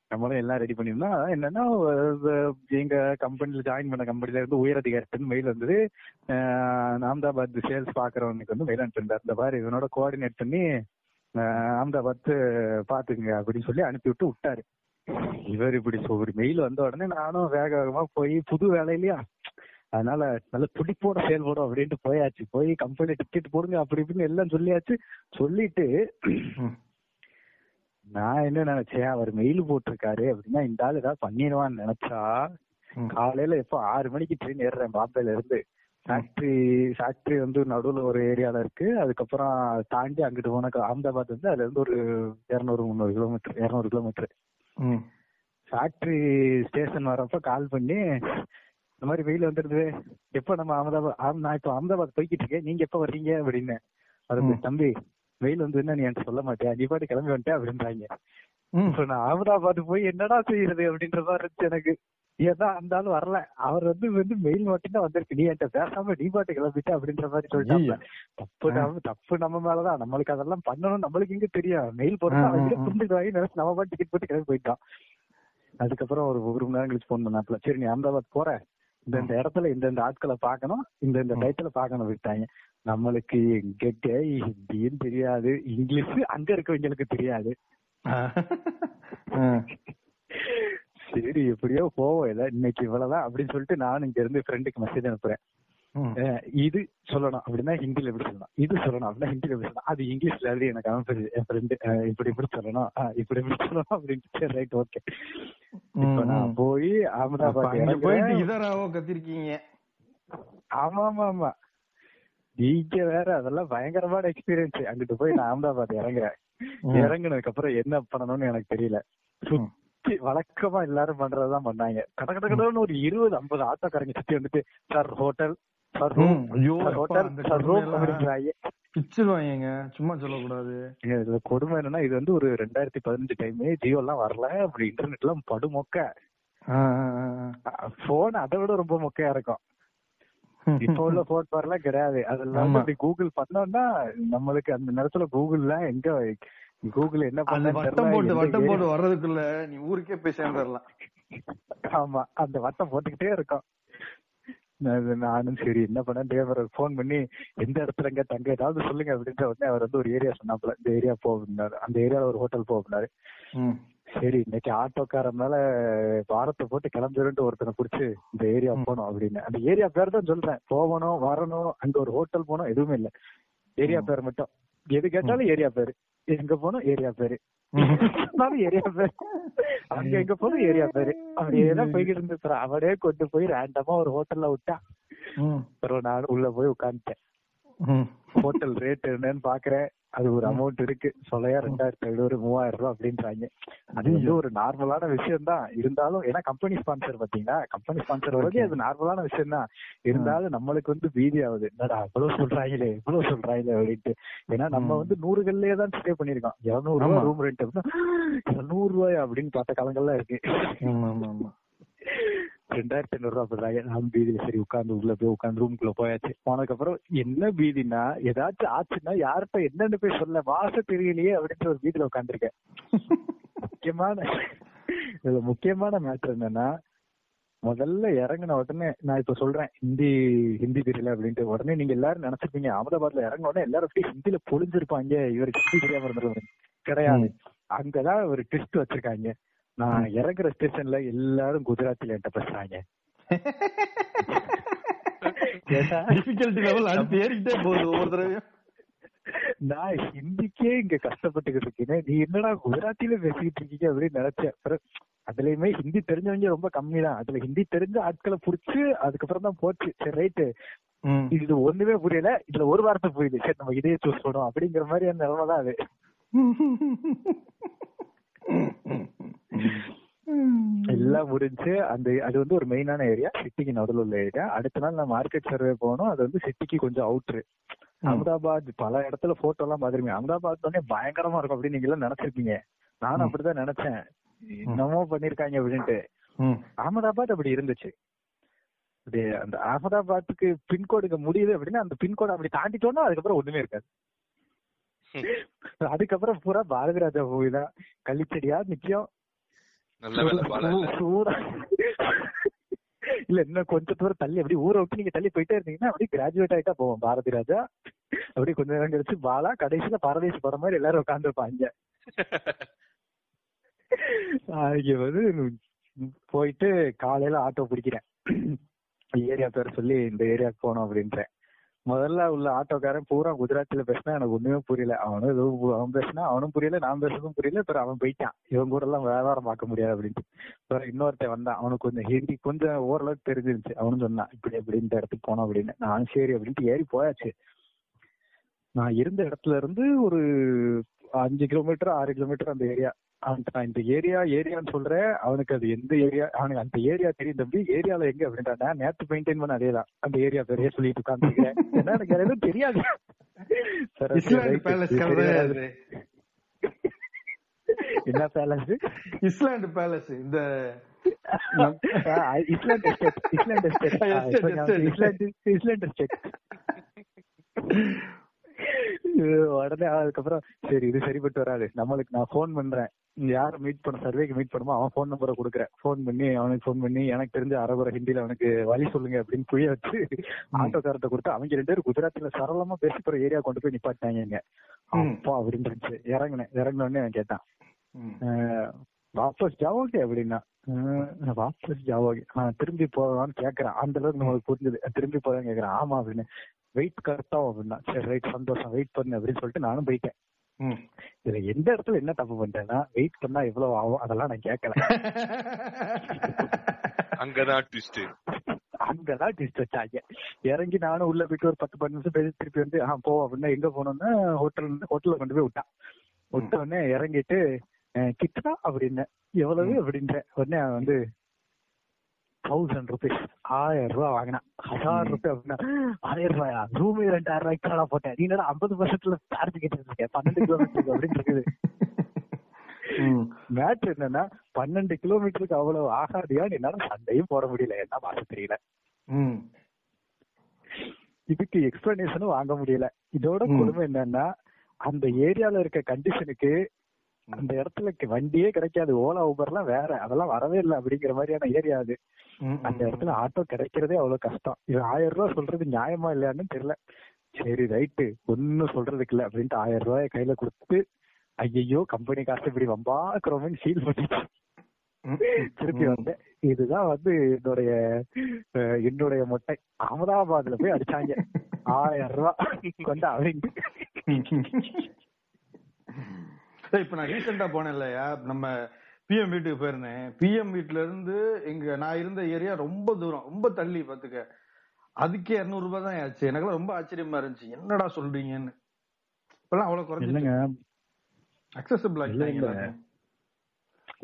நம்மளும் எல்லாம் ரெடி பண்ணிருந்தோம் அதான் என்னன்னா எங்க கம்பெனில ஜாயின் பண்ண கம்பெனில இருந்து உயர் அதிகாரிட்டு மெயில் வந்தது. அஹ் அகமதாபாத் சேல்ஸ் பாக்குறவனுக்கு வந்து மெயில் அனுப்பிச்சிருந்தார். இந்த மாதிரி இவனோட கோஆர்டினேட் பண்ணி அஹ் அகமதாபாத் பாத்துக்குங்க அப்படின்னு சொல்லி அனுப்பி விட்டு விட்டாரு. இவர் இப்படி ஒரு மெயில் வந்த உடனே நானும் வேக வேகமா போய் புது வேலையிலயா? அதனால நல்ல துடிப்போட செயல்படும் அப்படின்ட்டு போயாச்சு போய் கம்பெனி டிக்கெட் போடுங்க அப்படி இப்படின்னு எல்லாம் சொல்லியாச்சு சொல்லிட்டு. நான் என்ன நினைச்சேன் அவர் மெயில் போட்டிருக்காரு அப்படின்னா இந்த ஆள் ஏதாவது பண்ணிடுவான்னு நினைச்சா. காலையில எப்போ ஆறு மணிக்கு ட்ரெயின் ஏறுறேன் பாம்பேல இருந்து ஃபேக்டரி ஃபேக்டரி வந்து நடுவுல ஒரு ஏரியால இருக்கு அதுக்கப்புறம் தாண்டி அங்கிட்டு போன அகமதாபாத் வந்து அதுல இருந்து ஒரு இருநூறு முந்நூறு கிலோமீட்டர் இருநூறு கிலோமீட்டர். ஃபேக்டரி ஸ்டேஷன் வரப்ப கால் பண்ணி இந்த மாதிரி வெயில் வந்துருது எப்ப நம்ம அகமதாபாத் நான் இப்போ அகமதாபாத் போய்கிட்டு இருக்கேன் நீங்க எப்ப வர்றீங்க அப்படின்னு. ம். தம்பி வெயில் வந்ததுன்னா நீ என்கிட்ட சொல்ல மாட்டியா? நீ பாட்டு கிளம்பி வந்துட்டே அப்படின்றாங்க. இப்ப நான் அகமதாபாத் போய் என்னடா செய்யறது அப்படின்ற மாதிரி இருந்துச்சு எனக்கு. ஏன்னா அந்த ஆள் வரல. அவர் வந்து வந்து மெயில் மட்டும் தான் வந்திருக்கு. நீ என்கிட்ட பேசாம நீ பாட்டு கிளம்பிட்ட அப்படின்ற மாதிரி சொல்லிட்டாங்க தப்பு நம்ம தப்பு நம்ம மேலதான். நம்மளுக்கு அதெல்லாம் பண்ணணும் நம்மளுக்கு எங்க தெரியும். மெயில் போட்டு அவங்க ஆ. புரிஞ்சுக்குவாங்க நினைச்சு நம்ம பாட்டு டிக்கெட் போட்டு கிளம்பி போயிட்டோம் அதுக்கப்புறம் ஒரு ஒரு மணி நேரம் கழிச்சு போன் பண்ணாப்ல. சரி நீ அகமதாபாத் போற. இந்த இந்த இடத்துல இந்த இந்த ஆட்களை பார்க்கணும் இந்த இந்த டயத்துல பார்க்கணும் விட்டாங்க. நம்மளுக்கு எங்க ஹிந்தியும் தெரியாது இங்கிலீஷ் அங்க இருக்கவங்களுக்கு தெரியாது. சரி எப்படியோ போவோம். இல்ல இன்னைக்கு இவ்வளவுதான் அப்படின்னு சொல்லிட்டு நானும் இங்க இருந்து ஃப்ரெண்டுக்கு மெசேஜ் அனுப்புறேன். இது சொல்லணும். அப்படின்னா ஹிந்தில எப்படி சொல்லணும்? இது சொல்லணும். அப்படின்னா ஹிந்தில எப்படி சொல்லணும்? அது இங்கிலீஷ்ல எழுதி எனக்கு அனுப்புது. என் ஃப்ரெண்டு இப்படி இப்படி சொல்லணும். இப்படி இப்படி சொல்லணும் அப்படின்ட்டு. Right okay. இப்ப நான். போய் அகமதாபாத் போயிட்டு. இதராவோ கத்திருக்கீங்க? ஆமா ஆமா ஆமா நீங்க வேற அதெல்லாம் பயங்கரமான எக்ஸ்பீரியன்ஸ் அங்கிட்டு போய் நான் அகமதாபாத் இறங்குறேன். இறங்குனதுக்கு அப்புறம் என்ன பண்ணணும்னு எனக்கு தெரியல. சுத்தி வழக்கமா எல்லாரும் பண்றதுதான் பண்ணாங்க. கட கட கடன்னு ஒரு இருபது ஐம்பது ஆட்டோக்காரங்க சுத்தி வந்துட்டு சார் ஹோட்டல் பிச்சிருவாங்க சும்மா சொல்லக்கூடாது. இதுல கொடுமை என்னன்னா இது வந்து ஒரு ரெண்டாயிரத்தி பதினஞ்சு டைம் ஜியோ எல்லாம் வரல அப்படி இன்டர்நெட் எல்லாம் படு மொக்க. போன் அதை விட ரொம்ப மொக்கையா இருக்கும். இப்ப உள்ள போன் வரலாம் கிடையாது. அதெல்லாம் இப்படி கூகுள் பண்ணோம்னா நம்மளுக்கு அந்த நேரத்துல கூகுள்ல எங்க கூகுள் என்ன பண்ண வட்டம் போட்டு வட்டம் போட்டு வர்றதுக்குள்ள நீ ஊருக்கே போய் சேர்ந்துடலாம். ஆமா அந்த வட்டம் போட்டுக்கிட்டே இருக்கும். நானும் சரி என்ன பண்ணேன் டிரைவர் ஃபோன் பண்ணி எந்த இடத்துலங்க தங்க ஏதாவது சொல்லுங்க அப்படின்ற உடனே அவர் வந்து ஒரு ஏரியா சொன்னாப்புல இந்த ஏரியா போகுனாரு அந்த ஏரியால ஒரு ஹோட்டல் ம். சரி இன்னைக்கு ஆட்டோக்காரன் மேல பாரத்தை போட்டு கிளம்பிருன்ட்டு ஒருத்தனை புடிச்சு இந்த ஏரியா. போனோம் அப்படின்னு அந்த ஏரியா பேர் தான் சொல்றேன் போகணும் வரணும் அங்க ஒரு ஹோட்டல் போனோம் எதுவுமே இல்ல ஏரியா. பேர் மட்டும் எது கேட்டாலும் ஏரியா பேரு. எங்க போனோம் ஏரியா பேரு. ஏரியா பேரு. அங்க எங்க போனோம் ஏரியா பேரு. அப்படியே தான் போய்கிட்டு இருந்து அவனே கொண்டு போய் ரேண்டமா ஒரு ஹோட்டல்ல விட்டா. அப்புறம் நான் உள்ள போய் உட்காந்துட்டேன். ஹோட்டல் ரேட் என்னன்னு பாக்குறேன். அது ஒரு அமௌண்ட் இருக்கு. சொல்லையா ரெண்டாயிரத்தி ஐநூறு மூவாயிரம் ரூபாய் அப்படின்றாங்க. அது வந்து ஒரு நார்மலான விஷயம் தான் இருந்தாலும் ஏன்னா கம்பெனி ஸ்பான்சர் பாத்தீங்களா கம்பெனி ஸ்பான்சர். வரைக்கும் அது நார்மலான விஷயம் தான் இருந்தாலும் நம்மளுக்கு வந்து பீதி ஆகுது. என்னடா இவ்வளவு சொல்றாங்களே இவ்வளவு சொல்றாங்களே அப்படின்ட்டு. ஏன்னா நம்ம. வந்து நூறுகள்லயே தான் ஸ்டே பண்ணிருக்கோம் இருநூறு. ரூபாய் ரூம் ரெண்ட் அப்படின்னா இருநூறு ரூபாய் அப்படின்னு பார்த்த காலங்கள்லாம் இருக்கு. ஆமா, ஆமா. ரெண்டாயிரத்தி ஐநூறு ரூபா போடுறாங்க நான் பீதியில சரி உட்கார்ந்து உள்ள போய் உட்கார்ந்து ரூம்குள்ள போயாச்சு. போனதுக்கு அப்புறம் என்ன பீதினா ஏதாச்சும் ஆச்சுன்னா யார்கிட்ட என்னன்னு போய் சொல்ல வாச தெரியலையே அப்படின்ற ஒரு பீதியில உட்காந்துருக்கேன் முக்கியமான இதுல முக்கியமான மேட்டர் என்னன்னா முதல்ல இறங்கின உடனே நான் இப்ப சொல்றேன் ஹிந்தி ஹிந்தி தெரியல அப்படின்ட்டு. உடனே நீங்க எல்லாரும் நினைச்சிருப்பீங்க அகமதாபாத்ல இறங்கின உடனே எல்லாரும் அப்படியே ஹிந்தில பொழிஞ்சிருப்பாங்க. இவருக்கு ஹிந்தி தெரியாம இருந்திருவாங்க கிடையாது. அங்கதான் ஒரு ட்விஸ்ட் வச்சிருக்காங்க. நான் இறங்குற ஸ்டேஷன்ல எல்லாரும் குஜராத்தில என்கிட்ட பேசுறாங்க. ஏன்னா, டிஃபிகல்ட்டி லெவல் அடுத்து ஏறிக்கிட்டே போகுது ஒவ்வொரு தடவையும். நான் ஹிந்திக்கே இங்க கஷ்டப்பட்டுக்கிட்டு இருக்கேன். நீ என்னடா குஜராத்தில பேசிக்கிட்டு இருக்கீங்க அப்படின்னு நினைச்சேன். அப்புறம் அதுலயுமே ஹிந்தி தெரிஞ்சவங்க ரொம்ப கம்மி தான் அதுல ஹிந்தி தெரிஞ்ச ஆட்களை புடிச்சு அதுக்கப்புறம் தான் போச்சு. சரி ரைட்டு. இது ஒண்ணுமே புரியல. இதுல ஒரு வார்த்தை புரியுது. சரி நம்ம இதே சூஸ் பண்ணுவோம் அப்படிங்கிற மாதிரியான நிலைமை தான் அது. எல்லாம் முடிஞ்சு அந்த அது வந்து ஒரு மெயினான ஏரியா சிட்டிக்கு நடுவில் உள்ள ஏரியா அடுத்த நாள் நான் மார்க்கெட் சர்வே போனோம். அது வந்து சிட்டிக்கு கொஞ்சம் அவுட்ரு அகமதாபாத் பல இடத்துல போட்டோ எல்லாம் பாத்துருக்கீங்க அகமதாபாத் உடனே பயங்கரமா இருக்கும் அப்படின்னு நீங்க எல்லாம் நினைச்சிருப்பீங்க. நானும். அப்படிதான் நினைச்சேன். என்னமோ பண்ணிருக்காங்க அப்படின்ட்டு. அகமதாபாத் அப்படி இருந்துச்சு. அது அந்த அகமதாபாத்துக்கு பின்கோடு இங்க முடியுது அப்படின்னா அந்த பின்கோடு அப்படி தாண்டிட்டோம்னா அதுக்கப்புறம் ஒண்ணுமே இருக்காது. அதுக்கப்புறம் பூரா பாரதி ராஜா மூவி தான். கள்ளிச்செடியா பாலா இல்ல இன்னும் கொஞ்ச தூரம் தள்ளி அப்படி ஊரை விட்டு நீங்க தள்ளி போயிட்டே இருந்தீங்கன்னா அப்படியே கிராஜுவேட் ஆயிட்டா போவோம் பாரதி ராஜா அப்படியே கொஞ்ச நேரம் கழிச்சு பாலா கடைசியில பரதேசி படம் மாதிரி எல்லாரும் உட்காந்துருப்பாங்க இங்க. வந்து போயிட்டு காலையில ஆட்டோ பிடிக்கிறேன். ஏரியா பேர் சொல்லி இந்த ஏரியாக்கு போனோம் அப்படின்றேன். முதல்ல உள்ள ஆட்டோக்காரன் பூரா குஜராத்தில பேசினா எனக்கு ஒண்ணுமே புரியல. அவனும் எதுவும் அவன் பேசினா அவனும் புரியல நான் பேசுறதும் புரியல அப்புறம் அவன் போயிட்டான். இவன் கூட எல்லாம் வியாபாரம் பார்க்க முடியாது அப்படின்ட்டு. அப்புறம் இன்னொருத்தன் வந்தான். அவனுக்கு கொஞ்சம் ஹிந்தி கொஞ்சம் ஓரளவுக்கு தெரிஞ்சிருச்சு அவனும் சொன்னான் இப்படி இப்படி இந்த இடத்துக்கு போனோம் அப்படின்னு. நான் சரி அப்படின்ட்டு ஏறி போயாச்சு. நான் இருந்த இடத்துல இருந்து ஒரு அஞ்சு கிலோமீட்டர் ஆறு கிலோமீட்டர் அந்த ஏரியா. அவனுக்கு நான் இந்த ஏரியா ஏரியான்னு சொல்றேன். அவனுக்கு அது எந்த ஏரியா அவனுக்கு அந்த ஏரியா தெரியும் தம்பி. ஏரியால எங்க அப்படின்டா நான் நேத்து மெயின்டைன் பண்ண அதேதான் அந்த ஏரியா பேரையே சொல்லிட்டு உட்காந்துருக்கேன் ஏன்னா எனக்கு எதுவும் தெரியாது. என்ன பேலஸ் இஸ்லாண்ட் பேலஸ் இந்த island estate island estate island estate உடனே அதுக்கப்புறம் சரி இது சரிப்பட்டு வராது. நம்மளுக்கு நான் ஃபோன் பண்றேன். யார மீட் பண்ண சர்வேக்கு மீட் பண்ணுமோ அவன் ஃபோன் நம்பரை கொடுக்குறேன். ஃபோன் பண்ணி அவனுக்கு ஃபோன் பண்ணி எனக்கு தெரிஞ்ச அரகுற ஹிந்தில அவனுக்கு வழி சொல்லுங்க அப்படின்னு புரிய வச்சு ஆட்டோக்காரத்தை கொடுத்து அவங்க ரெண்டு பேரும் குஜராத்ல சரளமா பேசி போற ஏரியா கொண்டு போய் நிப்பாட்டாங்க. அப்பா அப்படின்னு இருந்துச்சு இறங்கினேன். இறங்கின உடனே அவன் கேட்டான். வாபஸ் ஜாவோகே அப்படின்னா வாபஸ் ஜாவோகே. திரும்பி போவான்னு கேக்குறான். அந்த அளவுக்கு நம்மளுக்கு புரிஞ்சது. திரும்பி போதான்னு கேக்குறான். ஆமா அப்படின்னு. வெயிட் கரெக்டாவும் அப்படின்னா சரி ரைட் சந்தோஷம் வெயிட் பண்ணு அப்படின்னு சொல்லிட்டு நானும் போயிட்டேன். இதுல எந்த இடத்துல என்ன தப்பு பண்ணிட்டேன்னா வெயிட் பண்ணா எவ்வளவு ஆகும் அதெல்லாம் நான் கேட்கல அங்கதான் ட்விஸ்ட் அங்கதான் டிஸ்ட் வச்சாங்க. இறங்கி நானும் உள்ள போயிட்டு ஒரு பத்து பத்து நிமிஷம் பேசி திருப்பி வந்து ஆ போ அப்படின்னா எங்க போனோம்னா ஹோட்டல் ஹோட்டல்ல கொண்டு போய் விட்டான். விட்ட உடனே இறங்கிட்டு அஹ், கிட்டா அப்படின்னு எவ்வளவு அப்படின்ற உடனே அவன் வந்து தௌசண்ட் ருபீஸ் ஆயிரம் ரூபாய் வாங்கினான் ஹசார் ரூபாய் அப்படின்னா ஆயிரம் ரூபாயா? ரூமே ரெண்டாயிரம் ரூபாய்க்கு தான் போட்டேன். நீ ஐம்பது பர்சன்ட்ல சார்ஜ் கேட்டு பன்னெண்டு கிலோமீட்டருக்கு அப்படின்னு இருக்குது. மேட்ரு என்னன்னா பன்னெண்டு கிலோமீட்டருக்கு அவ்வளவு ஆகாதியா? என்னால சண்டையும் போட முடியல. என்ன பாச தெரியல. இதுக்கு எக்ஸ்பிளனேஷனும் வாங்க முடியல. இதோட. கொடுமை என்னன்னா அந்த ஏரியால இருக்க கண்டிஷனுக்கு அந்த இடத்துல வண்டியே கிடைக்காது. ஓலா ஊபர்லாம் வேற. அதெல்லாம் வரவே இல்லை அப்படிங்கிற மாதிரியான ஏரியா அது. அந்த. இடத்துல ஆட்டோ கிடைக்கிறதே அவ்வளவு கஷ்டம். இது ஆயிரம் ரூபாய் சொல்றது நியாயமா இல்லையான்னு தெரியல. சரி ரைட்டு. ஒன்னும் சொல்றதுக்கு இல்ல அப்படின்ட்டு ஆயிரம் ரூபாய கையில கொடுத்து ஐயோ கம்பெனி காசு இப்படி வம்பாக்குறோமேன்னு ஃபீல் பண்ணிட்டு திருப்பி. வந்தேன். இதுதான் வந்து என்னுடைய என்னுடைய மொட்டை. அகமதாபாத்ல போய் அடிச்சாங்க. ஆயிரம் ரூபாய் கொண்டு அவங்க. இப்ப நான் ரீசெண்டா போனேன் இல்லையா நம்ம பிஎம் வீட்டுக்கு போயிருந்தேன். பிஎம் வீட்ல இருந்து எங்க நான் இருந்த ஏரியா ரொம்ப தூரம் ரொம்ப தள்ளி பாத்துக்க அதுக்கே இருநூறு ரூபாய் தான் ஆச்சு. எனக்குலாம் ரொம்ப ஆச்சரியமா இருந்துச்சு. என்னடா சொல்றீங்கன்னு. இப்பெல்லாம் அவ்வளவு குறைஞ்சிட்டு இல்லைங்க. அக்சசபிள் ஆகிட்டாங்க.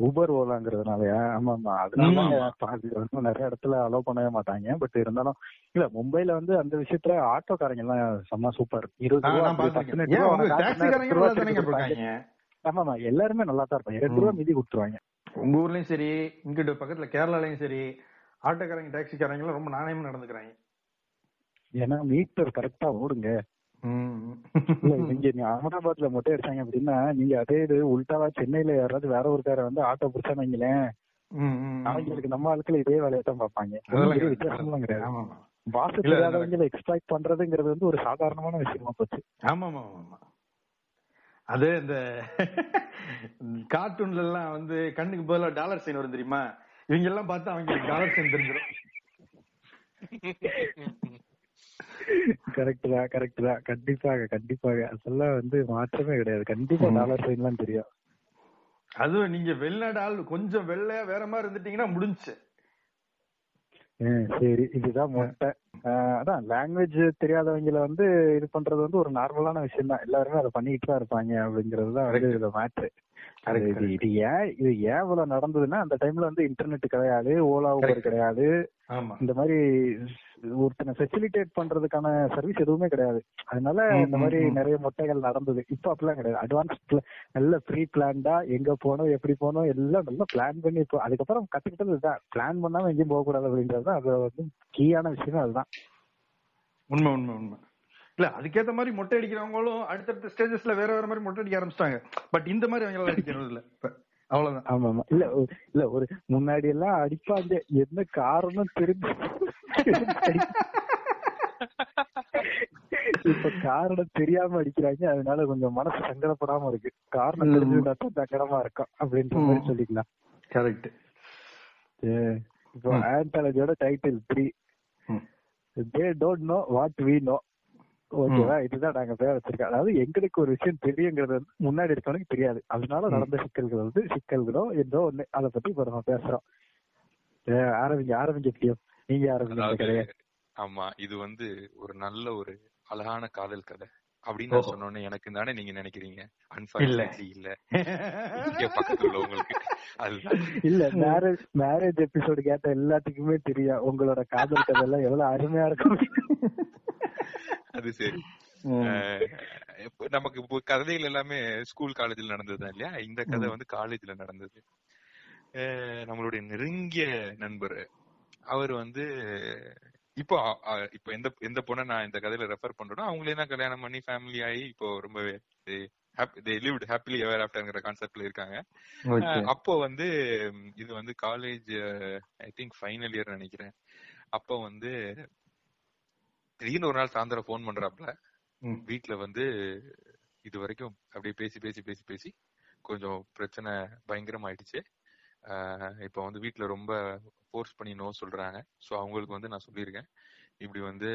ஊபர் ஓலாங்கிறதுனாலயா? ஆமா ஆமா. அதனால பாதி வந்து நிறைய இடத்துல அலோவ் பண்ணவே மாட்டாங்க. பட் இருந்தாலும் இல்ல மும்பைல வந்து அந்த விஷயத்துல ஆட்டோக்காரங்க எல்லாம் செம்ம சூப்பர் இருபது ரூபா ஆமா எல்லாருமே நல்லா தான் இருப்பாங்க. ரெண்டு ரூபா மீதி கொடுத்துருவாங்க. உங்க ஊர்லயும் சரி இங்கிட்ட பக்கத்துல கேரளாலயும் சரி ஆட்டோக்காரங்க டாக்ஸிக்காரங்க எல்லாம் ரொம்ப நாணயமா நடந்துக்கிறாங்க. ஏன்னா மீட்டர் கரெக்டா ஓடுங்க. இங்க நீ அகமதாபாத்ல மொட்டை அடிச்சாங்க அப்படின்னா நீங்க அதே இது உல்டாவா சென்னையில யாராவது வேற ஒரு பேரை வந்து ஆட்டோ பிடிச்சான்னு வைங்களேன். அவங்களுக்கு நம்ம ஆட்கள் இதே வேலையை தான் பார்ப்பாங்க. வித்தியாசம்லாம் கிடையாது. இல்ல, தெரியாதவங்களை எக்ஸ்பிளாய்ட் பண்றதுங்கிறது வந்து ஒரு சாதாரணமான விஷயமா போச்சு. ஆமா ஆமா, ஆமா அது இந்த கார்ட்டூன்ல எல்லாம் வந்து கண்ணுக்கு பதிலா டாலர் சைன் வரும் தெரியுமா? இவங்க எல்லாம் பார்த்தா அவங்களுக்கு டாலர் சைன் தெரிஞ்சிடும் கரெக்ட் தான் கரெக்ட் தான். கண்டிப்பாக கண்டிப்பாக. அதெல்லாம் வந்து மாற்றமே கிடையாது. கண்டிப்பா. டாலர் சைன்லாம் தெரியும். அதுவும் நீங்க வெளிநாடு ஆள் கொஞ்சம் வெள்ளையா வேற மாதிரி இருந்துட்டீங்கன்னா முடிஞ்சுச்சு. ஹம், சரி. இதுதான் மொட்டை. அதான் லாங்குவேஜ் தெரியாதவங்கள வந்து இது பண்றது வந்து ஒரு நார்மலான விஷயம் தான் எல்லாருமே அதை பண்ணிட்டு தான் இருப்பாங்க அப்படிங்கிறது தான் வந்து இது மேட்ரு இது ஏன் இது ஏன் இவ்வளவு நடந்ததுன்னா அந்த டைம்ல வந்து இன்டர்நெட் கிடையாது ஓலா ஊபர். கிடையாது. இந்த மாதிரி ஒருத்தனை ஃபெசிலிட்டேட் பண்றதுக்கான சர்வீஸ் எதுவுமே கிடையாது. அதனால இந்த மாதிரி. நிறைய மொட்டைகள் நடந்தது. இப்ப அப்படிலாம் கிடையாது. அட்வான்ஸ் நல்ல ப்ரீ பிளான்டா எங்க போகணும் எப்படி போகணும் எல்லாம் நல்லா பிளான் பண்ணி இப்போ அதுக்கப்புறம் கத்துக்கிட்டது இதுதான் பிளான் பண்ணாம எங்கேயும் போக கூடாது அப்படின்றது தான். அது வந்து கீயான விஷயமே அதுதான். உண்மை உண்மை உண்மை. இல்ல அதுக்கேத்த மாதிரி மொட்டை அடிக்கிறவங்களும் அடுத்தடுத்த ஸ்டேஜஸ்ல வேற வேற மாதிரி மொட்டை அடிக்க ஆரம்பிச்சிட்டாங்க. பட் இந்த மாதிரி அவங்க எல்லாம் அடிக்கிறது இல்ல அவ்வளவுதான். ஆமா ஆமா இல்ல இல்ல ஒரு முன்னாடி எல்லாம் அடிப்பாங்க. என்ன காரணம் தெரிஞ்சு இப்ப காரணம் தெரியாம அடிக்கிறாங்க. அதனால கொஞ்சம் மனசு சங்கடப்படாம இருக்கு. காரணம். தெரிஞ்சுட்டா தான் சங்கடமா இருக்கும் அப்படின்ற மாதிரி. சொல்லிக்கலாம். கரெக்ட் இப்போ ம். ஆந்தாலஜியோட title three. They don't know what we know ஓகேவா இதுதான் நாங்க பேர் வச்சிருக்கோம். அதாவது எங்களுக்கு ஒரு விஷயம் தெரியுங்கிறது முன்னாடி இருக்கவனுக்கு தெரியாது. அதனால. நடந்த சிக்கல்கள் வந்து சிக்கல்களோ ஏதோ ஒண்ணு அதை பத்தி இப்ப நம்ம பேசுறோம். ஏ, ஆரம்பிங்க ஆரம்பிக்க முடியும் நீங்க ஆரம்பிங்க கதையை ஆமா இது வந்து ஒரு நல்ல ஒரு அழகான காதல் கதை. அப்படின்னு நான். சொன்னோன்னே எனக்கு தானே நீங்க நினைக்கிறீங்க? அன்பார்ச்சுனேட்லி இல்ல. பக்கத்துல அதுதான். இல்ல மேரேஜ் மேரேஜ் எபிசோடு கேட்ட எல்லாத்துக்குமே தெரியும். உங்களோட காதல் கதை எல்லாம் எவ்வளவு அருமையா இருக்கும். அது சரி. நமக்கு இப்போ கதைகள் எல்லாமே ஸ்கூல் காலேஜ்ல நடந்தது இல்லையா? இந்த கதை. வந்து காலேஜ்ல நடந்தது. நம்மளுடைய நெருங்கிய நண்பர் அவர் வந்து இப்போ இப்போ எந்த எந்த பொண்ணை நான் இந்த கதையில ரெஃபர் பண்றேனோ அவங்களே தான் கல்யாணம் பண்ணி ஃபேமிலி ஆகி இப்போ ரொம்பவே தே லிவ்ட் ஹாப்பிலி எவர் ஆஃப்டர்ங்கிற கான்செப்ட்ல இருக்காங்க. அப்போ வந்து இது வந்து college I think final year நினைக்கிறேன். அப்போ வந்து திடீர்னு ஒரு நாள் சாயந்தரம் ஃபோன் பண்றாப்ல. ம். வீட்ல வந்து இது வரைக்கும் அப்படியே பேசி பேசி பேசி பேசி கொஞ்சம் பிரச்சனை பயங்கரமாயிடுச்சு. ஆஹ் இப்போ வந்து வீட்ல ரொம்ப ஃபோர்ஸ் பண்ணி நோ சொல்றாங்க. ஸோ அவங்களுக்கு வந்து நான் சொல்லியிருக்கேன். இப்படி வந்து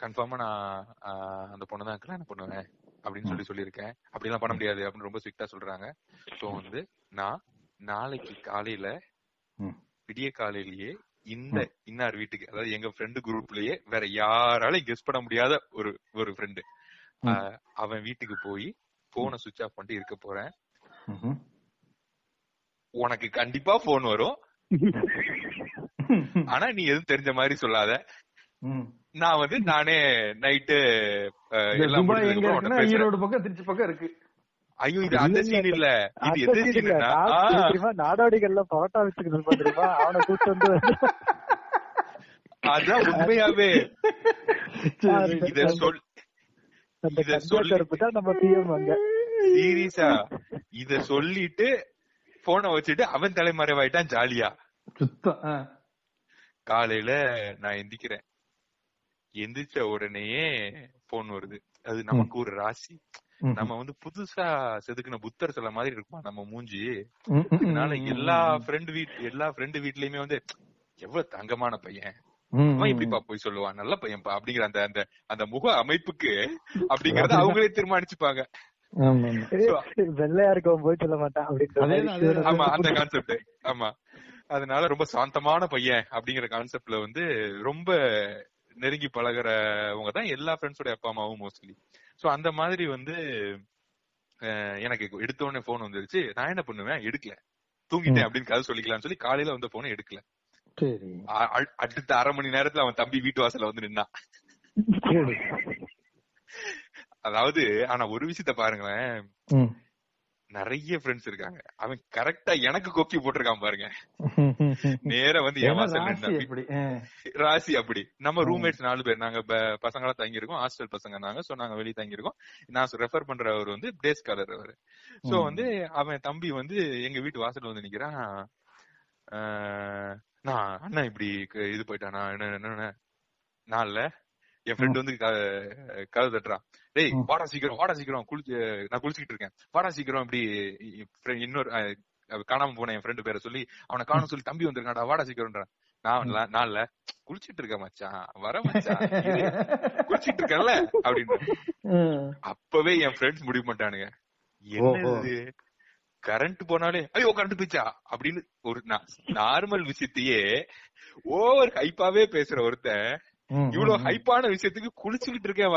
கன்ஃபார்மா நான் அந்த பொண்ணை தான் கல்யாணம் பண்ணுவேன் அப்படின்னு சொல்லி சொல்லியிருக்கேன். அப்படிலாம் பண்ண முடியாது அப்படின்னு ரொம்ப ஸ்ட்ரிக்டா சொல்றாங்க. ஸோ வந்து நான் நாளைக்கு காலையில. விடிய காலையிலேயே இந்த இன்னார் வீட்டுக்கு அதாவது எங்க ஃப்ரெண்டு குரூப்லயே வேற யாராலையும் கெஸ் பண்ண முடியாத ஒரு ஒரு ஃப்ரெண்டு. அவன் வீட்டுக்கு போய் போனை சுவிட்ச் ஆஃப் பண்ணிட்டு இருக்க போறேன். உனக்கு கண்டிப்பா போன் வரும் ஆனா நீ எதுவும் தெரிஞ்ச மாதிரி சொல்லாத. நான் வந்து நானே நைட்டு. ஈரோடு பக்கம் திருச்சி பக்கம் இருக்கு ஐயோ இது அந்த சீன் இல்ல. இது எந்த சீன் தெரியுமா? நாடோடிகள்ல பரோட்டா வச்சுக்கிட்டு தெரியுமா? அவனை கூட்டு வந்து அதான் உண்மையாவே. இத சொல் இத சொல்லி- நம்ம பிஎம் அங்க. சீரியஸா இத சொல்லிட்டு போனை வச்சுட்டு அவன் தலைமறைவாயிட்டான் ஜாலியா. காலையில நான் எந்திக்கிறேன். எந்திரிச்ச உடனேயே போன் வருது. அது நமக்கு ஒரு ராசி. நம்ம வந்து புதுசா செதுக்குன புத்தர் சில மாதிரி இருக்குமா நம்ம மூஞ்சி? அதனால எல்லா. ஃப்ரெண்டு வீட் எல்லா ஃப்ரெண்டு வீட்லயுமே வந்து எவ்வளவு தங்கமான பையன்? அவன் ம், எப்படிப்பா போய் சொல்லுவான்? நல்ல பையன்பா? அப்படிங்கிற அந்த அந்த அந்த முக அமைப்புக்கு அப்படிங்கறத அவங்களே தீர்மானிச்சுப்பாங்க. வெள்ளையா இருக்கவன் போய் சொல்ல மாட்டான் அதேதான். ஆமா அந்த கான்செப்ட் ஆமா. அதனால ரொம்ப சாந்தமான பையன் அப்படிங்கிற கான்செப்ட்ல வந்து ரொம்ப நெருங்கி பழகுறவங்க தான் எல்லா ஃப்ரெண்ட்ஸோட அப்பா அம்மாவும் மோஸ்ட்லி சோ அந்த மாதிரி வந்து எனக்கு எடுத்த உடனே போன் வந்துருச்சு. நான் என்ன பண்ணுவேன்? எடுக்கல. தூங்கிட்டேன் அப்படின்னு கதை சொல்லிக்கலாம்னு சொல்லி காலையில வந்த போனை எடுக்கல. அடுத்த அரை மணி நேரத்துல அவன் தம்பி வீட்டு வாசல்ல வந்து நின்னான் அதாவது ஆனா ஒரு விஷயத்த பாருங்களேன். நிறைய ஃப்ரெண்ட்ஸ் இருக்காங்க. அவன் கரெக்டா எனக்கு கொக்கி போட்டிருக்கான் பாருங்க. நேரா வந்து வாசல்ல ராசி அப்படி நம்ம ரூம்மேட்ஸ் நாலு பேர். நாங்க பசங்களா தங்கி இருக்கோம் ஹாஸ்டல் பசங்க நாங்க. சோ நாங்க வெளிய தங்கி இருக்கோம் நான் ரெஃபர் பண்றவர் வந்து டே ஸ்காலர் அவரு. சோ. வந்து அவன் தம்பி வந்து எங்க வீட்டு வாசல்ல வந்து நிக்கிறான். நான் அண்ணன் இப்படி இது போயிட்டானா? என்ன என்ன நாள்ல என் ஃப்ரெண்ட் வந்து கதவு தட்டுறான் டேய். வாடா சீக்கிரம் வாடா சீக்கிரம் குளிச்சு நான் குளிச்சுக்கிட்டு இருக்கேன். வாடா சீக்கிரம் இப்படி இன்னொரு காணாம போன என் ஃப்ரெண்டு பேரை சொல்லி அவனை காணும் சொல்லி தம்பி வந்திருக்காடா வாடா சீக்கிரம்ன்றான் நான் ல- நாள்ல குளிச்சிட்டு இருக்கேன் மச்சான். வர மச்சான். குளிச்சிட்டு இருக்கேன்ல. அப்படின்னு. அப்பவே என் ஃப்ரெண்ட்ஸ் முடிவு பண்ணிட்டானுங்க. என்னது? கரண்ட் போனாலே ஐயோ கரண்ட் போயிச்சா அப்படின்னு ஒரு நார்மல் விஷயத்தையே ஓவர் ஹைப்பாவே பேசுற ஒருத்தன் இவ்வளவு ஹைப்பான விஷயத்துக்கு குளிச்சுக்கிட்டு இருக்கேன்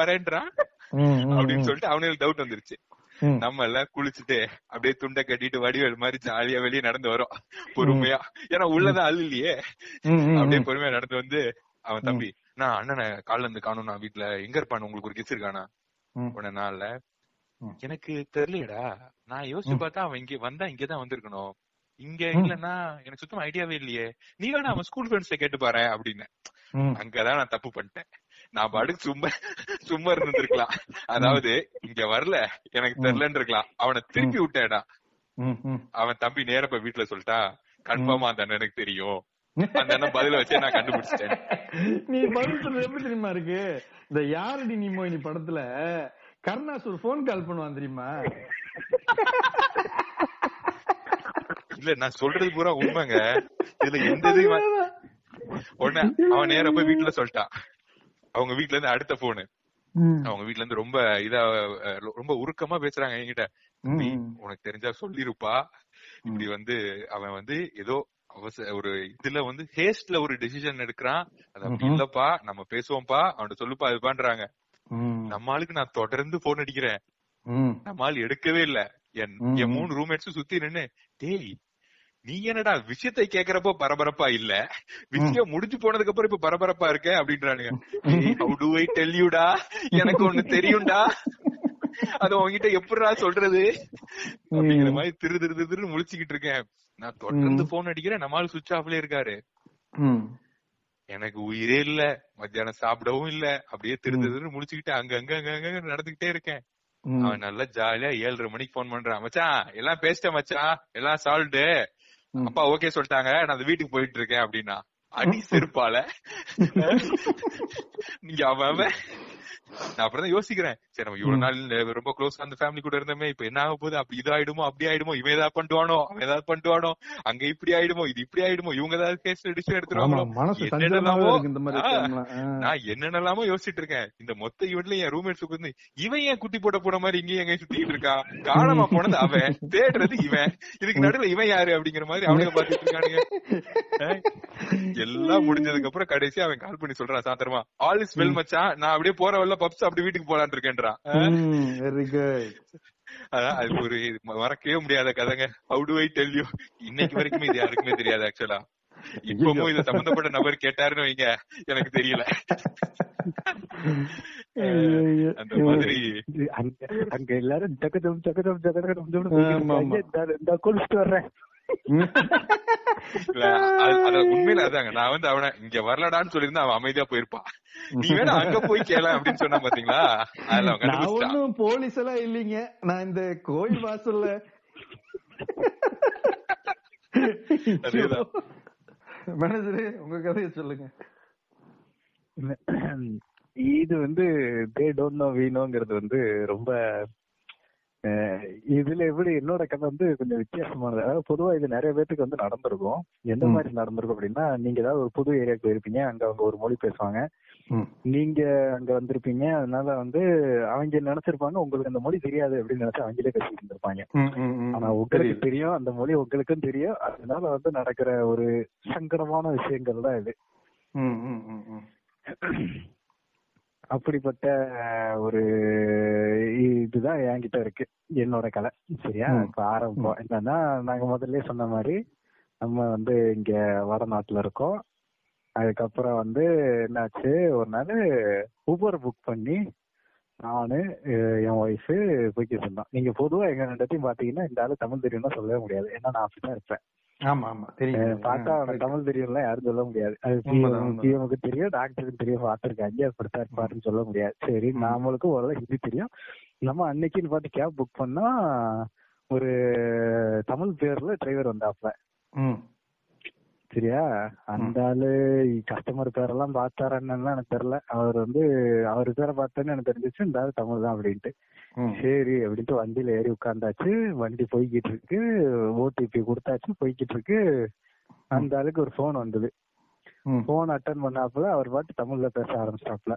ம், அப்படின்னு. சொல்லிட்டு அவனுக்கு டவுட் வந்துருச்சு. நம்ம எல்லாம் குளிச்சுட்டு அப்படியே துண்டை கட்டிட்டு வடிவேல் மாதிரி ஜாலியா வெளியே நடந்து வரோம். பொறுமையா. ஏன்னா உள்ளதான் ஆள் இல்லையே அப்படியே. பொறுமையா நடந்து வந்து அவன் தம்பி நான் அண்ணனை காலைல இருந்து காணும் நான் வீட்டுல எங்க இருப்பான்னு உங்களுக்கு ஒரு இருக்கானா? ம். உடனே நாள்ல. எனக்கு தெரியலடா நான் யோசிச்சு பார்த்தா அவன் இங்க வந்தா இங்கதான் வந்திருக்கணும். இங்க இல்லன்னா எனக்கு சுத்தமா ஐடியாவே இல்லையே. நீ வேணா அவன் ஸ்கூல் ஃப்ரெண்ட்ஸ்ல கேட்டு பாரு அப்படின்னு. அங்கதான் நான் தப்பு பண்ணிட்டேன். நான் பாட்டுக்கு சும்மா சும்மா இருந்திருக்கலாம் அதாவது இங்க வரல. எனக்கு தெரியலன்னு இருக்கலாம் அவனை திருப்பி விட்டேடா. அவன் தம்பி நேரா போய் வீட்டுல சொல்லிட்டா கன்ஃபார்மா அந்த அண்ணனுக்கு தெரியும். அந்த அண்ணன் பதில வச்சே நான் கண்டுபிடிச்சிட்டேன். நீ பதில் எப்படி தெரியுமா இருக்கு? இந்த யாரடி நீ மோயினி படத்துல? கருணாஸ் ஒரு போன் கால் பண்ணுவான் தெரியுமா? இல்ல நான் சொல்றது பூரா உண்மைங்க இதுல எந்த உடனே அவன் நேரா போய் வீட்டுல சொல்லிட்டான் அவங்க வீட்ல இருந்து அடுத்த போனு. அவங்க வீட்ல இருந்து ரொம்ப இதா ரொம்ப உருக்கமா பேசுறாங்க என்கிட்ட. உனக்கு தெரிஞ்சா சொல்லிருப்பா இப்படி வந்து அவன் வந்து ஏதோ அவசர ஒரு இதுல வந்து ஹேஸ்ட்ல ஒரு டெசிஷன் எடுக்கிறான் அது அப்படி. இல்லப்பா நம்ம பேசுவோம்ப்பா அவன்கிட்ட சொல்லுப்பா இது பண்றாங்க ம். நம்ம ஆளுக்கு நான் தொடர்ந்து போன் அடிக்கிறேன். நம்ம ஆள் எடுக்கவே இல்ல என். மூணு ரூம்மேட்ஸும் சுத்தி நின்னு டேய் நீ என்னடா விஷயத்தை கேக்குறப்போ பரபரப்பா இல்ல? விஷயம் முடிஞ்சு போனதுக்கு அப்புறம் இப்ப பரபரப்பா இருக்க? அப்படின்றானுங்க. ஹவு டு ஐ டெல் யூடா எனக்கு ஒண்ணு தெரியும்டா. அது உன்கிட்ட எப்படிடா சொல்றது? அப்படிங்கிற மாதிரி திரு திரு திரு திருன்னு முழிச்சுக்கிட்டு இருக்கேன். நான் தொடர்ந்து. போன் அடிக்கிறேன். நம்மால் சுவிட்ச் ஆஃப்ல இருக்காரு. எனக்கு உயிரே இல்ல. மத்தியானம் சாப்பிடவும் இல்ல. அப்படியே திரு. திரு திருன்னு முழிச்சுக்கிட்டு அங்க அங்க அங்க அங்க நடந்துகிட்டே இருக்கேன். அவன் நல்லா ஜாலியா ஏழரை மணிக்கு போன் பண்றான். மச்சான் எல்லாம் பேசிட்டேன் மச்சான்? எல்லாம் சால்வ்டு. அப்பா ஓகே சொல்லிட்டாங்க. நான் அந்த வீட்டுக்கு போயிட்டு இருக்கேன் அப்படின்னா. அடி செருப்பால. நீங்க அவன். நான் அப்புறம் தான் யோசிக்கிறேன். சரி நம்ம இவ்வளவு நாள் ரொம்ப க்ளோஸ் அந்த ஃபேமிலி கூட இருந்தோமே இப்ப என்ன ஆக போகுது? அப்படி இது ஆயிடுமோ அப்படி ஆயிடுமோ? இவன் ஏதாவது பண்ணுவானோ? அவன் ஏதாவது பண்ணுவானோ? அங்க இப்படி ஆயிடுமோ? இது இப்படி ஆயிடுமோ? இவங்க ஏதாவது கேஸ் ஆமா, எடுத்துருவாங்களோ. நான் என்னென்னலாமோ யோசிச்சுட்டு இருக்கேன். இந்த மொத்த ஈவெண்ட்ல என் ரூம்மேட்ஸ் உட்கார்ந்து இவன் ஏன் குட்டி போட்ட போன மாதிரி இங்கேயும் எங்க சுத்திட்டு இருக்கா? காணாம போனது அவன். தேடுறது இவன். இதுக்கு நடுவுல இவன் யாரு அப்படிங்கிற மாதிரி அவனுங்க பாத்துட்டு இருக்கானுங்க. எல்லாம் முடிஞ்சதுக்கு அப்புறம் கடைசி அவன் கால் பண்ணி சொல்றான் சாத்திரமா ஆல் இஸ் வெல் மச்சான். நான் அப்படியே போற வரல பப்ஸ் அப்படி வீட்டுக்கு போலான்னு இருக்கேன்றான். வெரி குட் அதான் அது ஒரு மறக்கவே முடியாத கதைங்க. How to I tell you இன்னைக்கு வரைக்குமே இது யாருக்குமே தெரியாது ஆக்சுவலா இப்பவும் இது சம்பந்தப்பட்ட நபர் கேட்டாருன்னு வைங்க எனக்கு தெரியல. அந்த மாதிரி. அங்க எல்லாரும் ஜகதம் ஜகதம் ஜகதம். இந்த குளிச்சுட்டு வர்றேன். உண்மையில அதாங்க. நான் வந்து அவன இங்க வரலடான்னு சொல்லியிருந்தா அவன் அமைதியா போயிருப்பான் நீ வேணா அங்க போய் கேள அப்படின்னு சொன்னா பாத்தீங்களா? நான் ஒண்ணும் போலீஸ் எல்லாம் இல்லீங்க. நான் இந்த கோயில் வாசல்ல. மேனேஜரே உங்க கதையை சொல்லுங்க. இது வந்து தே டோன்ட் நோ வீணோங்கிறது வந்து ரொம்ப இதுல எப்படி என்னோட கதை வந்து கொஞ்சம் வித்தியாசமானது அதாவது பொதுவா இது நிறைய பேத்துக்கு வந்து நடந்திருக்கும் எந்த. மாதிரி நடந்திருக்கும் அப்படின்னா நீங்க ஏதாவது ஒரு புது ஏரியாவுக்கு போயிருப்பீங்க அங்க அவங்க ஒரு மொழி பேசுவாங்க. நீங்க அங்க வந்திருப்பீங்க அதனால வந்து அவங்க நினைச்சிருப்பாங்க உங்களுக்கு அந்த மொழி தெரியாது அப்படின்னு நினைச்சு அவங்களே பேசிட்டு இருந்திருப்பாங்க. ஆனா உங்களுக்கு. தெரியும் அந்த மொழி உங்களுக்கும் தெரியும் அதனால வந்து நடக்கிற ஒரு சங்கடமான விஷயங்கள் தான் இது. அப்படிப்பட்ட ஒரு இதுதான் என்கிட்ட இருக்கு. என்னோட கலை. சரியா. இப்ப ஆரம்பம். என்னன்னா நாங்க முதல்ல சொன்ன மாதிரி நம்ம வந்து இங்க வடநாட்டுல இருக்கோம். அதுக்கப்புறம் வந்து என்னாச்சு? ஒரு நாள் ஊபர் புக் பண்ணி நானு என் ஒய்ஃபு போய்க்கிட்டு இருந்தோம். நீங்க பொதுவா எங்க ரெண்டத்தையும் பாத்தீங்கன்னா இந்த ஆளு தமிழ் தெரியும்னா சொல்லவே முடியாது. ஏன்னா நான் அப்படிதான் இருப்பேன். ஆமா ஆமா. தெரியும் பார்த்தா தமிழ் தெரியும்லாம் யாரும் சொல்ல முடியாது. அது. பிஎம்க்கு தெரியும் டாக்டருக்கு தெரியும் பார்த்திருக்காங்க அப்படித்தான் இருப்பாருன்னு சொல்ல முடியாது. சரி ம். நாமளுக்கும் ஓரளவு ஹிந்தி தெரியும். நம்ம அன்னைக்குன்னு பார்த்து கேப் புக் பண்ணா ஒரு தமிழ் பேர்ல டிரைவர் வந்தாப்ல. சரியா அந்த ஆளு கஸ்டமர் பேரெல்லாம் பார்த்தாரா என்னன்னு எனக்கு தெரியல அவர் வந்து அவர் பேரை பார்த்தோன்னு எனக்கு தெரிஞ்சிச்சு இந்த ஆளு தமிழ் தான் அப்படின்ட்டு. சரி அப்படின்ட்டு வண்டியில ஏறி உட்கார்ந்தாச்சு. வண்டி போய்கிட்டு இருக்கு. ஓடிபி கொடுத்தாச்சு போய்கிட்டு இருக்கு. அந்த ஆளுக்கு ஒரு போன் வந்தது. போன் அட்டன் பண்ணாப்புல அவர் பாட்டு தமிழ்ல பேச ஆரம்பிச்சிட்டாப்ல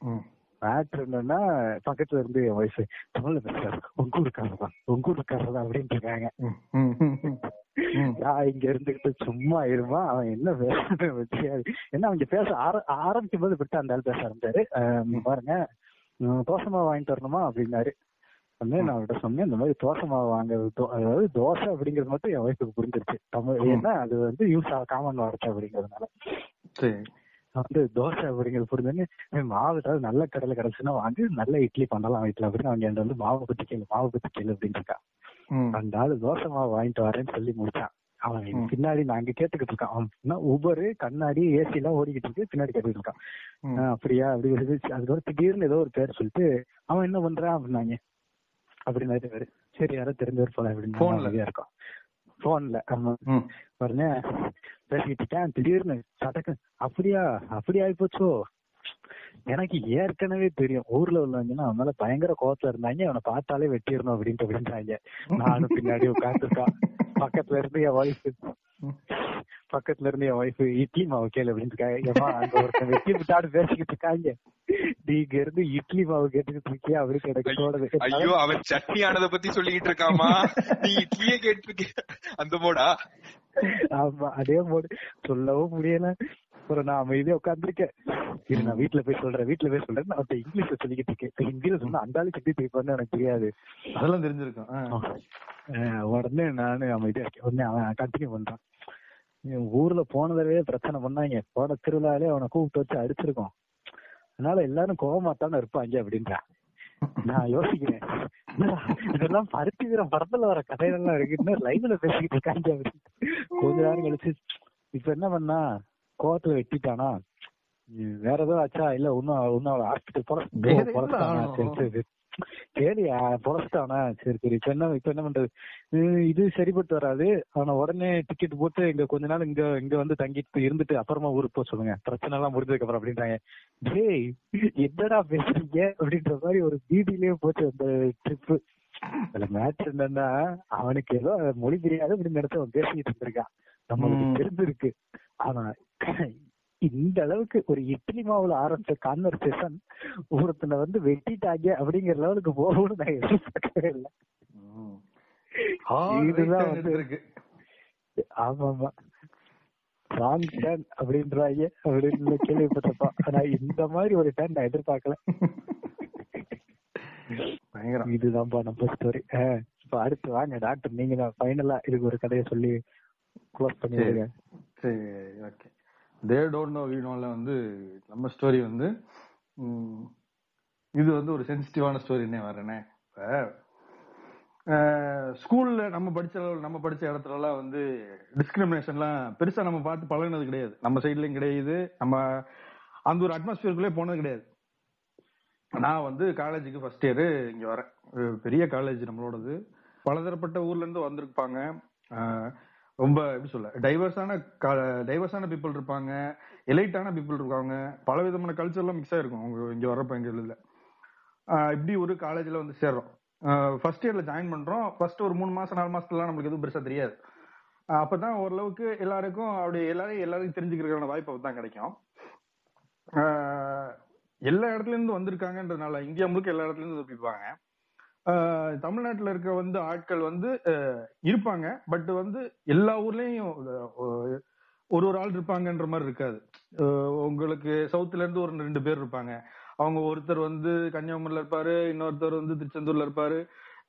ம். மேட்ரு என்னன்னா பக்கத்துல இருந்து என் வயசு தமிழ்ல பேசுறாரு உங்க ஊருக்காரதா உங்க ஊருக்காரதா அப்படின்னு இருக்காங்க. நான் இங்க இருந்துகிட்டு சும்மா இருமா? அவன் என்ன பேசுறது வச்சியாது ஏன்னா அவங்க பேச ஆர- ஆரம்பிக்கும் போது விட்டு அந்த ஆள் பேச ஆரம்பிச்சாரு. பாருங்க. உம் தோசை மாவு வாங்கிட்டு வரணுமா? அப்படின்னாரு. வந்து நான் அவர்கிட்ட சொன்னேன் இந்த மாதிரி தோசை மாவு வாங்க தோ- அதாவது தோசை அப்படிங்கிறது மட்டும் என் வயசுக்கு புரிஞ்சிருச்சு. தமிழ் ஏன்னா அது வந்து யூஸ் காமன் வார்த்தை அப்படிங்கிறதுனால. சரி. நான் வந்து தோசை அப்படிங்கிறது புரிஞ்சோன்னு "ஏய், மாவு ஏதாவது நல்ல கடையில கிடைச்சுன்னா வாங்கி நல்ல இட்லி பண்ணலாம் வீட்டுல அப்படின்னு அவங்க என்கிட்ட வந்து மாவு பத்தி கேளு மாவு பத்தி கேளு அப்படின்னு இருக்கா. அந்த ஆளு தோசை மாவு வாங்கிட்டு வரேன்னு சொல்லி முடிச்சான். அவன். பின்னாடி நான் அங்க கேட்டுக்கிட்டு இருக்கான். அவன் ஊபரு கண்ணாடி ஏசி எல்லாம் ஓடிக்கிட்டு இருக்கு பின்னாடி கேட்டுக்கிட்டு இருக்கான். அப்படியா? அப்படி. அதுக்கப்புறம் திடீர்னு ஏதோ ஒரு பேர் சொல்லிட்டு அவன் என்ன பண்றான் அப்படின்னாங்க. அப்படின்னாரு இவரு. சரி யாரோ தெரிஞ்சவர் போல அப்படின்னு இருக்கும். போன்ல ஆமா ம். பேசிக்கிட்டு இருக்கேன் திடீர்னு சடக்கு அப்படியா அப்படி ஆயிப்போச்சோ எனக்கு ஏற்கனவே தெரியும். ஊர்ல உள்ளவங்கன்னா அவன் மேல பயங்கர கோவத்துல இருந்தாங்க அவனை பார்த்தாலே வெட்டிடணும் அப்படின்ட்டு அப்படின்றாங்க நானும் பின்னாடி உட்காந்துருக்கான் பக்கத்துல இருந்து என் ஒய்ஃப் பக்கத்துல இருந்து என் ஒய்ஃப் இட்லி மாவு கேளு அப்படின்னு இருக்காங்க. ஏம்மா அங்க ஒருத்தன் வெட்டி விட்டாடு பேசிக்கிட்டு இருக்காங்க. நீங்க இருந்து இட்லி மாவு கேட்டுக்கிட்டு இருக்கியா அப்படின்னு எனக்கு தோணுது. ஐயோ அவன் சட்னி ஆனத பத்தி சொல்லிக்கிட்டு இருக்காமா நீ இட்லியே கேட்டிருக்க. அந்த போடா ஆமா அதே போடு சொல்லவும் முடியல. அப்புறம் நான் அமைதியா உட்காந்துருக்கேன் இரு நான் வீட்டுல போய் சொல்றேன் வீட்டுல போய் சொல்றேன். நான் அவன்கிட்ட இங்கிலீஷ்ல சொல்லிக்கிட்டு இருக்கேன். ஹிந்தியில சொன்னா அந்த ஆளு எப்படி டைப்பான்னு எனக்கு தெரியாது. அதெல்லாம் தெரிஞ்சிருக்கும். உடனே நானு அமைதியா இருக்கேன். உடனே அவன் கண்டினியூ பண்றான். ஊர்ல போன தடவையே பிரச்சனை பண்ணாங்க. போன திருவிழாலே அவனை கூப்பிட்டு வச்சு அடிச்சிருக்கோம். அதனால எல்லாரும் கோவமாத்தானே இருப்பாங்க அப்படின்றான் நான் யோசிக்கிறேன். இதெல்லாம் பருத்தி வீரம் படத்துல வர கதைகள்லாம் இருக்கு. இன்னும் லைவ்ல பேசிக்கிட்டு இருக்காங்க அப்படின்னு. கொஞ்ச நேரம் கழிச்சு இப்ப என்ன பண்ணா? கோவத்துல வெட்டிட்டானா? வேற ஏதோ ஆச்சா? இல்ல இன்னும் அவளை ஹாஸ்பிட்டல் பொழச்சிட்டானா சரி? சரி சரி. பொழச்சிட்டானா சரி சரி. இப்ப என்ன இப்ப என்ன பண்றது? இது சரிப்பட்டு வராது. அவனை உடனே டிக்கெட் போட்டு இங்க கொஞ்ச நாள் இங்க இங்க வந்து தங்கிட்டு இருந்துட்டு அப்புறமா ஊருக்கு போக சொல்லுங்க. பிரச்சனை எல்லாம் முடிஞ்சதுக்கு அப்புறம் அப்படின்றாங்க. டேய் என்னடா பேசுறீங்க? அப்படின்ற மாதிரி ஒரு பீதியிலேயே போச்சு அந்த ட்ரிப்பு அதுல மேட்ச் என்னன்னா அவனுக்கு ஏதோ மொழி தெரியாது அப்படின்னு நினைச்சு அவன் பேசிக்கிட்டு இருந்திருக்கான். நம்மளுக்கு. தெரிஞ்சிருக்கு. ஆனா இந்த அளவுக்கு ஒரு இட்லி மாவுல ஆரம்பிச்ச கான்வர்சேஷன் ஒருத்தனை வந்து வெட்டிட்டாங்க அப்படிங்கிற லெவலுக்கு போகும்னு நான் எதிர்பார்க்கவே இல்லை. இதுதான் வந்து- எடுத்திருக்கு. ஆமா ஆமா ராங் அப்படின்றாங்க அப்படின்னு கேள்விப்பட்டிருப்பான் ஆனா இந்த மாதிரி ஒரு டர்ன் நான் எதிர்பார்க்கல. பயங்கரம். இதுதான்ப்பா நம்ம ஸ்டோரி இப்ப அடுத்து வாங்க டாக்டர் நீங்க தான் ஃபைனலா இதுக்கு ஒரு கதையை சொல்லி க்ளோஸ் பண்ணிடுங்க. சரி. ஓகே. தே டோன்ட் நோ வீணோல வந்து நம்ம ஸ்டோரி வந்து இது வந்து ஒரு சென்சிட்டிவான ஸ்டோரின்னே வரேனே இப்ப ஸ்கூல்ல நம்ம படிச்ச அளவு- நம்ம படிச்ச இடத்துல எல்லாம் வந்து டிஸ்கிரிமினேஷன்லாம் பெருசா நம்ம பார்த்து பழகுனது கிடையாது. நம்ம சைட்லயும் கிடையாது. நம்ம அந்த ஒரு அட்மாஸ்பியருக்குள்ளே போனது கிடையாது. நான் வந்து காலேஜுக்கு ஃபர்ஸ்ட் இயர் இங்க வரேன். பெரிய காலேஜ் நம்மளோடது. பலதரப்பட்ட ஊர்ல இருந்து வந்திருப்பாங்க. ரொம்ப எப்படி சொல்ல டைவர்ஸான டைவர்ஸான பீப்புள் இருப்பாங்க எலைட்டான பீப்புள் இருக்காங்க. பல விதமான கல்ச்சர்லாம் மிக்ஸ் ஆயிருக்கும். அவங்க இங்க வர்றப்ப எங்க இதுல இப்படி ஒரு காலேஜ்ல வந்து சேர்றோம். ஃபர்ஸ்ட் இயர்ல ஜாயின் பண்றோம். ஃபர்ஸ்ட் ஒரு மூணு மாசம் நாலு மாசத்துலாம் நம்மளுக்கு எதுவும் பெருசா தெரியாது. அப்பதான் ஓரளவுக்கு எல்லாருக்கும் அப்படி எல்லாரையும் எல்லாரையும் தெரிஞ்சுக்கிறதுக்கான வாய்ப்பு தான் கிடைக்கும். எல்லா இடத்துல இருந்து வந்திருக்காங்கன்றதுனால இந்தியா முழுக்க எல்லா இடத்துல இருந்து இருப்பாங்க தமிழ்நாட்டுல இருக்க வந்து ஆட்கள் வந்து இருப்பாங்க. பட் வந்து எல்லா ஊர்லயும் ஒரு ஒரு ஆள் இருப்பாங்கன்ற மாதிரி இருக்காது. உங்களுக்கு சவுத்துல இருந்து ஒரு ரெண்டு பேர் இருப்பாங்க. அவங்க ஒருத்தர் வந்து கன்னியாகுமரியில இருப்பாரு இன்னொருத்தர் வந்து திருச்செந்தூர்ல இருப்பாரு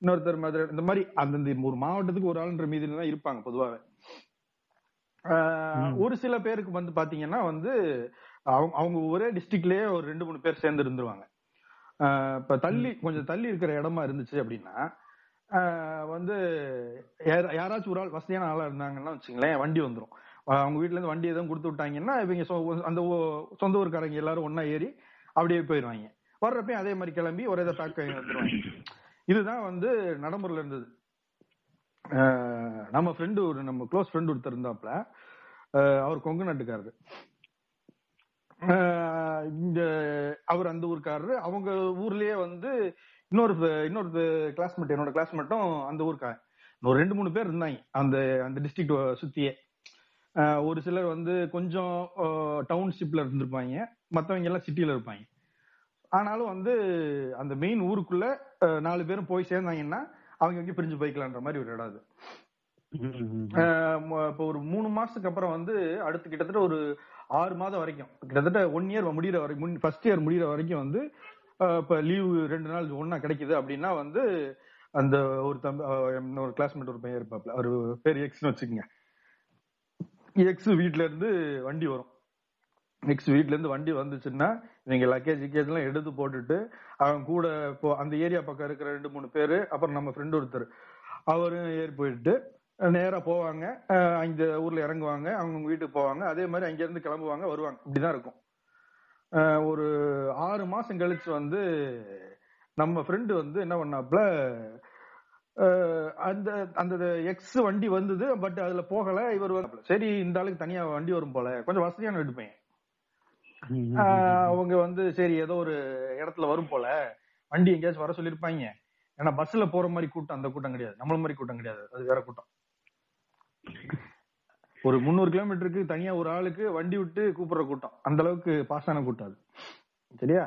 இன்னொருத்தர் மதுரை இந்த மாதிரி அந்தந்த ஒரு மாவட்டத்துக்கு ஒரு ஆளுன்ற மீதில தான் இருப்பாங்க பொதுவாக. ஒரு சில பேருக்கு வந்து பாத்தீங்கன்னா வந்து அவங்க அவங்க ஒரே டிஸ்ட்ரிக்ட்லயே ஒரு ரெண்டு மூணு பேர் சேர்ந்து இருந்துருவாங்க. இப்ப தள்ளி கொஞ்சம் தள்ளி இருக்கிற இடமா இருந்துச்சு அப்படின்னா வந்து யார- யாராச்சும் ஒரு ஆள் வசதியான ஆளா இருந்தாங்கன்னா வச்சுங்களேன் வண்டி வந்துரும். ஆஹ் அவங்க வீட்ல இருந்து வண்டி எதுவும் கொடுத்து விட்டாங்கன்னா இவங்க அந்த சொந்த ஊர்க்காரங்க எல்லாரும் ஒண்ணா ஏறி அப்படியே போயிருவாங்க. வர்றப்பயும் அதே மாதிரி கிளம்பி ஒரே இதை பேக் வந்துருவாங்க. இதுதான் வந்து நடைமுறையில இருந்தது. நம்ம ஃப்ரெண்டு ஒரு நம்ம க்ளோஸ் ஃப்ரெண்ட் ஒருத்தர் இருந்தாப்ல ஆஹ் அவர் கொங்கு நாட்டுக்காரரு. அவர் அந்த ஊர்க்காரரு. அவங்க ஊர்லயே வந்து இன்னொரு இன்னொரு கிளாஸ்மேட் என்னோட கிளாஸ்மேட்டும் அந்த ஊர்க்காரன். ஒரு ரெண்டு மூணு பேர் இருந்தாங்க. அந்த அந்த டிஸ்ட்ரிக்ட் சுத்தியே. ஒரு சிலர் வந்து கொஞ்சம் டவுன்ஷிப்ல இருந்திருப்பாங்க. மத்தவங்க எல்லாம் சிட்டில இருப்பாங்க. ஆனாலும் வந்து அந்த மெயின் ஊருக்குள்ள நாலு பேரும் போய் சேர்ந்தாங்கன்னா அவங்க எங்கேயும் பிரிஞ்சு போய்க்கலான்ற மாதிரி ஒரு இடம் அது. இப்போ ஒரு மூணு மாசத்துக்கு அப்புறம் வந்து அடுத்து கிட்டத்தட்ட ஒரு ஆறு மாதம் வரைக்கும். கிட்டத்தட்ட ஒன் இயர் முடிகிற வரைக்கும் ஃபர்ஸ்ட் இயர் முடிகிற வரைக்கும் வந்து இப்போ லீவு ரெண்டு நாள் ஒன்னா கிடைக்குது அப்படின்னா வந்து அந்த ஒரு தம்பி ஒரு கிளாஸ்மேட் ஒரு பையன் இருப்பாப்ல. ஒரு பேர் எக்ஸ்னு வச்சுக்கோங்க. எக்ஸ் வீட்ல இருந்து வண்டி வரும். எக்ஸ் வீட்ல இருந்து வண்டி வந்துச்சுன்னா நீங்க லக்கேஜ் கிக்கேஜ் எல்லாம் எடுத்து போட்டுட்டு அவன் கூட இப்போ அந்த ஏரியா பக்கம் இருக்கிற ரெண்டு மூணு பேரு அப்புறம் நம்ம ஃப்ரெண்ட் ஒருத்தர். அவரும் ஏறி போயிட்டு நேரா போவாங்க. அந்த ஊர்ல இறங்குவாங்க. அவங்க வீட்டுக்கு போவாங்க. அதே மாதிரி அங்க இருந்து கிளம்புவாங்க வருவாங்க. இப்படிதான் இருக்கும். ஒரு ஆறு மாசம் கழிச்சு வந்து நம்ம ஃப்ரெண்டு வந்து என்ன பண்ணாப்ல அந்த அந்த எக்ஸ் வண்டி வந்தது பட் அதுல போகல. இவர் சரி இந்த ஆளுக்கு தனியா வண்டி வரும் போல. கொஞ்சம் வசதியான எடுப்பேன் அவங்க வந்து சரி ஏதோ ஒரு இடத்துல வரும் போல. வண்டி எங்கேயாச்சும் வர சொல்லிருப்பாங்க ஏன்னா பஸ்ல போற மாதிரி கூட்டம் அந்த கூட்டம் கிடையாது. நம்மள மாதிரி கூட்டம் கிடையாது. அது வேற கூட்டம். ஒரு முந்நூறு கிலோமீட்டருக்கு தனியா ஒரு ஆளுக்கு வண்டி விட்டு கூப்பிடுற கூட்டம். அந்த அளவுக்கு பாசான கூட்டம் அது. சரியா?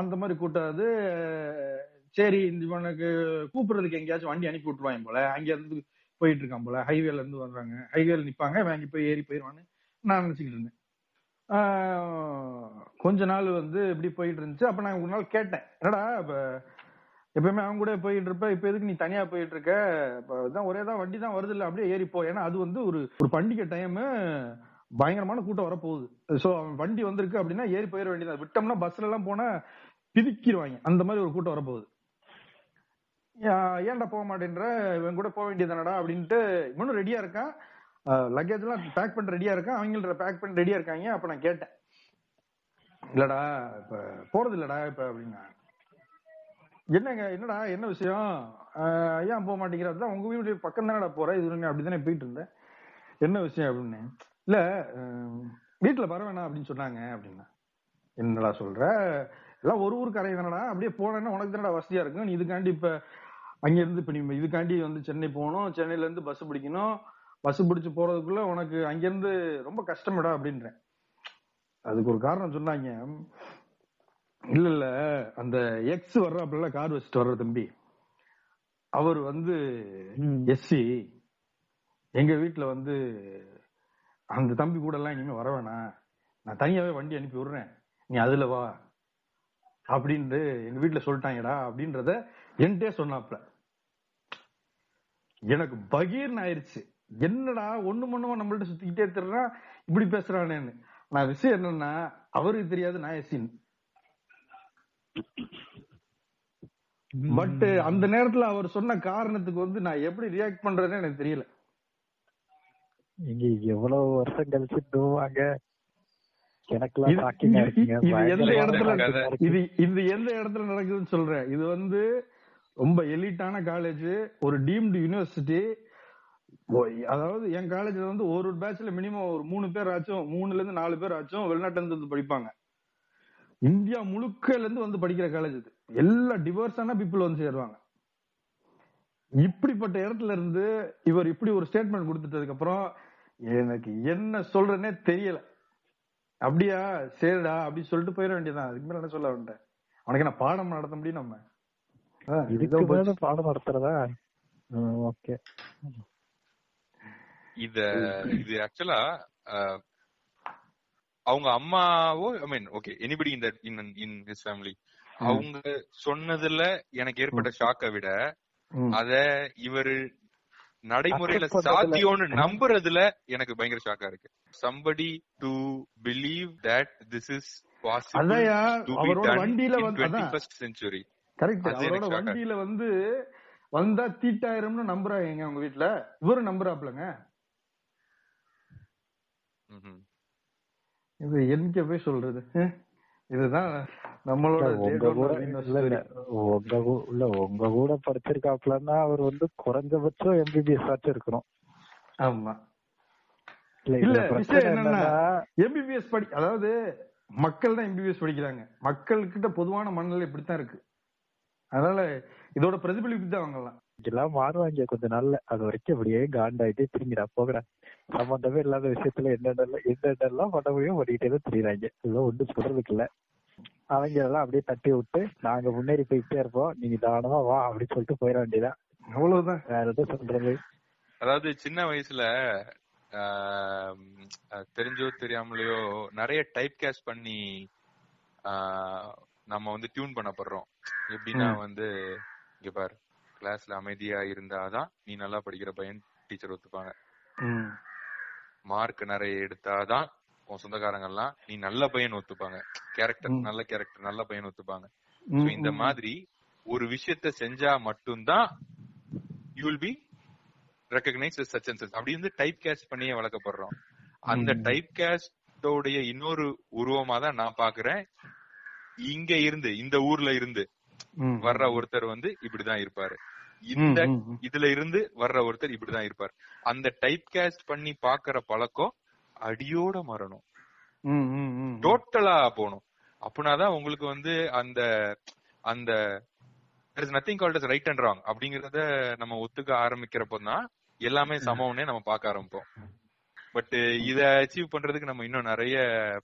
அந்த மாதிரி கூட்டம் அது. சரி இந்த இவனுக்கு கூப்பிடுறதுக்கு எங்கேயாச்சும் வண்டி அனுப்பி விட்டுருவாங்க போல. அங்க இருந்து போயிட்டு இருக்கான் போல. ஹைவேல இருந்து வர்றாங்க. ஹைவேல நிப்பாங்க. இவன் அங்க போய் ஏறி போயிருவான்னு நான் நினைச்சுக்கிட்டு இருந்தேன். கொஞ்ச நாள் வந்து இப்படி போயிட்டு இருந்துச்சு. அப்ப நான் ஒரு நாள் கேட்டேன். என்னடா இப்ப எப்பயுமே அவங்க கூட போயிட்டு இருப்ப இப்ப எதுக்கு நீ தனியா போயிட்டு இருக்க இப்ப தான் ஒரே தான் வண்டி தான் வருது இல்ல அப்படியே ஏறி ஏன்னா அது வந்து ஒரு ஒரு பண்டிகை டைம் பயங்கரமான கூட்டம் வரப்போகுது. சோ அவன் வண்டி வந்திருக்கு அப்படின்னா ஏறி போயிட வேண்டியது விட்டோம்னா பஸ்ல எல்லாம் போனா பிதிக்கிடுவாங்க அந்த மாதிரி ஒரு கூட்டம் வரப்போகுது. ஏன்டா போக மாட்டேன்ற? இவன் கூட போக வேண்டியதானடா அப்படின்ட்டு இவனும் ரெடியா இருக்கான். லக்கேஜ் எல்லாம் பேக் பண்ண ரெடியா இருக்கான். அவங்க பேக் பண்ண ரெடியா இருக்காங்க. அப்ப நான் கேட்டேன். இல்லடா இப்ப போறது இல்லடா இப்ப அப்படின்னா. என்னங்க என்னடா என்ன விஷயம்? ஏன் போக மாட்டேங்கிற தான் உங்க வீடு பக்கம் தானடா போற? இது நீங்க அப்படிதானே போயிட்டு இருந்தேன். என்ன விஷயம் அப்படின்னு? இல்ல வீட்டுல வர வேணாம் அப்படின்னு சொன்னாங்க அப்படின்னா. என்னடா சொல்ற? எல்லாம் ஒரு ஊருக்கு அறை தானடா அப்படியே போனேன்னா உனக்கு தானடா வசதியா இருக்கும். நீ இதுக்காண்டி இப்ப அங்க இருந்து இப்ப நீ இதுக்காண்டி வந்து சென்னை போகணும். சென்னையில இருந்து பஸ் பிடிக்கணும். பஸ் பிடிச்சு போறதுக்குள்ள உனக்கு அங்கிருந்து ரொம்ப கஷ்டமடா அப்படின்றேன். அதுக்கு ஒரு காரணம் சொன்னாங்க. இல்ல இல்ல. அந்த எக்ஸ் வர்றாப்புல கார் வச்சுட்டு வர்ற தம்பி. அவர் வந்து எஸ்சி எங்க வீட்டுல வந்து அந்த தம்பி கூட எல்லாம் இனிமே வர வேணாம். நான் தனியாவே வண்டி அனுப்பி விடுறேன். நீ அதுல வா. அப்படின்ட்டு எங்க வீட்டுல சொல்லிட்டாங்கடா அப்படின்றத என்கிட்டே சொன்னாப்ல எனக்கு பகீர்னு ஆயிருச்சு. என்னடா ஒண்ணு மண்ணுமா நம்மள்ட்ட சுத்திக்கிட்டே திருறா இப்படி பேசுறானேன்னு. நான் விஷயம் என்னன்னா அவருக்கு தெரியாது நான் எஸ்சின் பட் அந்த நேரத்துல அவர் சொன்ன காரணத்துக்கு வந்து நான் எப்படி ரியாக்ட் பண்றதுன்னு எனக்கு தெரியல. இங்க எவ்வளவு வருஷம் கழிச்சு தூவாங்க இது- இது- இருக்குங்க. இது எந்த இடத்துல நடக்குதுன்னு சொல்றேன். இது வந்து ரொம்ப எலிட்டான காலேஜ் ஒரு டீம்டு யூனிவர்சிட்டி ஓ- அதாவது என் காலேஜ்ல வந்து ஒரு ஒரு பேட்ச்ல மினிமம் ஒரு மூணு பேர் ஆச்சும் மூணுல இருந்து நாலு பேர் ஆச்சும் வெளிநாட்டுல இருந்து வந்து படிப்பாங்க. இந்தியா முழுக்கல இருந்து வந்து படிக்கிற காலேஜ் இது. எல்லா டிவர்ஸான பீப்புள் வந்து சேருவாங்க. இப்படிப்பட்ட இடத்துல இருந்து இவர் இப்படி ஒரு ஸ்டேட்மெண்ட் கொடுத்துட்டதுக்கு அப்புறம் எனக்கு என்ன சொல்றேனே தெரியல. அப்படியா? சரிடா அப்படி சொல்லிட்டு போயிட வேண்டியதான் அதுக்கு மேல என்ன சொல்ல வேண்டேன் உனக்கு என்ன பாடம் நடத்த முடியும் நம்ம? இதுக்கு பாடம் நடத்துறதா? ஓகே. இத இது ஆக்சுவலா அவங்க அம்மாவோ ஐ மீன் ஓகே எனிபடி இந்த இன் இன் ஹிஸ் ஃபேமிலி அவங்க சொன்னதுல எனக்கு ஏற்பட்ட ஷாக்கை விட. அத இவரு நடைமுறையில சாத்தியம்னு நம்புறதுல எனக்கு பயங்கர ஷாக்கா இருக்கு. Somebody to believe that this is possible வண்டியில வந்து- அதான். 21st செஞ்சுரி கரெக்ட் அவரோட வண்டியில வந்து வந்தா தீட்டாயிரம்னு நம்புறாங்க உங்க வீட்ல? இவரும் நம்புறாப்லங்க? இது எங்க போய் சொல்றது? இதுதான் நம்மளோட உங்க கூட. உங்க இல்ல உங்க கூட படிச்சிருக்காப்லன்னா அவர் வந்து குறைஞ்சபட்சம் எம்பிபிஎஸ் ஆச்சும் இருக்கணும். ஆமா. இல்ல விஷயம் என்னன்னா, எம்பிபிஎஸ் படி அதாவது மக்கள் தான் எம்பிபிஎஸ் படிக்கிறாங்க. மக்கள் கிட்ட பொதுவான மனநிலை இப்படித்தான் இருக்கு. அதனால இதோட பிரதிபலிப்பு தான் வாங்கலாம் இதெல்லாம் மாறுவாங்க கொஞ்ச நாள்ல. அது வரைக்கும் அப்படியே காண்டாயிட்டே திரும்பிடா போகடா. சம்பந்தமே இல்லாத விஷயத்துல என்னென்ன என்னென்னலாம் பண்ண முடியும் பண்ணிக்கிட்டே தெரியுறாங்க. இதெல்லாம் ஒண்ணும் சொல்றதுக்கு இல்ல. அவங்க எல்லாம் அப்படியே தட்டி விட்டு நாங்க முன்னேறி போயிட்டே இருப்போம். நீங்க தானமா வா அப்படின்னு சொல்லிட்டு போயிட வேண்டியதான் அவ்வளவுதான். வேற எதுவும் சொல்றது? அதாவது சின்ன வயசுல தெரிஞ்சோ தெரியாமலையோ நிறைய டைப் கேஸ் பண்ணி நம்ம வந்து டியூன் பண்ணப்படுறோம். எப்படின்னா. வந்து இங்க பாரு கிளாஸ்ல அமைதியா இருந்தாதான் நீ நல்லா படிக்கிற பையன் டீச்சர் ஒத்துப்பாங்க. மார்க் நிறைய எடுத்தாதான் உன் சொந்தக்காரங்க எல்லாம் நீ நல்ல பையன் ஒத்துப்பாங்க கேரக்டர். நல்ல கேரக்டர் நல்ல பையன் ஒத்துப்பாங்க இந்த. மாதிரி ஒரு விஷயத்த செஞ்சா மட்டும்தான் you will be recognised such and such அப்படி வந்து டைப் கேஸ்ட் பண்ணியே வளர்க்கப்படுறோம் அந்த. டைப் கேஸ்டோடைய இன்னொரு உருவமா தான் நான் பாக்குறேன் இங்க இருந்து இந்த ஊர்ல இருந்து. வர்ற ஒருத்தர் வந்து இப்படிதான் இருப்பாரு இந்த இதுல இருந்து வர்ற ஒருத்தர் இப்படிதான் இருப்பார். அந்த டைப் கேஸ்ட் பண்ணி பாக்குற பழக்கம் அடியோட மறணும். ம், ம், ம். டோட்டலா போகணும் அப்படின்னாதான் உங்களுக்கு வந்து அந்த அந்த nothing called is right and wrong அப்படிங்கறத நம்ம ஒத்துக்க ஆரம்பிக்கிறப்போ தான் எல்லாமே சமம்னே நம்ம பார்க்க ஆரம்பிப்போம். பட் இத அச்சீவ் பண்றதுக்கு நம்ம இன்னும் நிறைய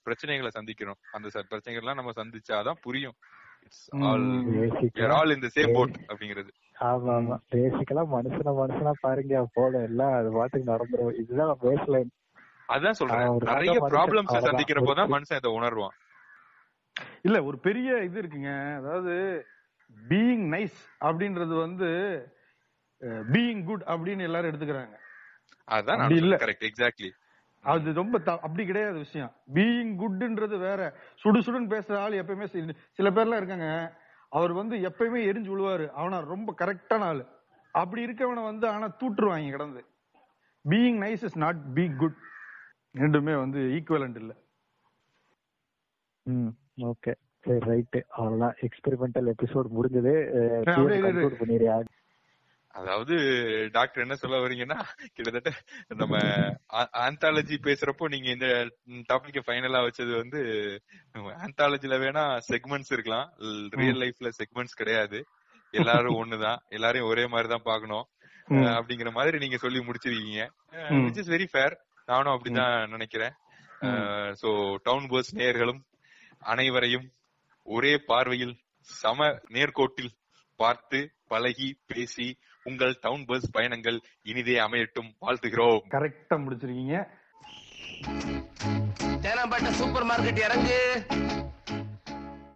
பிரச்சனைகளை சந்திக்கிறோம். அந்த பிரச்சனைகள்லாம் நம்ம சந்திச்சாதான் புரியும். It's all all same boat அப்படிங்கிறது. ஆமா ஆமா. பேசிக்கலா மனுஷனா மனுஷனா பாருங்க போல எல்லாம் அது பாட்டுக்கு நடந்துரும். இதுதான் பேஸ் லைன் அதான் சொல்றேன். நிறைய. ப்ராப்ளம்ஸ். சந்திக்கிறப்போ தான் மனுஷன் இதை உணர்வான். இல்ல ஒரு பெரிய இது இருக்குங்க. அதாவது பீயிங் நைஸ் அப்படின்றது வந்து பீயிங் குட் அப்படின்னு எல்லாரும் எடுத்துக்கிறாங்க. அதான் அப்படி இல்ல. கரெக்ட் எக்ஸாக்ட்லி அது ரொம்ப அப்படி கிடையாது விஷயம். பீயிங் குட்ன்றது வேற. சுடு சுடுன்னு பேசுற ஆள் எப்பயுமே சில பேர்லாம் இருக்காங்க. அவர் வந்து எப்பயுமே எரிஞ்சு விழுவாரு. அவனா ரொம்ப கரெக்டான ஆளு. அப்படி இருக்கவனை வந்து ஆனா தூட்டுருவாங்க கிடந்து. Being nice is not be good ரெண்டுமே வந்து ஈக்குவலண்ட் இல்ல. ம் ஓகே சரி ரைட் அவ்வளவுதான். எக்ஸ்பெரிமெண்டல் எபிசோட் முடிஞ்சது. அதாவது டாக்டர் என்ன சொல்ல வரீங்கன்னா கிட்டத்தட்ட நம்ம ஆந்தாலஜி பேசுறப்போ நீங்க இந்த டாபிக்க ஃபைனலா வச்சது வந்து ஆந்தாலஜில வேணா செக்மெண்ட்ஸ் இருக்கலாம். ரியல் லைஃப்ல செக்மெண்ட்ஸ் கிடையாது. எல்லாரும் ஒண்ணுதான். எல்லாரையும் ஒரே மாதிரி தான் பாக்கணும் அப்படிங்கிற மாதிரி நீங்க சொல்லி முடிச்சிருக்கீங்க. விச் இஸ் வெரி ஃபேர் நானும் அப்படிதான் நினைக்கிறேன். சோ டவுன் பஸ் நேயர்களும் அனைவரையும் ஒரே பார்வையில் சம நேர்கோட்டில் பார்த்து பழகி பேசி உங்கள் டவுன் பஸ் பயணங்கள் இனிதே அமையட்டும். வாழ்த்துகிறோம். கரெக்டா முடிச்சிருக்கீங்க. தேனாம்பேட்டை சூப்பர் மார்க்கெட் இறங்கு.